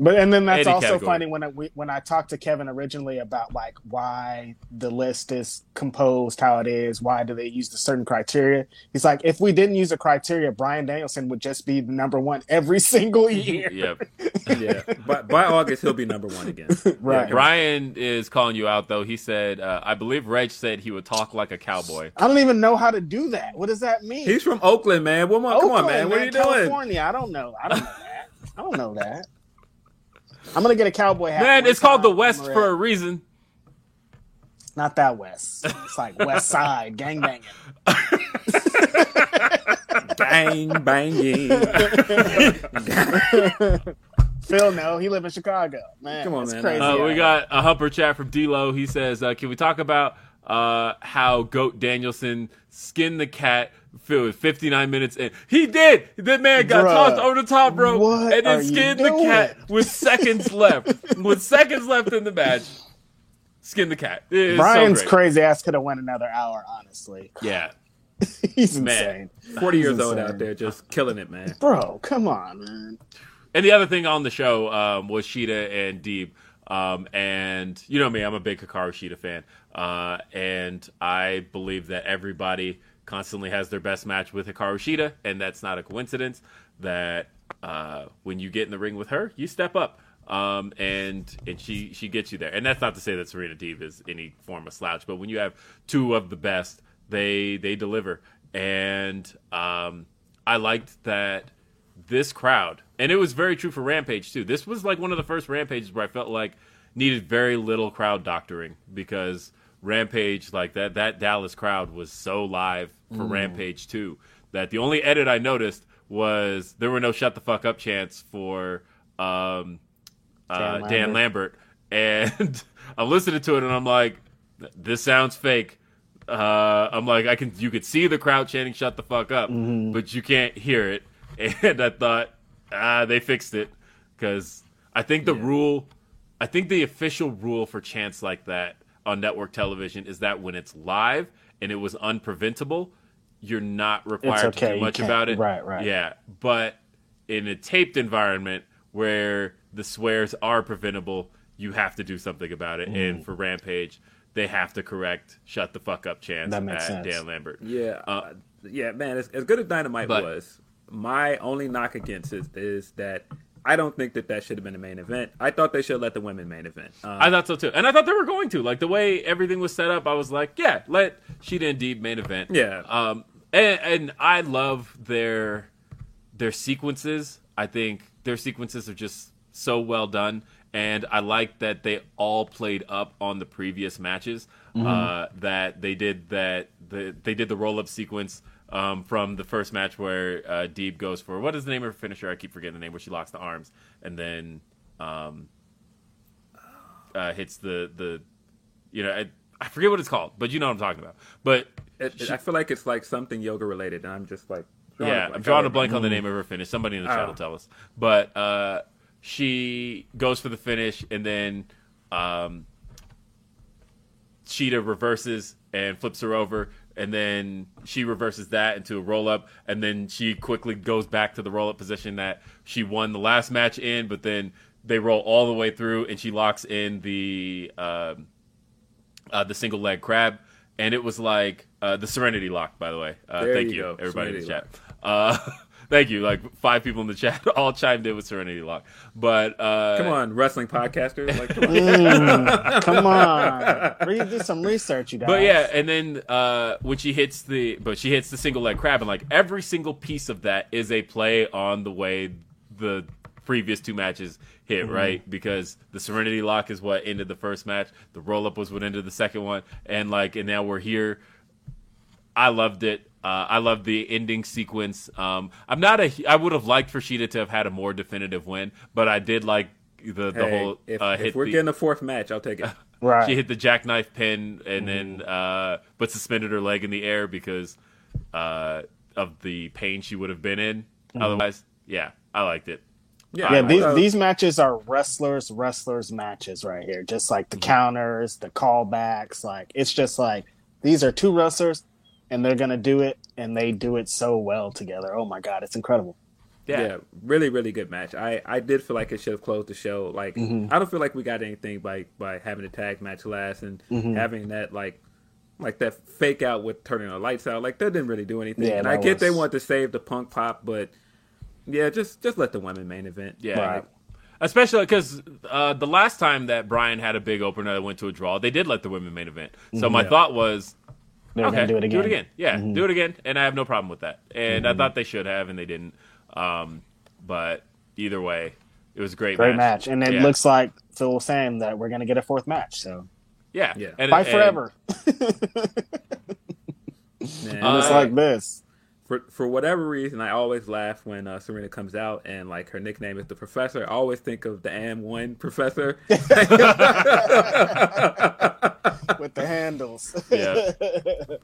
But and then that's Any also category. funny when I, we, when I talked to Kevin originally about like why the list is composed how it is, why do they use the certain criteria? He's like, if we didn't use the criteria, Bryan Danielson would just be the number one every single year. Yep. Yeah, but by August he'll be number one again. Right. Brian is calling you out though. He said, uh, I believe Reg said he would talk like a cowboy. I don't even know how to do that. What does that mean? He's from Oakland, man. Come on, come on, Oakland, man. What are you doing? California. I don't know. I don't know that. I don't know that. I'm gonna get a cowboy hat. Man, one it's called the. West for a reason. not that West. It's like West Side gang banging. Bang, banging. Phil, no, he live in Chicago. Man, Come on, man. crazy. Uh, out we got a humper chat from D'Lo. He says, uh, "Can we talk about uh, how Goat Danielson skinned the cat?" With 59 minutes in, he did. The man got Bruh, tossed over the top rope and then skinned the cat with seconds left. with seconds left in the match, skin the cat. It's Bryan's so crazy ass could have went another hour. Honestly, Yeah, he's Man. insane. 40 years He's old out there just killing it, man. bro. Come on, man. And the other thing on the show um, was Shida and Deeb. Um, and you know me, I'm a big Hikaru Shida fan. Uh, and I believe that everybody constantly has their best match with Hikaru Shida, and that's not a coincidence. That uh, when you get in the ring with her, you step up. Um, and and she she gets you there. And that's not to say that Serena Deeb is any form of slouch, but when you have two of the best, they they deliver. And um, I liked that this crowd, and it was very true for Rampage too. This was like one of the first Rampages where I felt like needed very little crowd doctoring because Rampage, like that that Dallas crowd was so live for Rampage too that the only edit I noticed was there were no shut the fuck up chants for um, uh, Dan Dan Lambert, and I'm listening to it and I'm like, this sounds fake. Uh, I'm like, I can, you could see the crowd chanting "Shut the fuck up," but you can't hear it. And I thought, ah, they fixed it. Because I think the rule, I think the official rule for chants like that on network television is that when it's live and it was unpreventable, you're not required okay, to do much about it. right, right. Yeah, but in a taped environment where the swears are preventable, you have to do something about it. Mm. And for Rampage, they have to correct "shut the fuck up" chants That makes at sense. Dan Lambert. Yeah, Uh, uh, yeah, man. As, as good as Dynamite But- was, my only knock against it is that I don't think that that should have been the main event. I thought they should have let the women main event. Uh, I thought so too, and I thought they were going to. Like the way everything was set up, I was like, yeah, let Shida and Deeb main event. Yeah. Um, and, and I love their their sequences. I think their sequences are just so well done, and I like that they all played up on the previous matches. Uh, that they did that the, they did the roll up sequence. Um, from the first match where uh, Deeb goes for what is the name of her finisher? I keep forgetting the name where she locks the arms and then um, uh, hits the the you know I, I forget what it's called, but you know what I'm talking about. But it- she- I feel like it's like something yoga related, and I'm just like, drawing yeah, I'm drawing a blank. on the name of her finish. Somebody in the chat Oh. will tell us. But uh, she goes for the finish, and then um, Shida reverses and flips her over, and then she reverses that into a roll up, and then she quickly goes back to the roll up position that she won the last match in, but then they roll all the way through, and she locks in the um, uh, the single leg crab, and it was like uh, the Serenity lock. By the way, uh, thank you you, everybody in the Serenity chat. Thank you. Like five people in the chat all chimed in with Serenity lock, but uh, Come on, wrestling podcasters, like, come on. Come on, read do some research, you guys. But yeah, and then uh, when she hits the, but she hits the single leg crab, and like every single piece of that is a play on the way the previous two matches hit, right? Because the Serenity Lock is what ended the first match, the roll up was what ended the second one, and like, and now we're here. I loved it. Uh, I love the ending sequence. Um, I'm not a. I would have liked for Shida to have had a more definitive win, but I did like the the Hey, whole if, uh, if hit we're the, getting a fourth match, I'll take it. right. she hit the jackknife pin and then uh, but suspended her leg in the air because uh, of the pain she would have been in. Otherwise, yeah, I liked it. Yeah, yeah, these, these matches are wrestlers, wrestlers matches right here. Just like the Mm-hmm. counters, the callbacks. Like it's just like these are two wrestlers, and they're gonna do it, and they do it so well together. Oh my god, it's incredible. Yeah, yeah, really, really good match. I, I did feel like it should have closed the show. Like, Mm-hmm. I don't feel like we got anything by by having the tag match last and Mm-hmm. having that like like that fake out with turning the lights out. Like that didn't really do anything. Yeah, and I that get they want to save the punk pop, but yeah, just just let the women main event. yeah. Right. Especially because uh, the last time that Bryan had a big opener that went to a draw, they did let the women main event. So my thought was, They're okay, gonna do it again. Mm-hmm. Do it again. Yeah, do it again. And I have no problem with that. And I thought they should have, and they didn't. Um, but either way, it was a great, Great match, and it Yeah. looks like Phil was saying that we're gonna get a fourth match. So yeah, Yeah. And, fight and- forever. Man, Uh, Just like this. for for whatever reason, I always laugh when uh, Serena comes out and like her nickname is the Professor. I always think of the AND1 Professor. with the handles. Yeah.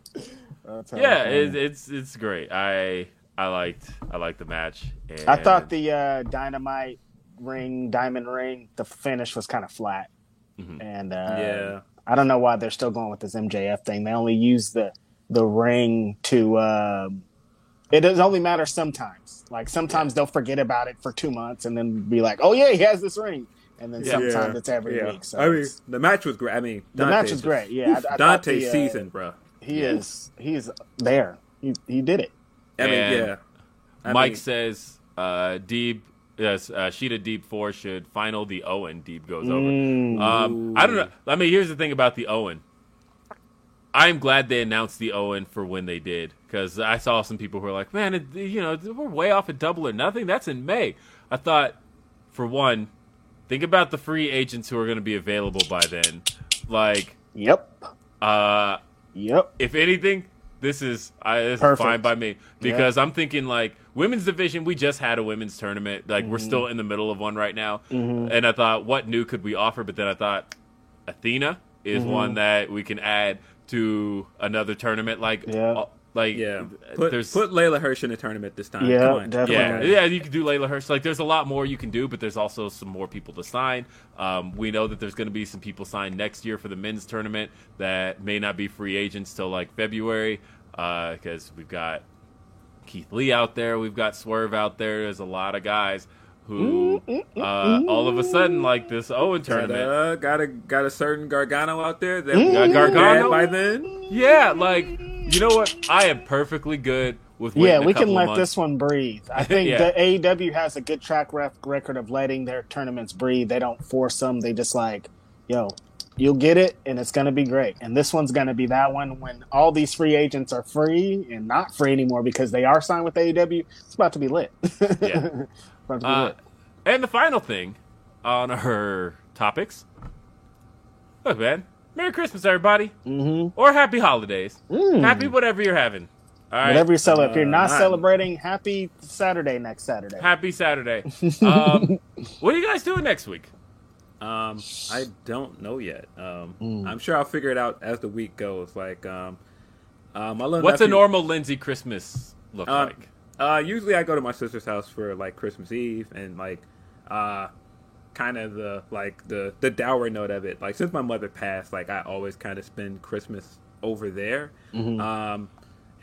Yeah, it, it's it's great. I I liked I liked the match. And I thought the uh, dynamite ring, diamond ring, the finish was kind of flat, Mm-hmm. and uh, Yeah. I don't know why they're still going with this MJF thing. They only use the the ring to. Uh, it does only matter sometimes. Like sometimes they'll forget about it for two months and then be like, "Oh yeah, he has this ring," and then sometimes it's every Yeah. week. So I mean, the match was great. I mean, the match is just- great. Yeah, I, I thought Dante's the, uh, season, bro. He is. He's there. He he did it. I mean, And yeah. I Mike mean, says uh, Deeb, yes, uh, Shida Deeb four should final the Owen. Deeb goes over. Mm. Um, I don't know. I mean, here's the thing about the Owen. I'm glad they announced the Owen for when they did because I saw some people who were like, "Man, it, you know, we're way off at double or nothing. That's in May." I thought, for one, think about the free agents who are going to be available by then. Like, Yep. uh, Yep. if anything, this is I, this is fine by me because I'm thinking like women's division. We just had a women's tournament. Like we're Mm-hmm. still in the middle of one right now, and I thought, what new could we offer? But then I thought, Athena is Mm-hmm. one that we can add to another tournament. Like, Yeah. Uh, like yeah. Put, there's put Leyla Hirsch in the tournament this time. Yeah, Come on. definitely. yeah, yeah, you can do Leyla Hirsch. Like, there's a lot more you can do, but there's also some more people to sign. Um, we know that there's going to be some people signed next year for the men's tournament that may not be free agents till like February, because we've got Keith Lee out there, we've got Swerve out there. There's a lot of guys who, uh, all of a sudden, like this Owen Got tournament, a, got a got a certain Gargano out there that Mm-hmm. Got got Gargano? Gargano by then. yeah, like you know what? I am perfectly good with waiting Yeah, a we can couple let months. this one breathe. I think Yeah. the AEW has a good track record of letting their tournaments breathe. They don't force them. They just like, yo, you'll get it, and it's gonna be great. And this one's gonna be that one when all these free agents are free and not free anymore because they are signed with AEW. It's about to be lit. Yeah. About to Uh, and the final thing on her topics. Look, man. Merry Christmas, everybody. Mm-hmm. Or Happy Holidays. Happy whatever you're having. All right. Whatever you celebrate. if you're not not- celebrating, happy Saturday next Saturday. Happy Saturday. Um, what are you guys doing next week? Um, I don't know yet. Um, Mm. I'm sure I'll figure it out as the week goes. Like, um, uh, my little What's a normal Lindsey Christmas look Uh, like? Uh, usually I go to my sister's house for like Christmas Eve and like, uh, kind of the like the the dour note of it. Like since my mother passed, like I always kind of spend Christmas over there. Um,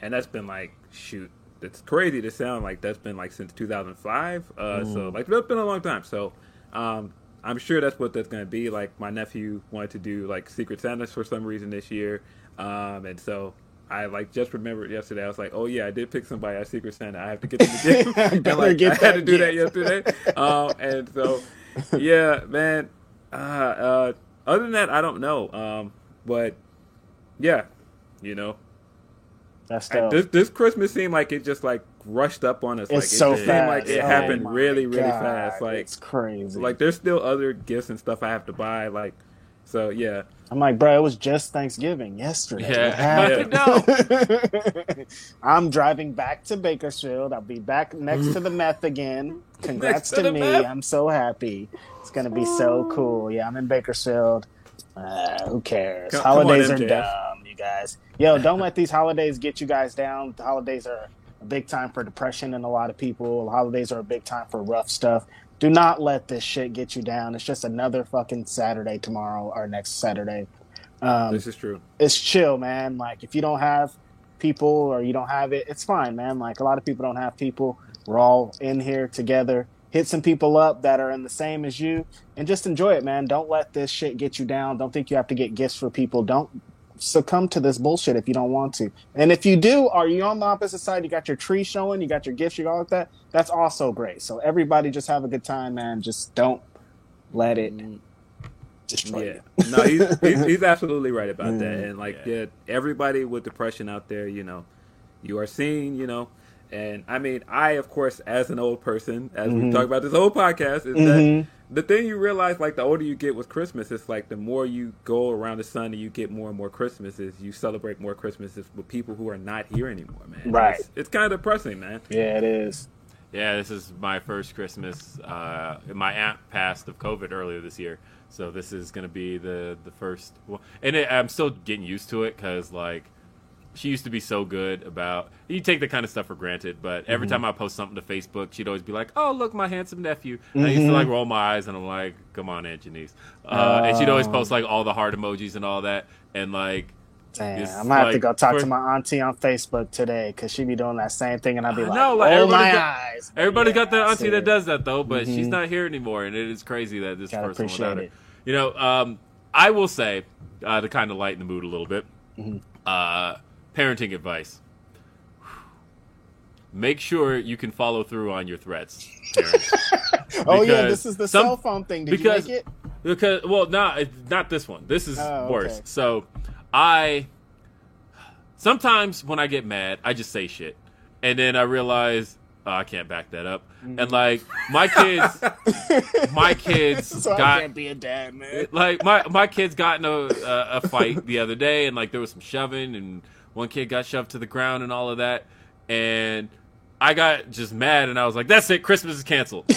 and that's been like shoot. It's crazy to sound like that's been like since 2005. Uh, so like that's been a long time. So, um, I'm sure that's what that's gonna be. Like my nephew wanted to do like Secret Santa for some reason this year, um, and so I like just remembered yesterday. I was like, oh yeah, I did pick somebody at Secret Santa. I have to get to the gym. And, Better like, I had to that do that yesterday. um, and so yeah, man. Uh, uh, other than that, I don't know. Um, but yeah, you know, That's I- dope. this this Christmas seemed like it just like rushed up on us. like it's it so just fast. seemed like it Oh happened really, really God, fast. Like it's crazy. like there's still other gifts and stuff I have to buy. Like so, yeah. I'm like, bro, it was just Thanksgiving yesterday. What Yeah. happened? I'm driving back to Bakersfield. I'll be back next to the meth again. Congrats to to, me. meth. I'm so happy. It's gonna be so cool. Yeah, I'm in Bakersfield. Uh, who cares? Come- come on, holidays are MJF. dumb, you guys. Yo, don't let these holidays get you guys down. The holidays are a big time for depression in a lot of people. The holidays are a big time for rough stuff. Do not let this shit get you down. It's just another fucking Saturday tomorrow or next Saturday. Um, This is true. it's chill, man. Like if you don't have people or you don't have it, it's fine, man. Like a lot of people don't have people. We're all in here together. Hit some people up that are in the same as you and just enjoy it, man. Don't let this shit get you down. Don't think you have to get gifts for people. Don't succumb to this bullshit if you don't want to. And if you do, are you on the opposite side? You got your tree showing, you got your gifts, you got all like that. That's also great. So everybody just have a good time, man. Just don't let it destroy Yeah, you. no, he's, he's he's absolutely right about that. Mm. And like, yeah. everybody with depression out there, you know, you are seeing, you know, and I mean, I of course, as an old person, as we talk about this whole podcast, is that the thing you realize, like, the older you get with Christmas, it's like the more you go around the sun and you get more and more Christmases, you celebrate more Christmases with people who are not here anymore, man. Right. It's, it's kind of depressing, man. Yeah, it is. Yeah, this is my first Christmas. Uh, my aunt passed of COVID earlier this year, so this is going to be the the first one. And it, I'm still getting used to it because like she used to be so good about you take that kind of stuff for granted, but every Mm-hmm. time I post something to Facebook, she'd always be like, "Oh, look, my handsome nephew." And I used to like roll my eyes, and I'm like, "Come on, Aunt Janice," uh, and she'd always post like all the heart emojis and all that, and like. Damn, It's I might have to like go talk for- to my auntie on Facebook today because she'd be doing that same thing, and I'd be like, know, like, "Oh my got- eyes!" Everybody Yeah, got I auntie that does that though, but she's Mhm. not here anymore, and it is crazy that this Gotta person without her. it. You know, um, I will say uh, to kind of lighten the mood a little bit. Mm-hmm. Uh, parenting advice: Make sure you can follow through on your threats. Oh yeah, this is the some- cell phone thing. Did because you make it? because well, not not this one. This is Oh, worse. okay. So I sometimes when I get mad, I just say shit, and then I realize oh, I can't back that up. Mm-hmm. And like my kids, my kids So I got can't be a dad, man. like my my kids got in a, a, a fight the other day, and like there was some shoving, and one kid got shoved to the ground and all of that, and I got just mad, and I was like, "That's it, Christmas is canceled."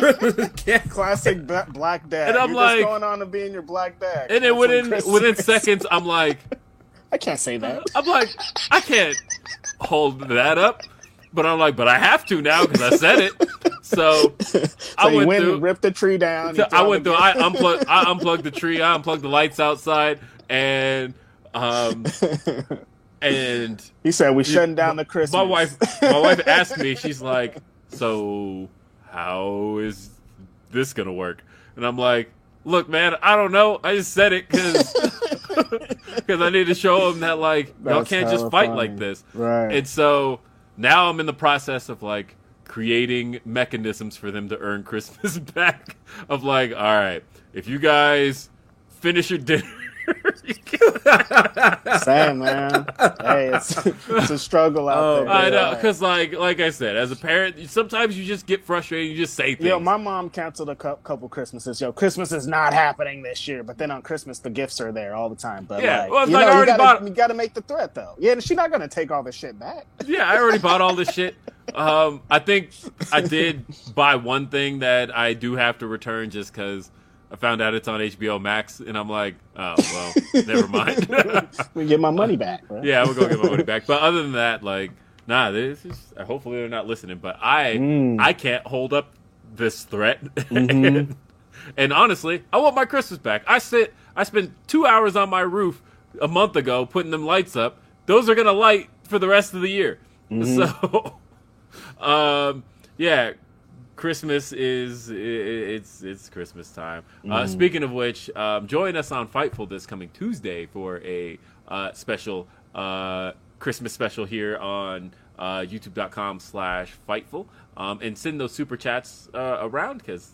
Classic bla- black dad. And I'm You're like- just going on to being your black dad. and then within Christmas. within seconds, I'm like. I can't say that. I'm like, I can't hold that up. But I'm like, but I have to now because I said it. So, So I went went through. and ripped the tree down. so I went through. I unplugged. I unplugged the tree. I unplugged the lights outside, and um, and He said we shutting down the Christmas. my wife, my wife asked me. She's like, so how is this gonna work? And I'm like, look, man, I don't know. I just said it because because I need to show them that like y'all That's can't just fight funny. like this. Right. And so now I'm in the process of like creating mechanisms for them to earn Christmas back. Of like, all right, if you guys finish your dinner. Same man. hey, it's, it's a struggle out there. Oh, I know, because like like I said, as a parent, sometimes you just get frustrated. You just say things. Yo, my mom canceled a cou- couple Christmases. Yo, Christmas is not happening this year, but then on Christmas the gifts are there all the time. But Yeah, like, well, you like know, I you gotta, bought- you gotta make the threat though. Yeah, she's not gonna take all this shit back. yeah, I already bought all this shit. Um, I think I did buy one thing that I do have to return just because I found out it's on HBO Max, and I'm like, oh well, never mind. We get my money back. Bro. yeah, we'll go get my money back. But other than that, like, nah, this is hopefully they're not listening. But I Mm. I can't hold up this threat. Mm-hmm. and honestly, I want my Christmas back. I sit I spent two hours on my roof a month ago putting them lights up. Those are gonna light for the rest of the year. Mm-hmm. So um yeah. Christmas is it's it's Christmas time. Mm-hmm. Uh, speaking of which, um, join us on Fightful this coming Tuesday for a uh, special uh, Christmas special here on uh, YouTube.com slash Fightful, um, and send those super chats uh, around because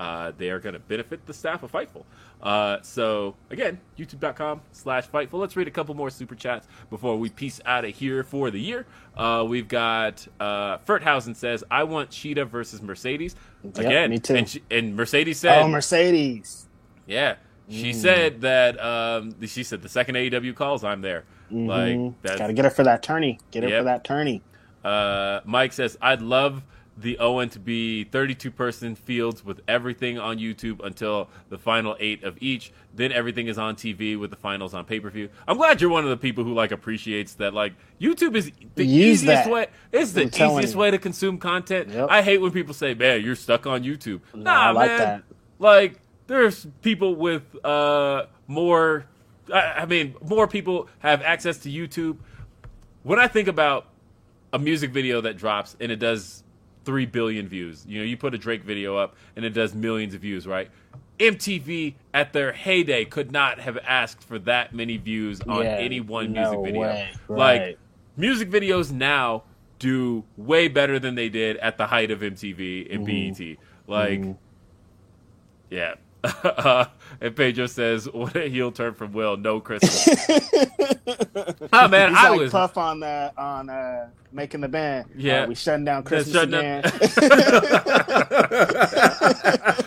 uh, they are going to benefit the staff of Fightful. Uh, so again, youtube.com slash Fightful. Let's read a couple more super chats before we peace out of here for the year. Uh, we've got uh, Ferthausen says, "I want Cheetah versus Mercedes." Again, me too. And, she, and Mercedes said, Oh, Mercedes. "Yeah." She Mm. said that um, she said the second AEW calls, I'm there. Like that's Got to get her for that tourney. Get her Yep. for that tourney. Uh, Mike says, I'd love the Owen to be 32 person fields with everything on YouTube until the final eight of each. Then everything is on TV with the finals on pay per view. I'm glad you're one of the people who like appreciates that. Like YouTube is the Use easiest that. way. It's the I'm easiest way to consume content. Yep. I hate when people say, "Man, you're stuck on YouTube." No, nah, I like man. that. Like there's people with uh more. I, I mean, more people have access to YouTube. When I think about a music video that drops and it does three billion views. You know, you put a Drake video up and it does millions of views, right? MTV at their heyday could not have asked for that many views on Yeah, any one no music video. way. Like Right. music videos now do way better than they did at the height of MTV and Mm-hmm. BET. Like yeah. Uh, and Pedro says, "What a heel turn from Will. No Christmas." oh man, He's I like was Puff on the on uh, making the band. Yeah. Uh, we shutting down Christmas shutting again.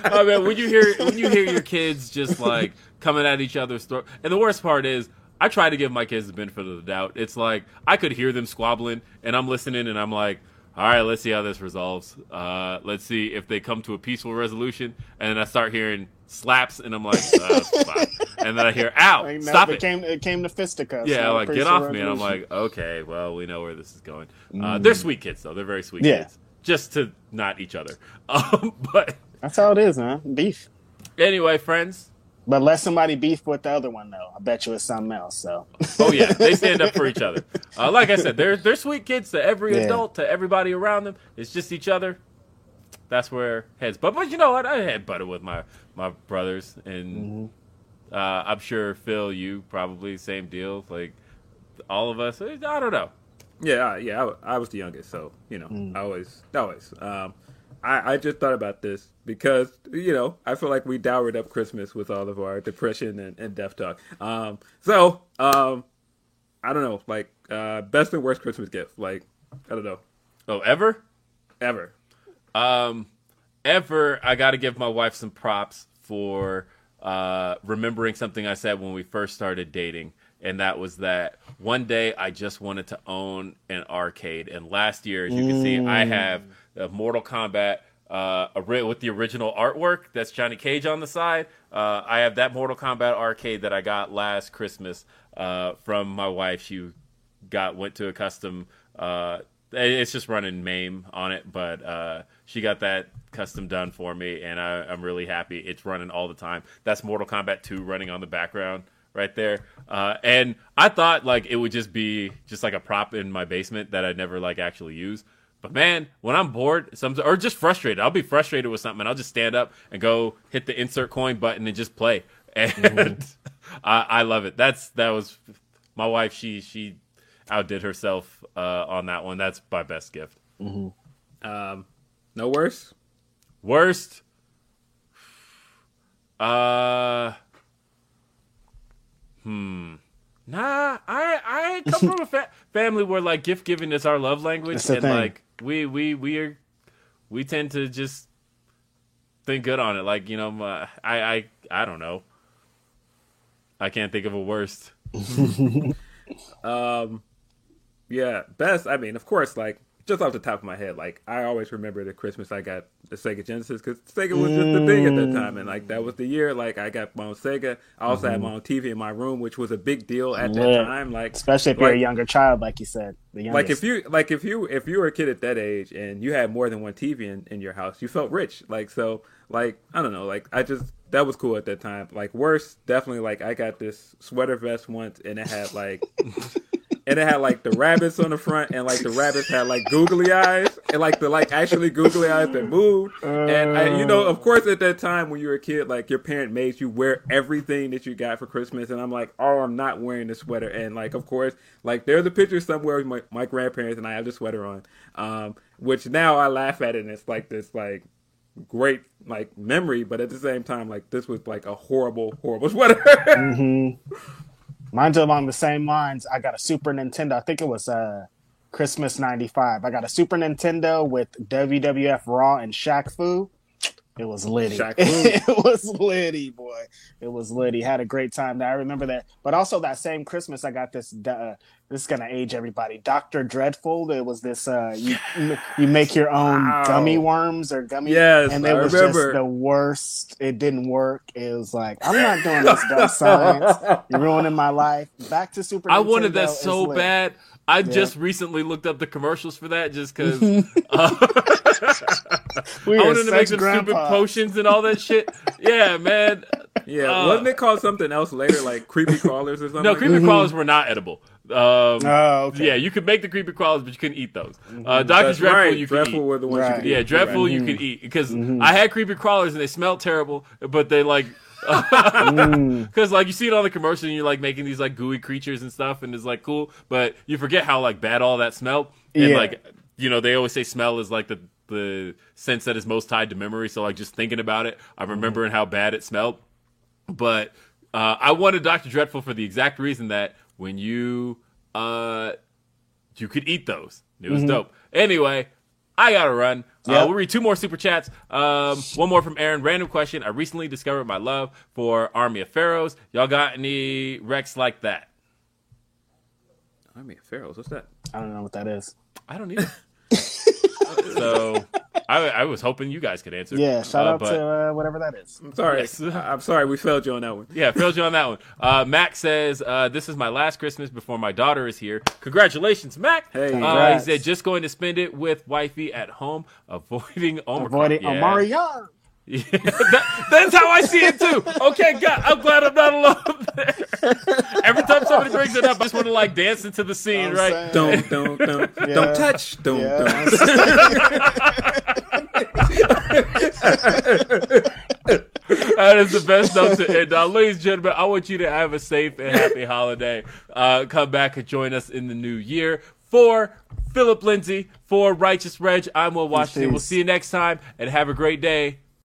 oh man, when you hear when you hear your kids just like coming at each other's throat, and the worst part is, I try to give my kids the benefit of the doubt. It's like I could hear them squabbling, and I'm listening, and I'm like, all right, let's see how this resolves. Uh, let's see if they come to a peaceful resolution. And then I start hearing slaps, and I'm like, uh, and then I hear, ow, Like, no, stop it it. Came, it came to fisticuffs. Yeah, no like get off me, and I'm like, okay, well, we know where this is going. Uh, they're sweet kids, though. They're very sweet Yeah. kids, just to not each other. Um, but That's how it is, man. Beef. anyway, friends. But let somebody beef with the other one, though. I bet you it's something else. So Oh yeah, they stand up for each other. Uh, like I said, they're they're sweet kids to every Yeah. adult, to everybody around them. It's just each other. That's where heads. But but you know what? I had butter with my my brothers, and uh, I'm sure Phil, you probably same deal. Like all of us. I don't know. Yeah, yeah. I, I was the youngest, so you know, I always, always. Um, I, I just thought about this because you know I feel like we dowered up Christmas with all of our depression and, and death talk. Um, so um, I don't know, like uh, best and worst Christmas gift. Like I don't know, Oh, ever. ever. Um, ever, I got to give my wife some props for uh, remembering something I said when we first started dating, and that was that one day I just wanted to own an arcade. And last year, as you can see, I have a Mortal Kombat. Uh, with the original artwork, that's Johnny Cage on the side. Uh, I have that Mortal Kombat arcade that I got last Christmas uh, from my wife. She got went to a custom uh it's just running MAME on it, but uh, she got that custom done for me, and I, I'm really happy. It's running all the time. That's Mortal Kombat 2 running on the background right there. Uh, and I thought like it would just be just like a prop in my basement that I'd never like actually use. But man, when I'm bored, some or just frustrated, I'll be frustrated with something, and I'll just stand up and go hit the insert coin button and just play. And I, I love it. That's that was my wife. She she outdid herself uh, on that one. That's my best gift. Um, no worse. Worst. Uh. Hmm. Nah, I I come from a fa- family where like gift giving is our love language, and thing. like we we we are we tend to just think good on it. Like you know, my, I I I don't know. I can't think of a worst. Um, yeah, best. I mean, of course, like just off the top of my head, like I always remember the Christmas I got the Sega Genesis because Sega was just the thing at that time, and like that was the year like I got my own Sega. I also had mm-hmm. my own TV in my room, which was a big deal at that time. Like especially if you're a younger child, like you said, the like if you like if you if you were a kid at that age and you had more than one TV in, in your house, you felt rich. Like so like I don't know, like I just that was cool at that time. Like worse, definitely like I got this sweater vest once and it had like and it had like the rabbits on the front and like the rabbits had like googly eyes and like the like actually googly eyes that moved. And I, you know, of course at that time when you were a kid, like your parent made you wear everything that you got for Christmas and I'm like, oh I'm not wearing the sweater and like of course like there's a picture somewhere with my, my grandparents and I have the sweater on. Um which now I laugh at it and it's like this like great like memory, but at the same time like this was like a horrible, horrible sweater. Mine's along the same lines. I got a Super Nintendo. I think it was uh, Christmas '95. I got a Super Nintendo with WWF Raw and Shaq Fu. It was Liddy. It was Liddy, boy. It was Liddy. Had a great time. I remember that. But also that same Christmas, I got this. Uh, this is gonna age everybody. Doctor Dreadful. It was this. Uh, you you make your own Wow. gummy worms or gummy. Yes, and it I was remember. just the worst. It didn't work. It was like I'm not doing this dumb science. You're ruining my life. Back to Super. I wanted that Nintendo so bad. I just recently looked up the commercials for that just because We I are wanted to make sex some stupid potions and all that shit. Yeah, man. yeah, Uh, wasn't it called something else later, like creepy crawlers or something? No, like creepy that? crawlers were not edible. Um, Oh, okay. Yeah, you could make the creepy crawlers, but you couldn't eat those. Uh, Doctor Dreadful, right. you could Dreadful eat. were the ones Right. you could Yeah, eat. dreadful Right. you could eat because I had creepy crawlers and they smelled terrible, but they like. because like you see it on the commercial and you're like making these like gooey creatures and stuff and it's like cool, but you forget how like bad all that smelled and Yeah. like you know they always say smell is like the the sense that is most tied to memory. So like just thinking about it, I'm remembering how bad it smelled. But uh, I wanted Doctor Dreadful for the exact reason that when you uh you could eat those. It was dope. Anyway, I gotta run. Uh, we'll read two more super chats. Um, one more from Aaron. Random question. I recently discovered my love for Army of Pharaohs. Y'all got any Rex like that? Army of Pharaohs. What's that? I don't know what that is. I don't either. so I, I was hoping you guys could answer. Yeah, shout Uh, out but- to uh, whatever that is. I'm sorry. Yes. I'm sorry. We failed you on that one. Yeah, failed you on that one. Uh, Mac says, uh, "This is my last Christmas before my daughter is here. Congratulations, Mac. Hey. uh, he said just going to spend it with wifey at home, avoiding Omicron. Avoiding yeah. Omari Young. Yeah, that- that's how I see it too. Okay, God, I'm glad I'm not alone there. Every time somebody brings it up, I just want to like dance into the scene, I'm right? saying. Don't, don't, don't, Yeah. don't touch. Don't, Yeah. That is the best note to end on. Ladies and gentlemen, I want you to have a safe and happy holiday. Uh, come back and join us in the new year. For Philip Lindsey, for Righteous Reg, I'm Will Washington. We'll see you next time and have a great day.